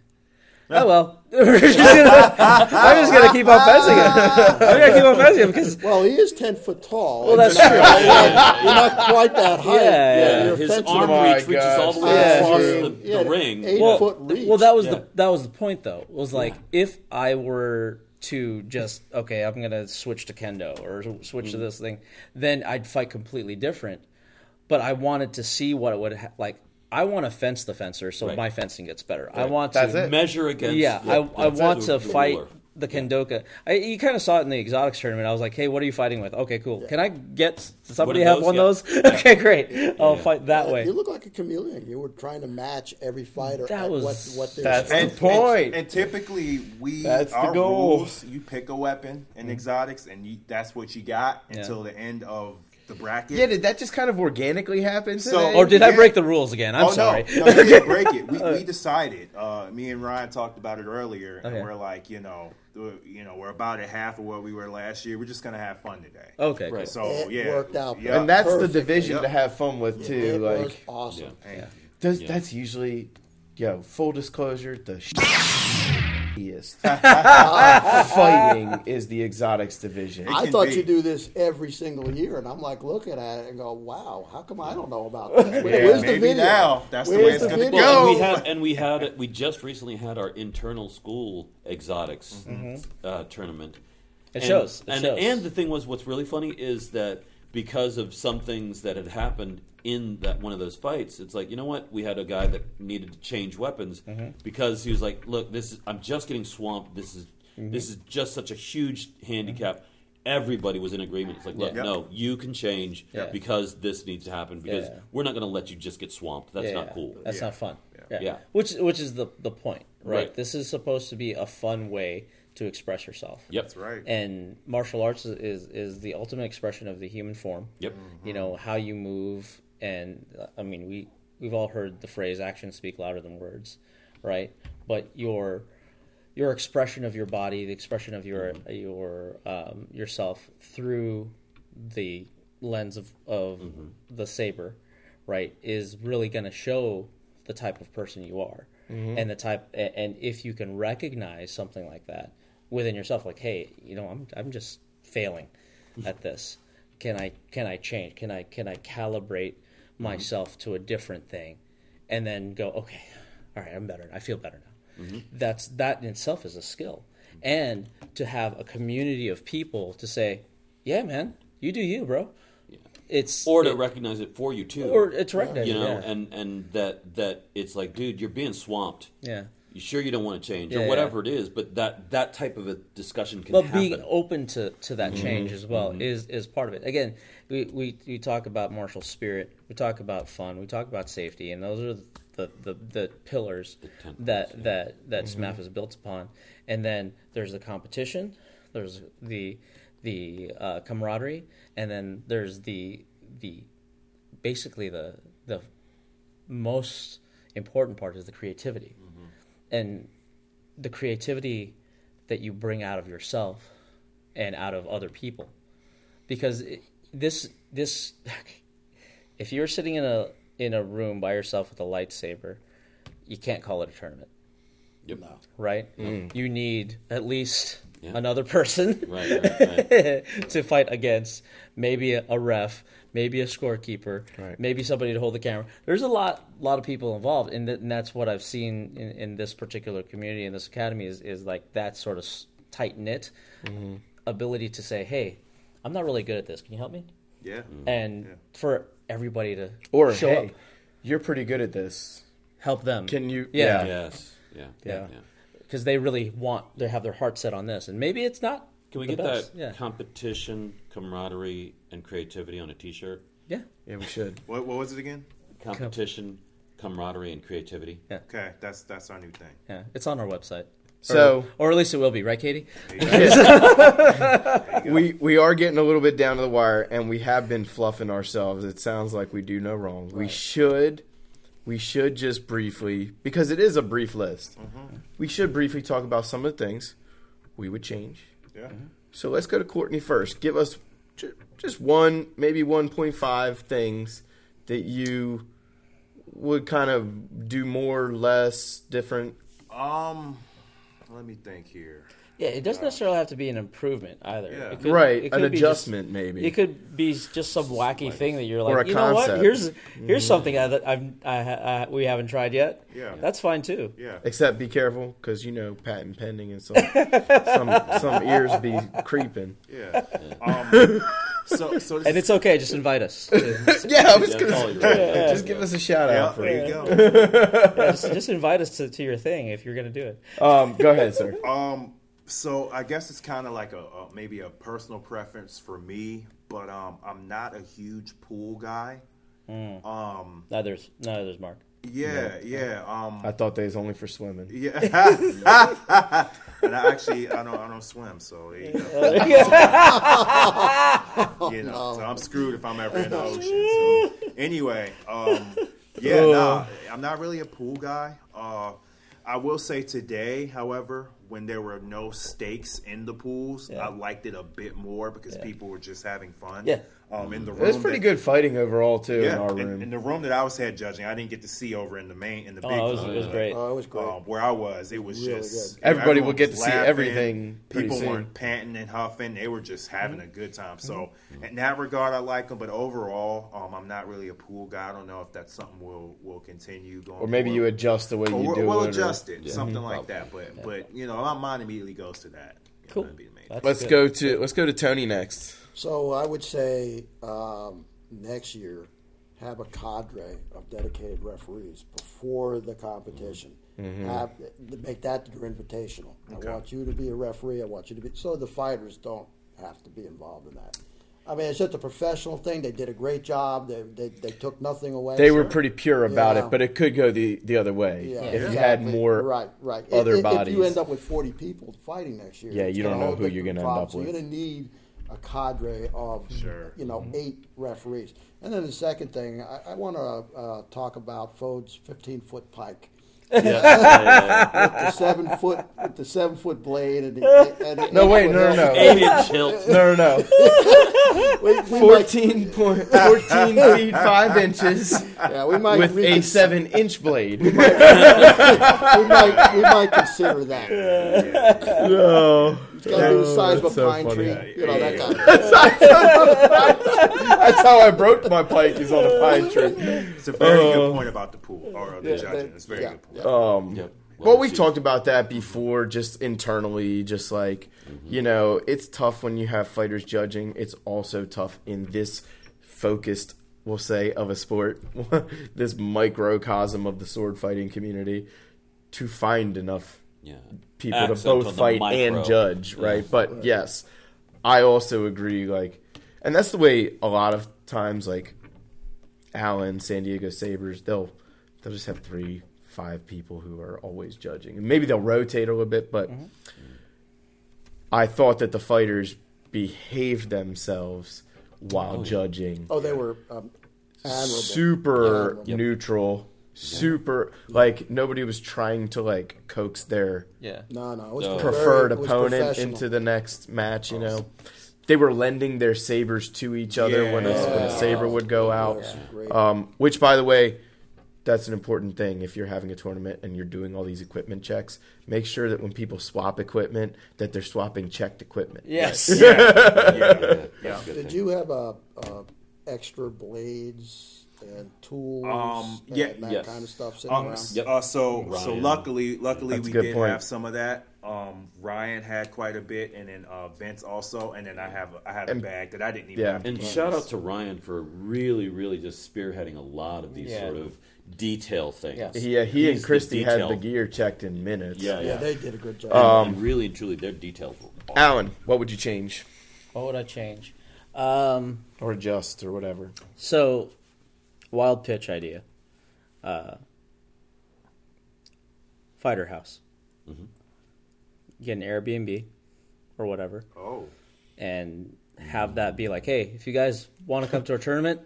Speaker 2: Oh well, just gonna- I'm just gonna keep on fencing him. I'm gonna keep on fencing him because
Speaker 3: Well, he is ten foot tall.
Speaker 2: Well, that's
Speaker 3: You're You're not quite that height.
Speaker 2: Yeah, yeah.
Speaker 3: You're
Speaker 4: His arm
Speaker 1: Oh
Speaker 4: reach reaches
Speaker 1: gosh.
Speaker 4: all the way
Speaker 2: Yeah.
Speaker 4: across the,
Speaker 3: Yeah,
Speaker 4: the ring.
Speaker 3: eight
Speaker 2: well,
Speaker 3: foot reach.
Speaker 2: well, that was
Speaker 4: Yeah.
Speaker 2: the that was the point though. Was like if I were to just okay, I'm gonna switch to kendo or switch
Speaker 4: Mm.
Speaker 2: to this thing, then I'd fight completely different. But I wanted to see what it would ha- like. I want to fence the fencer so
Speaker 4: Right.
Speaker 2: my fencing gets better. I want
Speaker 1: That's
Speaker 2: to
Speaker 1: it.
Speaker 4: Measure against.
Speaker 2: yeah,
Speaker 4: Yep,
Speaker 2: I, I want to fight
Speaker 4: ruler.
Speaker 2: The Kendoka. I, you kind of saw it in the exotics tournament. I was like, hey, what are you fighting with? Okay, cool. Can I get somebody
Speaker 4: of
Speaker 2: have
Speaker 4: those?
Speaker 2: one
Speaker 4: Yeah.
Speaker 2: of those? okay, great. I'll fight that way.
Speaker 3: You look like a chameleon. You were trying to match every fighter
Speaker 2: That was-
Speaker 3: what what they're
Speaker 1: That's
Speaker 3: saying.
Speaker 1: the point.
Speaker 5: And, typically, we
Speaker 1: That's the
Speaker 5: our
Speaker 1: goal.
Speaker 5: rules. You pick a weapon in mm-hmm. exotics, and you, that's what you got
Speaker 2: Yeah.
Speaker 5: until the end of the bracket.
Speaker 1: Yeah, did that just kind of organically happen?
Speaker 5: So-
Speaker 1: today?
Speaker 2: or did I break the rules again? I'm
Speaker 5: oh
Speaker 2: sorry.
Speaker 5: no, no, you didn't break it. We, we decided. Uh, me and Ryan talked about it earlier, and we're like, you know, you know, we're about at half of what we were last year. We're just gonna have fun today.
Speaker 2: Okay,
Speaker 4: Right.
Speaker 5: So
Speaker 3: It
Speaker 5: yeah,
Speaker 3: worked out
Speaker 5: Yeah.
Speaker 1: and that's
Speaker 3: Perfect.
Speaker 1: the division
Speaker 5: Yep.
Speaker 1: to have fun with too.
Speaker 3: it
Speaker 1: like
Speaker 3: awesome.
Speaker 5: Thank you.
Speaker 1: That's,
Speaker 4: Yeah.
Speaker 1: that's usually, yo, full disclosure, the shittiest fighting is the exotics division.
Speaker 3: I thought
Speaker 5: be.
Speaker 3: you do this every single year, and I'm like looking at it and go, "Wow, how come I don't know about this? Where-
Speaker 5: Yeah,
Speaker 3: Where's the
Speaker 5: maybe
Speaker 3: video?
Speaker 5: now that's the way it's gonna
Speaker 3: video?
Speaker 4: Well, and we
Speaker 5: Go.
Speaker 4: had, and we had, we just recently had our internal school exotics uh, tournament.
Speaker 2: It
Speaker 4: and,
Speaker 2: shows. It
Speaker 4: and
Speaker 2: shows.
Speaker 4: and the thing was, what's really funny is that because of some things that had happened in that one of those fights, it's like you know what? We had a guy that needed to change weapons mm-hmm. because he was like, "Look, this is I'm just getting swamped. This is mm-hmm. this is just such a huge handicap." Mm-hmm. Everybody was in agreement. It's like, look,
Speaker 5: Yep.
Speaker 4: no, you can change
Speaker 2: Yeah.
Speaker 4: because this needs to happen because
Speaker 2: Yeah.
Speaker 4: we're not going to let you just get swamped. That's
Speaker 2: Yeah,
Speaker 4: not cool.
Speaker 2: That's
Speaker 5: Yeah.
Speaker 2: not fun. Yeah.
Speaker 4: Yeah.
Speaker 2: Which which is the the point, right?
Speaker 4: Right.
Speaker 2: This is supposed to be a fun way to express yourself.
Speaker 4: Yep.
Speaker 5: That's right.
Speaker 2: And martial arts is, is is the ultimate expression of the human form.
Speaker 4: Yep.
Speaker 2: You know how you move, and uh, I mean we we've all heard the phrase "actions speak louder than words," right? But your your expression of your body, the expression of your your um, yourself through the lens of of the saber, right, is really going to show the type of person you are, and the type. And if you can recognize something like that within yourself, like, hey, you know, I'm I'm just failing mm-hmm. at this. Can I can I change? Can I can I calibrate mm-hmm. myself to a different thing, and then go, okay, all right, I'm better. I feel better now mm-hmm. that's that in itself is a skill and to have a community of people to say yeah man you do you bro yeah. it's
Speaker 4: or to
Speaker 2: it-
Speaker 4: recognize it for you too.
Speaker 2: or it's recognized.
Speaker 4: you know,
Speaker 2: yeah.
Speaker 4: and and that that it's like, dude, you're being swamped.
Speaker 2: yeah.
Speaker 4: You sure you don't want to change
Speaker 2: Yeah,
Speaker 4: or
Speaker 2: yeah.
Speaker 4: whatever it is, but that that type of a discussion can
Speaker 2: but
Speaker 4: happen.
Speaker 2: being open to, to that mm-hmm. change as well mm-hmm. is is part of it. Again, we, we, we talk about martial spirit, we talk about fun, we talk about safety, and those are the the, the pillars
Speaker 4: tentacles,
Speaker 2: that that mm-hmm. that SMAF is built upon. And then there's the competition, there's the the uh, camaraderie, and then there's the the basically the the most important part is the creativity and the creativity that you bring out of yourself and out of other people because it, this this if you're sitting in a in a room by yourself with a lightsaber you can't call it a tournament
Speaker 4: Yep.
Speaker 2: right mm. you need at least
Speaker 4: Yeah.
Speaker 2: another person
Speaker 4: Right, right, right.
Speaker 2: to fight against maybe a, a ref, maybe a scorekeeper,
Speaker 1: Right.
Speaker 2: maybe somebody to hold the camera. There's a lot, lot of people involved, and, th- and that's what I've seen in, in this particular community in this academy is is like that sort of tight knit
Speaker 1: Mm-hmm.
Speaker 2: ability to say, "Hey, I'm not really good at this. Can you help me?"
Speaker 5: Yeah.
Speaker 2: And for everybody to
Speaker 1: Or
Speaker 2: show
Speaker 1: hey,
Speaker 2: up,
Speaker 1: you're pretty good at this.
Speaker 2: help them.
Speaker 1: Can you?
Speaker 2: Yeah.
Speaker 4: Yes. Yeah.
Speaker 1: Yeah.
Speaker 2: because they really want they have their heart set on this, and maybe it's not.
Speaker 4: Can we
Speaker 2: the
Speaker 4: get
Speaker 2: best.
Speaker 4: that
Speaker 2: Yeah,
Speaker 4: competition, camaraderie, and creativity on a T-shirt?
Speaker 2: yeah,
Speaker 1: Yeah, we should.
Speaker 5: What, what was it again?
Speaker 4: Competition, camaraderie, and creativity.
Speaker 2: yeah,
Speaker 5: Okay, that's that's our new thing.
Speaker 2: yeah. It's on our website.
Speaker 1: So
Speaker 2: or at least it will be, right, Katie?
Speaker 1: we we are getting a little bit down to the wire, and we have been fluffing ourselves. It sounds like we do no wrong. We should we should just briefly because it is a brief list. Mm-hmm. We should briefly talk about some of the things we would change.
Speaker 5: Yeah. Mm-hmm.
Speaker 1: So let's go to Courtney first. Give us just one, maybe 1.5 things that you would kind of do more, less, different.
Speaker 5: Um, let me think here.
Speaker 2: Yeah, it doesn't necessarily have to be an improvement either.
Speaker 5: Yeah.
Speaker 2: It could-
Speaker 1: right,
Speaker 2: it
Speaker 1: an
Speaker 2: be
Speaker 1: adjustment
Speaker 2: just-
Speaker 1: maybe.
Speaker 2: It could be just some wacky thing that you're
Speaker 1: Or
Speaker 2: like,
Speaker 1: a
Speaker 2: you know what?
Speaker 1: concept.
Speaker 2: Here's here's something I, that I've I, ha- I, we haven't tried yet.
Speaker 5: Yeah.
Speaker 2: that's fine too.
Speaker 5: Yeah.
Speaker 1: Except be careful because you know patent pending and some some some ears be creeping.
Speaker 5: Yeah. Um, so so
Speaker 2: And it's okay. Just invite us. yeah,
Speaker 1: Yeah, I was gonna say,
Speaker 4: you're right.
Speaker 1: just give us a shout
Speaker 5: yeah,
Speaker 1: out
Speaker 5: there you go.
Speaker 2: just, just invite us to, to your thing if you're gonna do it.
Speaker 1: Um, go ahead, sir.
Speaker 5: Um, so I guess it's kind of like a, a maybe a personal preference for me, but um, I'm not a huge pool guy. Um,
Speaker 2: Neither's neither's Mark.
Speaker 5: yeah, yeah. Um,
Speaker 1: I thought they was only for swimming.
Speaker 5: yeah. and I actually I don't I don't swim, so there you go. you know, so I'm screwed if I'm ever in the ocean. So anyway, um, yeah, nah, I'm not really a pool guy. Uh, I will say today, however, when there were no stakes in the pools,
Speaker 2: Yeah.
Speaker 5: I liked it a bit more because people were just having fun.
Speaker 2: Yeah.
Speaker 5: Um, in the
Speaker 1: It was pretty
Speaker 5: that-
Speaker 1: good fighting overall too in
Speaker 5: Yeah,
Speaker 1: our
Speaker 5: in,
Speaker 1: room.
Speaker 5: in the room that I was head judging, I didn't get to see over in the main in the
Speaker 2: Oh,
Speaker 5: big
Speaker 2: it was,
Speaker 5: room.
Speaker 2: it was great.
Speaker 3: Oh, it was great.
Speaker 5: Um, where I was, it was
Speaker 3: Really
Speaker 5: just
Speaker 3: good.
Speaker 1: Everybody would get
Speaker 5: was
Speaker 1: to see everything
Speaker 5: People
Speaker 1: soon.
Speaker 5: weren't panting and huffing; they were just having
Speaker 2: Mm-hmm.
Speaker 5: a good time. So, in that regard, I like them. But overall, um, I'm not really a pool guy. I don't know if that's something we'll will continue going.
Speaker 1: or maybe
Speaker 5: forward.
Speaker 1: you adjust the way you
Speaker 5: Or we'll,
Speaker 1: do
Speaker 5: we'll
Speaker 1: it. or-
Speaker 5: adjust it, something
Speaker 1: Mm-hmm.
Speaker 5: like that. But but you know, my mind immediately goes to that. You
Speaker 2: Cool.
Speaker 5: that'd be the main
Speaker 2: That's
Speaker 1: Let's
Speaker 2: good.
Speaker 1: go to let's go to Tony next.
Speaker 3: So I would say um, next year have a cadre of dedicated referees before the competition. Have make that your invitational.
Speaker 5: Okay.
Speaker 3: I want you to be a referee. I want you to be so the fighters don't have to be involved in that. I mean, it's just a professional thing. They did a great job. They they, they took nothing away.
Speaker 1: They were pretty pure about it, but it could go the the other way
Speaker 3: Yeah,
Speaker 1: if you had more.
Speaker 3: right, right.
Speaker 1: Other
Speaker 3: if, If you end up with forty people fighting next year,
Speaker 1: Yeah, you don't know who you're gonna end up
Speaker 3: problems. So
Speaker 1: with.
Speaker 3: You're going to need a cadre of
Speaker 5: Sure.
Speaker 3: you know
Speaker 1: Mm-hmm.
Speaker 3: eight referees. And then the second thing, I, I want to uh, talk about Fode's fifteen foot pike. with the seven foot, with the seven foot blade, and, the, and the
Speaker 1: No,
Speaker 3: eight
Speaker 1: wait, no, no, no.
Speaker 4: Eight inch hilt.
Speaker 1: No, no, no.
Speaker 3: We, we might,
Speaker 1: 14, point, 14 feet 5 inches
Speaker 3: yeah, we might
Speaker 1: with a 7 inch blade.
Speaker 3: we might, we might consider that.
Speaker 1: no.
Speaker 3: It's got to be the size of a
Speaker 1: that's so
Speaker 3: pine
Speaker 1: funny.
Speaker 3: tree, you know
Speaker 5: Yeah,
Speaker 3: that
Speaker 5: yeah.
Speaker 3: kind of.
Speaker 1: That's how I broke my pike is on a pine tree.
Speaker 5: It's a very
Speaker 1: Uh,
Speaker 5: good point about the pool or the
Speaker 3: Yeah,
Speaker 5: judging. It's a very
Speaker 3: yeah,
Speaker 5: good point.
Speaker 3: yeah.
Speaker 1: Um,
Speaker 4: Yep.
Speaker 1: Well, we've talked about that before, just internally, just like, you know, it's tough when you have fighters judging. It's also tough in this focused, we'll say, of a sport, this microcosm of the sword fighting community, to find enough
Speaker 4: Yeah.
Speaker 1: people
Speaker 4: Accent
Speaker 1: to both fight
Speaker 4: micro.
Speaker 1: and judge, right? But yes, I also agree. Like, and that's the way a lot of times, like Allen, San Diego Sabers, they'll they'll just have three, five people who are always judging, and maybe they'll rotate a little bit. But I thought that the fighters behaved themselves while judging
Speaker 3: Oh, they were um,
Speaker 1: super
Speaker 3: Admirable.
Speaker 1: neutral, super like nobody was trying to like coax their
Speaker 2: Yeah.
Speaker 3: No, no, it was
Speaker 4: No.
Speaker 3: very-
Speaker 1: preferred
Speaker 3: it was
Speaker 1: opponent into the next match. You know, they were lending their sabers to each other when, a, when a saber would go out.
Speaker 3: Yes.
Speaker 1: Um, which, by the way, that's an important thing. If you're having a tournament and you're doing all these equipment checks, make sure that when people swap equipment, that they're swapping checked equipment.
Speaker 2: Yes.
Speaker 5: Yeah.
Speaker 3: Did you have uh, uh, extra blades and tools
Speaker 5: Um,
Speaker 3: and
Speaker 5: yeah,
Speaker 3: that
Speaker 4: yes.
Speaker 3: kind of stuff
Speaker 5: Um,
Speaker 4: Yep.
Speaker 5: uh, so so luckily luckily
Speaker 1: That's
Speaker 5: we did
Speaker 1: point.
Speaker 5: have some of that. Um, Ryan had quite a bit, and then uh, Vince also, and then I have a, I had a bag that I didn't even.
Speaker 1: yeah.
Speaker 5: have to
Speaker 4: And
Speaker 5: use.
Speaker 4: shout out to Ryan for really, really just spearheading a lot of these
Speaker 2: Yeah.
Speaker 4: sort of detail things.
Speaker 2: Yes.
Speaker 1: He, uh, he
Speaker 4: He's
Speaker 1: and
Speaker 4: the
Speaker 1: Christy had the gear checked in minutes.
Speaker 4: Yeah,
Speaker 3: yeah,
Speaker 4: yeah.
Speaker 3: they did a good job.
Speaker 4: And, and really and truly, they're were awesome.
Speaker 1: Alan, what would you change
Speaker 2: What would I change? Um,
Speaker 1: or adjust or whatever?
Speaker 2: so, wild pitch idea. Uh, fighter house. Get an Airbnb or whatever,
Speaker 5: Oh,
Speaker 2: and have that be like, hey, if you guys want to come to our tournament,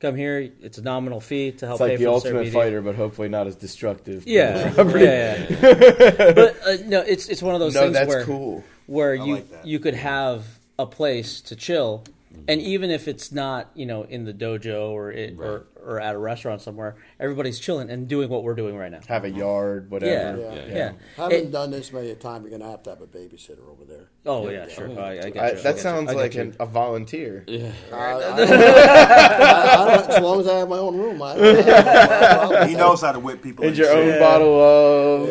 Speaker 2: come here. It's a nominal fee to help
Speaker 1: It's like
Speaker 2: pay
Speaker 1: the
Speaker 2: for
Speaker 1: ultimate fighter, but hopefully not as destructive. to
Speaker 2: Yeah, yeah, yeah. but uh, no, it's it's one of those
Speaker 1: No,
Speaker 2: things
Speaker 1: that's
Speaker 2: where
Speaker 1: cool.
Speaker 2: where you
Speaker 5: like
Speaker 2: you could have a place to chill, and even if it's not you know in the dojo or it, or or at a restaurant somewhere, everybody's chilling and doing what we're doing right now.
Speaker 1: Have a uh-huh. yard, whatever.
Speaker 2: Yeah,
Speaker 3: Yeah.
Speaker 2: yeah.
Speaker 4: Yeah.
Speaker 3: Having
Speaker 2: It-
Speaker 3: done this many a time, you're gonna have to have a babysitter over there.
Speaker 2: oh yeah, sure. I, I get
Speaker 1: I,
Speaker 2: you. I
Speaker 1: that
Speaker 2: get
Speaker 1: sounds
Speaker 2: you.
Speaker 1: Like an, a volunteer.
Speaker 3: Uh, I, I, I don't, as long as I have my own room, I, I don't have
Speaker 5: he knows how to whip people.
Speaker 1: And
Speaker 5: in
Speaker 1: your
Speaker 5: shape.
Speaker 1: own bottle of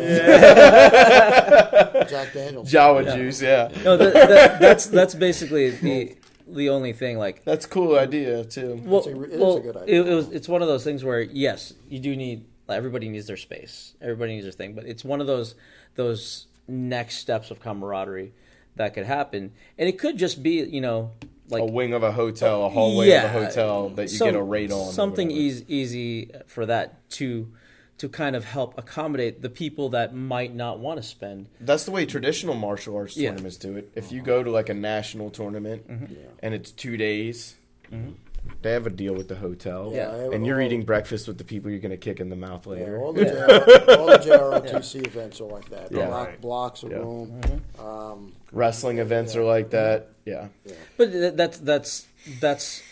Speaker 3: Jack Daniels.
Speaker 1: Jawa juice, yeah.
Speaker 2: no, that, that, that's that's basically the the only thing. Like
Speaker 1: That's a cool idea too.
Speaker 2: Well,
Speaker 3: It's a- it is a
Speaker 2: well,
Speaker 3: good idea.
Speaker 2: It, it was. It's one of those things where yes, you do need. Like, everybody needs their space. Everybody needs their thing. But it's one of those those next steps of camaraderie that could happen, and it could just be you know like
Speaker 1: a wing of a hotel, a hallway of a hotel that you
Speaker 2: some-
Speaker 1: get a rate on.
Speaker 2: Something easy for that to to kind of help accommodate the people that might not want to spend.
Speaker 1: That's the way traditional martial arts
Speaker 2: Yeah.
Speaker 1: tournaments do it. If you go to like a national tournament
Speaker 2: Mm-hmm.
Speaker 1: and it's two days, they have a deal with the hotel,
Speaker 3: Yeah,
Speaker 1: and
Speaker 3: a
Speaker 1: you're
Speaker 3: whole-
Speaker 1: eating breakfast with the people you're going to kick in the mouth
Speaker 3: Yeah,
Speaker 1: later.
Speaker 3: all, the JR, all the JROTC events are like that.
Speaker 1: Yeah.
Speaker 3: lock
Speaker 5: Right.
Speaker 3: blocks of
Speaker 1: Yeah.
Speaker 3: room.
Speaker 2: Mm-hmm.
Speaker 3: Um,
Speaker 1: Wrestling events are like that. Yeah,
Speaker 2: But that's that's that's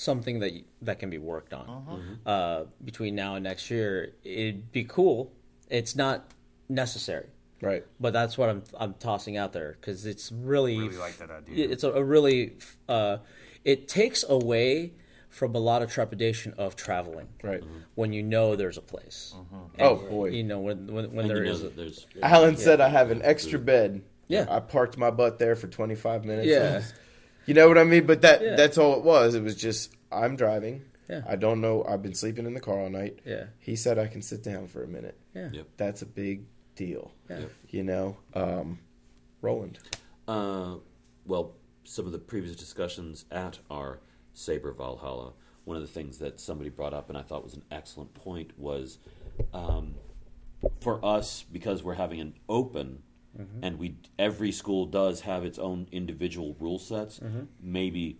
Speaker 2: something that that can be worked on uh, between now and next year. It'd be cool. It's not necessary,
Speaker 1: right.
Speaker 2: but that's what I'm I'm tossing out there because it's really
Speaker 5: Really like that idea.
Speaker 2: It's a, a really uh, it takes away from a lot of trepidation of traveling
Speaker 1: Right.
Speaker 2: when you know there's a place.
Speaker 1: Oh,
Speaker 2: And,
Speaker 1: boy.
Speaker 2: You know when when, when
Speaker 4: And
Speaker 2: there
Speaker 4: you know
Speaker 2: is.
Speaker 4: that there's
Speaker 1: Alan said I have an extra bed.
Speaker 2: Yeah.
Speaker 1: I parked my butt there for 25 minutes.
Speaker 2: Yeah.
Speaker 1: You know what I mean? But that
Speaker 2: Yeah.
Speaker 1: that's all it was. It was just I'm driving.
Speaker 2: Yeah.
Speaker 1: I don't know. I've been sleeping in the car all night.
Speaker 2: Yeah.
Speaker 1: He said I can sit down for a minute.
Speaker 2: yeah.
Speaker 4: Yep.
Speaker 1: That's a big deal.
Speaker 2: Yeah.
Speaker 1: You know, um, Roland.
Speaker 4: Uh, well, some of the previous discussions at our Saber Valhalla, one of the things that somebody brought up and I thought was an excellent point was um, for us, because we're having an open Mm-hmm. and we every school does have its own individual rule sets, mm-hmm. maybe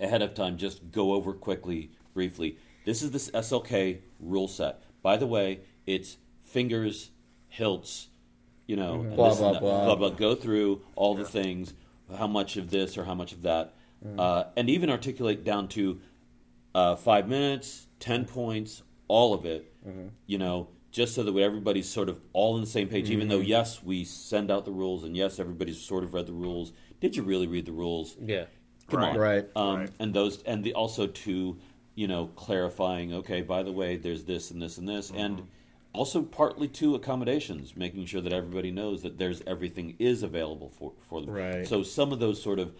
Speaker 4: ahead of time just go over quickly, briefly. This is this SLK rule set. By the way, it's fingers, hilts, you know, mm-hmm. and
Speaker 1: Blah,
Speaker 4: blah,
Speaker 1: blah.
Speaker 4: blah, blah. Go through all the things, how much of this or how much of that, uh, and even articulate down to uh, five minutes, ten points, all of it. You know, just so that everybody's sort of all on the same page. Even though yes, we send out the rules, and yes, everybody's sort of read the rules. Did you really read the rules?
Speaker 2: Yeah.
Speaker 4: Come
Speaker 5: Right.
Speaker 4: on,
Speaker 1: Right.
Speaker 4: Um,
Speaker 5: Right.
Speaker 4: And those, and the also to, you know, clarifying. Okay, by the way, there's this and this and this, and also partly to accommodations, making sure that everybody knows that there's everything is available for for them.
Speaker 1: Right.
Speaker 4: So some of those sort of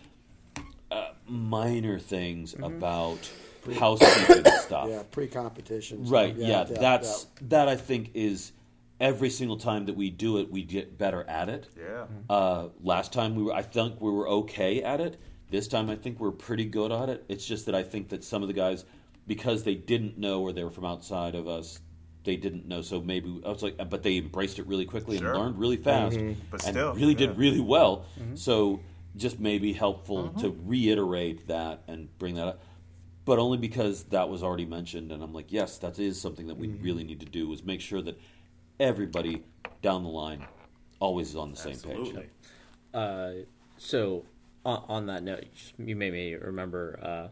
Speaker 4: uh, minor things about housekeeping stuff.
Speaker 3: Yeah, pre-competition. stuff.
Speaker 4: Right. Yeah, that's that. I think is every single time that we do it, we get better at it.
Speaker 5: Yeah. Mm-hmm.
Speaker 4: Uh, last time we were, I think we were okay at it. This time, I think we're pretty good at it. It's just that I think that some of the guys, because they didn't know or they were from outside of us, they didn't know. So maybe I was like, uh, but they embraced it really quickly
Speaker 5: Sure.
Speaker 4: and learned really fast, mm-hmm.
Speaker 5: But
Speaker 4: and
Speaker 5: still,
Speaker 4: really
Speaker 5: yeah.
Speaker 4: did really well. Mm-hmm. So just maybe helpful uh-huh. to reiterate that and bring that up but only because that was already mentioned and i'm like yes that is something that we really need to do is make sure that everybody down the line always is on the same page
Speaker 5: Absolutely.
Speaker 2: Uh, so on, on that note, you just- you made me remember uh,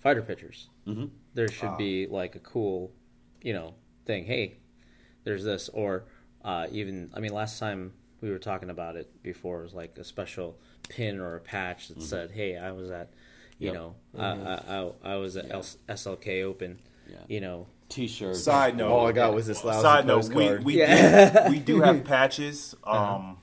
Speaker 2: fighter pitchers. Mm-hmm. There should be like a cool, you know, thing. Hey, there's this, or uh, even I mean, last time we were talking about it before, it was like a special pin or a patch that said, "Hey, I was at." You
Speaker 4: Yep.
Speaker 2: know, I, I, I, I was at L- SLK Open.
Speaker 4: Yeah.
Speaker 2: You know,
Speaker 4: T-shirt.
Speaker 5: Side note.
Speaker 1: All I got was this lousy
Speaker 5: Side note, we
Speaker 1: postcard.
Speaker 5: we,
Speaker 2: Yeah.
Speaker 5: do, we do have patches, um,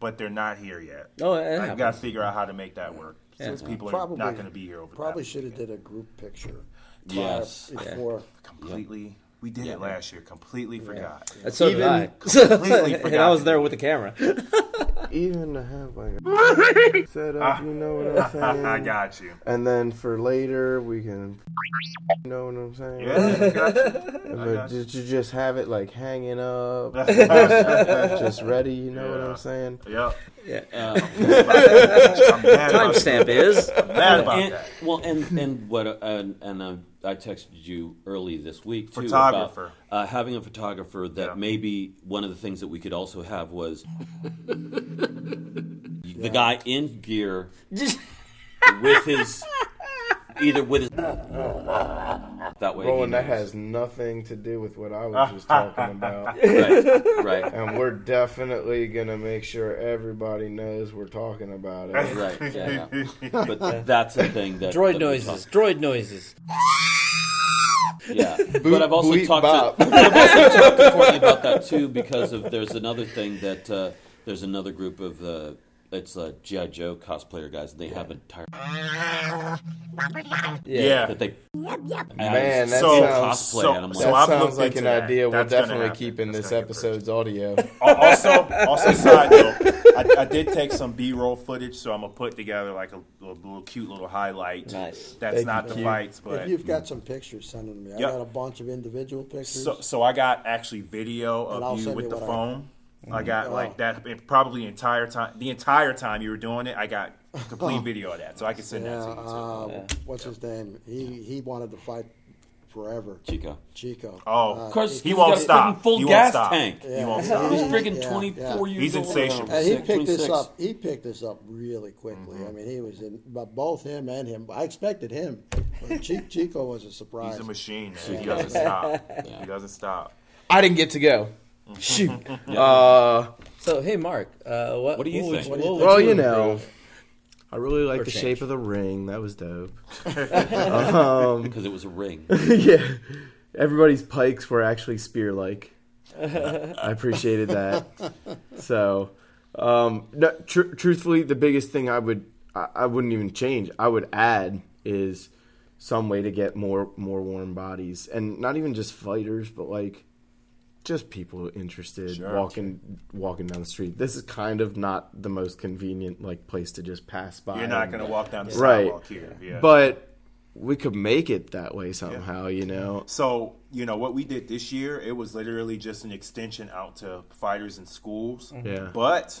Speaker 5: but they're not here yet.
Speaker 2: Oh, it
Speaker 5: I got to figure out how to make that work since people are not going to be here over
Speaker 3: Probably should have did a group picture.
Speaker 4: Yes.
Speaker 3: prior- Before.
Speaker 5: completely. We did it last year. Completely forgot.
Speaker 2: and so
Speaker 1: Even
Speaker 2: did I.
Speaker 5: Completely
Speaker 2: and. I was there with the camera.
Speaker 1: Even to have like a set up, you know what I'm ah, saying?
Speaker 5: I got you.
Speaker 1: And then for later, we can, you know what I'm saying?
Speaker 5: Yeah, I got you.
Speaker 1: But just, to just have it like hanging up, just ready, you know what I'm saying?
Speaker 5: Yep.
Speaker 2: Yeah.
Speaker 5: I'm mad about
Speaker 2: Timestamp
Speaker 5: that.
Speaker 2: is.
Speaker 5: Mad about
Speaker 4: and,
Speaker 5: that.
Speaker 4: well and and what uh, and, and uh, I texted you early this week too
Speaker 5: Photographer.
Speaker 4: about uh, having a photographer that
Speaker 5: Yeah.
Speaker 4: maybe one of the things that we could also have was the guy in gear with his either with his that way he
Speaker 1: Roland, that has nothing to do with what I was just talking about.
Speaker 4: right right
Speaker 1: And we're definitely gonna make sure everybody knows we're talking about it.
Speaker 4: right yeah, yeah. but that's the thing that
Speaker 2: Droid
Speaker 4: that
Speaker 2: noises.
Speaker 4: talk-
Speaker 2: Droid noises.
Speaker 4: Yeah, but I've also
Speaker 1: bleep,
Speaker 4: talked to I've also talked to Courtney about that too because of there's another thing that uh, there's another group of uh, it's a GI Joe cosplayer guys and they have entire
Speaker 5: Yeah.
Speaker 4: that they
Speaker 1: Man, that
Speaker 5: So-
Speaker 1: sounds
Speaker 5: so-
Speaker 4: and I'm
Speaker 5: so
Speaker 1: that sounds like an
Speaker 5: that.
Speaker 1: idea. We'll
Speaker 5: That's gonna
Speaker 1: definitely
Speaker 5: happen.
Speaker 1: keep in
Speaker 5: That's
Speaker 1: this episode's audio.
Speaker 5: Uh, also, also side note, I, I did take some B-roll footage, so I'm gonna put together like a little, little cute little highlight.
Speaker 2: Nice.
Speaker 5: That's
Speaker 1: Thank
Speaker 5: not
Speaker 1: you,
Speaker 5: the
Speaker 1: Q.
Speaker 5: fights, but
Speaker 3: If you've got mm. some pictures, send them to me. I
Speaker 5: Yep.
Speaker 3: got a bunch of individual pictures.
Speaker 5: So, so I got actually video of you with
Speaker 3: you
Speaker 5: the
Speaker 3: what I-
Speaker 5: phone. I got
Speaker 3: Oh.
Speaker 5: like that probably the entire time. The entire time you were doing it, I got complete video of that, so I can send
Speaker 3: yeah,
Speaker 5: that to you. Too.
Speaker 3: uh, what's his name? He he wanted to fight forever.
Speaker 4: Chico.
Speaker 3: Chico.
Speaker 5: Oh,
Speaker 3: Uh,
Speaker 4: Of course,
Speaker 5: he
Speaker 4: he's
Speaker 5: won't
Speaker 4: got a
Speaker 5: stop.
Speaker 4: friggin' full
Speaker 5: He won't
Speaker 4: gas
Speaker 5: stop.
Speaker 4: tank.
Speaker 5: He won't stop.
Speaker 4: He's friggin'
Speaker 3: Yeah,
Speaker 4: 24
Speaker 3: yeah.
Speaker 4: years
Speaker 5: He's
Speaker 4: old.
Speaker 5: He's insatiable.
Speaker 3: And he picked
Speaker 4: 26.
Speaker 3: this up. He picked this up really quickly.
Speaker 5: Mm-hmm.
Speaker 3: I mean, he was in, but both him and him. I expected him. But Chico was a surprise.
Speaker 5: He's a machine. Man. He doesn't stop. He doesn't stop.
Speaker 1: I didn't get to go. Shoot. Uh,
Speaker 2: So hey, Mark, uh, what,
Speaker 4: What do you
Speaker 2: would
Speaker 4: think?
Speaker 2: what would
Speaker 1: well, you know,
Speaker 2: improve?
Speaker 1: I really like
Speaker 2: Or
Speaker 1: the
Speaker 2: change.
Speaker 1: shape of the ring. That was dope.
Speaker 4: because it was a ring.
Speaker 1: yeah, everybody's pikes were actually spear-like. I appreciated that. So, um, no, tr- truthfully, the biggest thing I would I, I wouldn't even change. I would add is some way to get more more warm bodies, and not even just fighters, but like just people interested
Speaker 5: Sure.
Speaker 1: walking walking down the street. This is kind of not the most convenient like place to just pass by.
Speaker 5: You're not going to walk down the
Speaker 1: Right.
Speaker 5: sidewalk here. Yeah.
Speaker 1: but we could make it that way somehow, you know.
Speaker 5: So, you know, what we did this year, it was literally just an extension out to fighters in schools. Mm-hmm.
Speaker 1: Yeah.
Speaker 5: But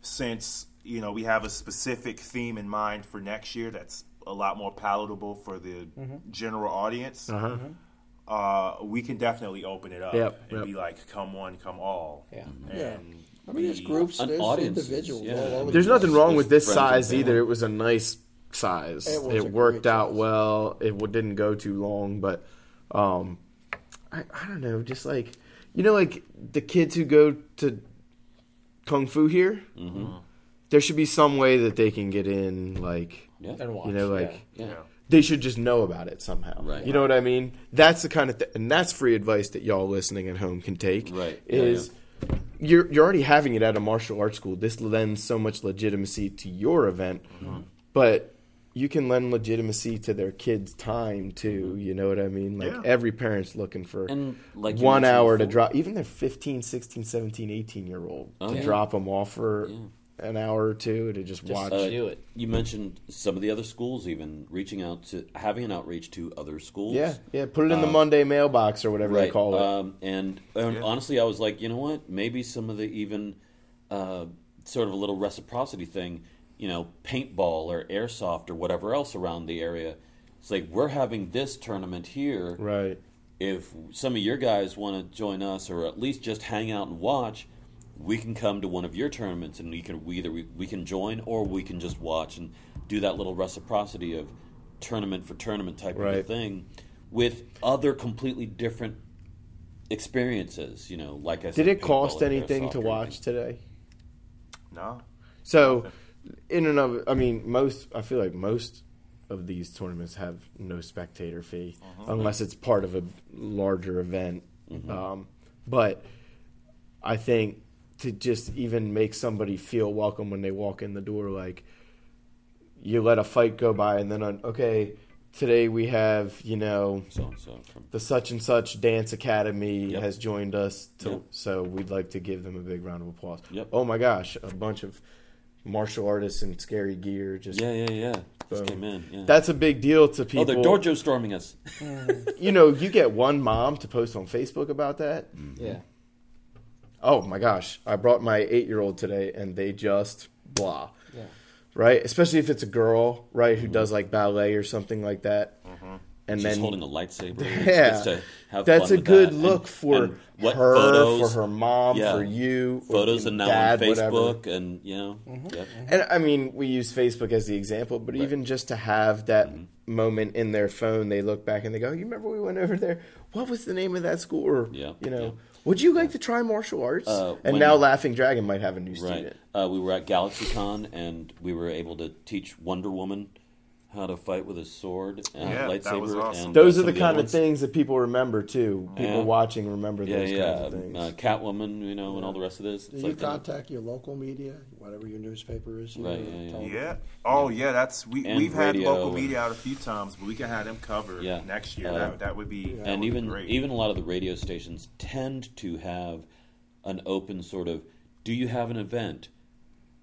Speaker 5: since, you know, we have a specific theme in mind for next year that's a lot more palatable for the mm-hmm. general audience,
Speaker 1: Uh-huh. Mm-hmm.
Speaker 5: Uh, we can definitely open it up
Speaker 1: Yep,
Speaker 5: and
Speaker 1: yep.
Speaker 5: be like, come one, come all.
Speaker 2: Yeah.
Speaker 5: And
Speaker 3: Yeah. I mean, there's groups,
Speaker 4: An
Speaker 3: there's
Speaker 4: audience,
Speaker 3: individuals.
Speaker 4: yeah.
Speaker 3: all
Speaker 1: There's
Speaker 3: the
Speaker 1: nothing wrong with this size either. It was a nice size.
Speaker 3: It
Speaker 1: It,
Speaker 3: a
Speaker 1: worked
Speaker 3: great
Speaker 1: out
Speaker 3: size.
Speaker 1: well. It didn't go too long, but um, I, I don't know. Just like you know, like the kids who go to kung fu here,
Speaker 4: Mm-hmm.
Speaker 1: there should be some way that they can get in. Like
Speaker 4: Yeah.
Speaker 2: And watch,
Speaker 1: you know, like
Speaker 2: yeah.
Speaker 5: Yeah.
Speaker 1: They should just know about it somehow.
Speaker 4: Right.
Speaker 1: You know what I mean? That's the kind of th- and that's free advice that y'all listening at home can take.
Speaker 4: Right. Yeah,
Speaker 1: Is you're you're already having it at a martial arts school. This lends so much legitimacy to your event,
Speaker 4: Mm-hmm.
Speaker 1: but you can lend legitimacy to their kids' time too. You know what I mean? Like
Speaker 5: Yeah.
Speaker 1: every parent's looking for
Speaker 4: And like
Speaker 1: one hour to drop, even their 15, 16, 17, 18 year old
Speaker 4: Oh,
Speaker 1: to
Speaker 4: yeah.
Speaker 1: drop them off for
Speaker 4: Yeah.
Speaker 1: An hour or two to just,
Speaker 2: Just,
Speaker 1: watch.
Speaker 2: uh, do it.
Speaker 4: You mentioned some of the other schools even reaching out to having an outreach to other schools.
Speaker 1: yeah, yeah. Put it in the Monday mailbox or whatever they call it.
Speaker 4: Um, and and
Speaker 5: Yeah.
Speaker 4: honestly, I was like, you know what? Maybe some of the even uh, sort of a little reciprocity thing, you know, paintball or airsoft or whatever else around the area. It's like we're having this tournament here.
Speaker 1: right.
Speaker 4: If some of your guys want to join us, or at least just hang out and watch, we can come to one of your tournaments, and we can we either we, we can join or we can just watch and do that little reciprocity of tournament for tournament type of thing with other completely different experiences. You know, like I said,
Speaker 1: Did it cost anything to watch
Speaker 4: anything.
Speaker 1: today?
Speaker 5: No.
Speaker 1: So, in and of, I mean, most. I feel like most of these tournaments have no spectator fee unless it's part of a larger event. Um, but I think to just even make somebody feel welcome when they walk in the door, like you let a fight go by, and then on, okay, today we have you know
Speaker 4: So so from
Speaker 1: the such and such dance academy
Speaker 4: Yep.
Speaker 1: has joined us to,
Speaker 4: Yep.
Speaker 1: so we'd like to give them a big round of applause
Speaker 4: Yep.
Speaker 1: oh my gosh a bunch of martial artists in scary gear just
Speaker 4: yeah, yeah, yeah. Just came in. Yeah.
Speaker 1: that's a big deal to
Speaker 4: oh,
Speaker 1: people
Speaker 4: they're dojo storming us.
Speaker 1: you know you get one mom to post on facebook about that
Speaker 2: Yeah.
Speaker 1: Oh my gosh i brought my eight year old today and they just blah
Speaker 2: Yeah.
Speaker 1: right especially if it's a girl right who does like ballet or something like that and
Speaker 4: She's
Speaker 1: then
Speaker 4: holding a lightsaber.
Speaker 1: Yeah.
Speaker 4: Just to have
Speaker 1: That's
Speaker 4: fun
Speaker 1: a
Speaker 4: with
Speaker 1: good
Speaker 4: that.
Speaker 1: look
Speaker 4: And-
Speaker 1: for
Speaker 4: and what
Speaker 1: her,
Speaker 4: photos,
Speaker 1: for her mom,
Speaker 4: Yeah.
Speaker 1: for you, or
Speaker 4: photos, and now
Speaker 1: dad,
Speaker 4: on
Speaker 1: whatever.
Speaker 4: Facebook, and you know,
Speaker 1: Mm-hmm.
Speaker 4: yep.
Speaker 1: And I mean, we use Facebook as the example, but even just to have that
Speaker 4: Mm-hmm.
Speaker 1: moment in their phone, they look back and they go, "You remember we went over there? What was the name of that school?" Or
Speaker 4: Yeah,
Speaker 1: you know,
Speaker 4: yeah.
Speaker 1: Would you like to try martial arts?
Speaker 4: Uh,
Speaker 1: and now Laughing Dragon might have a new
Speaker 4: right.
Speaker 1: student.
Speaker 4: Uh, we were at GalaxyCon, and we were able to teach Wonder Woman how to fight with a sword and
Speaker 5: Yeah,
Speaker 4: a
Speaker 5: that
Speaker 4: lightsaber.
Speaker 5: was awesome.
Speaker 4: And,
Speaker 1: Those
Speaker 4: uh,
Speaker 1: are the kind of things that people remember too. People
Speaker 4: Yeah.
Speaker 1: watching remember
Speaker 4: Yeah,
Speaker 1: those
Speaker 4: yeah.
Speaker 1: kinds of things.
Speaker 4: Uh, Catwoman, you know, and all the rest of this.
Speaker 3: Do
Speaker 4: It's
Speaker 3: you
Speaker 4: like, uh,
Speaker 3: contact your local media, whatever your newspaper is? here,
Speaker 4: Right,
Speaker 3: and
Speaker 4: yeah, yeah.
Speaker 5: Yeah. Oh, yeah. That's we
Speaker 4: And
Speaker 5: we've had local
Speaker 4: and-
Speaker 5: media out a few times, but we can have them covered
Speaker 4: Yeah.
Speaker 5: next year.
Speaker 4: Uh,
Speaker 5: that that would be that
Speaker 4: and
Speaker 5: would be
Speaker 4: even
Speaker 5: great.
Speaker 4: even a lot of the radio stations tend to have an open sort of do you have an event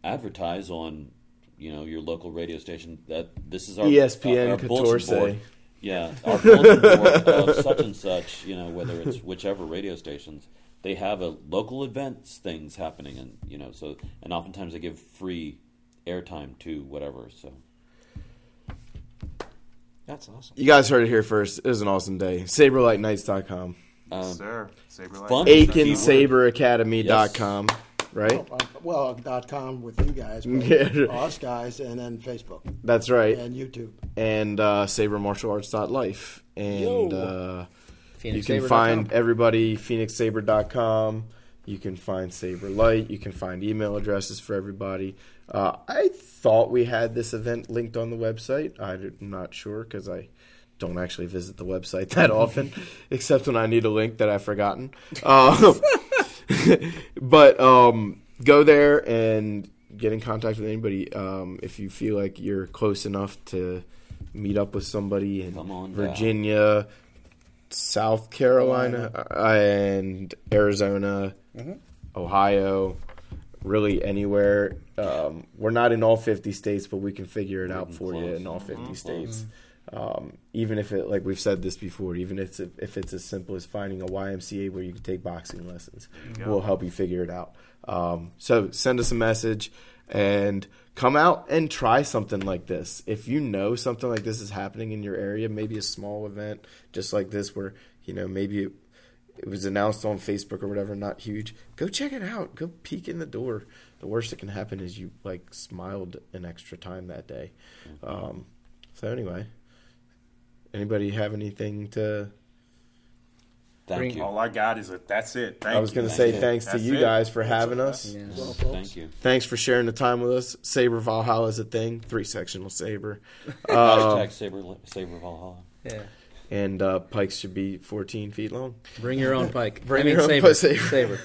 Speaker 4: advertise on you know your local radio station that this is our
Speaker 1: ESPN
Speaker 4: our, our bulletin board. yeah our bulletin board of such and such you know whether it's whichever radio stations they have a local events things happening and you know so and oftentimes they give free airtime to whatever so
Speaker 2: That's awesome.
Speaker 1: You guys heard it here first. It was an awesome day. SaberlightKnights.com.
Speaker 4: um,
Speaker 5: sir, Saberlight.
Speaker 4: fun.
Speaker 1: AikenSaberAcademy.com. Right?
Speaker 3: Uh, Well, dot com with you guys,
Speaker 1: Yeah.
Speaker 3: us guys, and then Facebook
Speaker 1: That's right.
Speaker 3: and YouTube.
Speaker 1: and uh, sabermartialarts.life. And uh, you can
Speaker 2: PhoenixSaber.com.
Speaker 1: find everybody phoenixsaber.com. You can find Saberlight. You can find email addresses for everybody. Uh, I thought we had this event linked on the website. I'm not sure because I don't actually visit the website that often, except when I need a link that I've forgotten. Uh, but um, go there and get in contact with anybody um, if you feel like you're close enough to meet up with somebody in
Speaker 4: on.
Speaker 1: Virginia, South Carolina, uh, and Arizona, Ohio, really anywhere. Um, we're not in all 50 states, but we can figure it out
Speaker 4: Getting
Speaker 1: for you in all 50 states. Um, even if it, like we've said this before, even if it's, if it's as simple as finding a YMCA where you can take boxing lessons, we'll help you figure it out. Um, so send us a message and come out and try something like this. If you know something like this is happening in your area, maybe a small event just like this where, you know, maybe it, it was announced on Facebook or whatever, not huge. Go check it out. Go peek in the door. The worst that can happen is you like smiled an extra time that day. Um, so anyway, anybody have anything to?
Speaker 4: thank
Speaker 2: Bring-
Speaker 4: you
Speaker 5: All I got is a that's it. Thank
Speaker 1: I was going to say
Speaker 4: you.
Speaker 1: thanks to you
Speaker 5: it.
Speaker 1: guys for
Speaker 5: That's
Speaker 1: having
Speaker 5: it.
Speaker 1: us.
Speaker 2: Yeah.
Speaker 3: Well, folks.
Speaker 4: thank you
Speaker 1: Thanks for sharing the time with us. Saber Valhalla is a thing. Three sectional saber. Um,
Speaker 4: Hashtag saber saber Valhalla.
Speaker 2: Yeah.
Speaker 1: and uh, pikes should be 14 feet long.
Speaker 2: Bring your own pike.
Speaker 1: Bring
Speaker 2: I mean,
Speaker 1: your own
Speaker 2: saber.
Speaker 1: pike, saber.
Speaker 2: saber.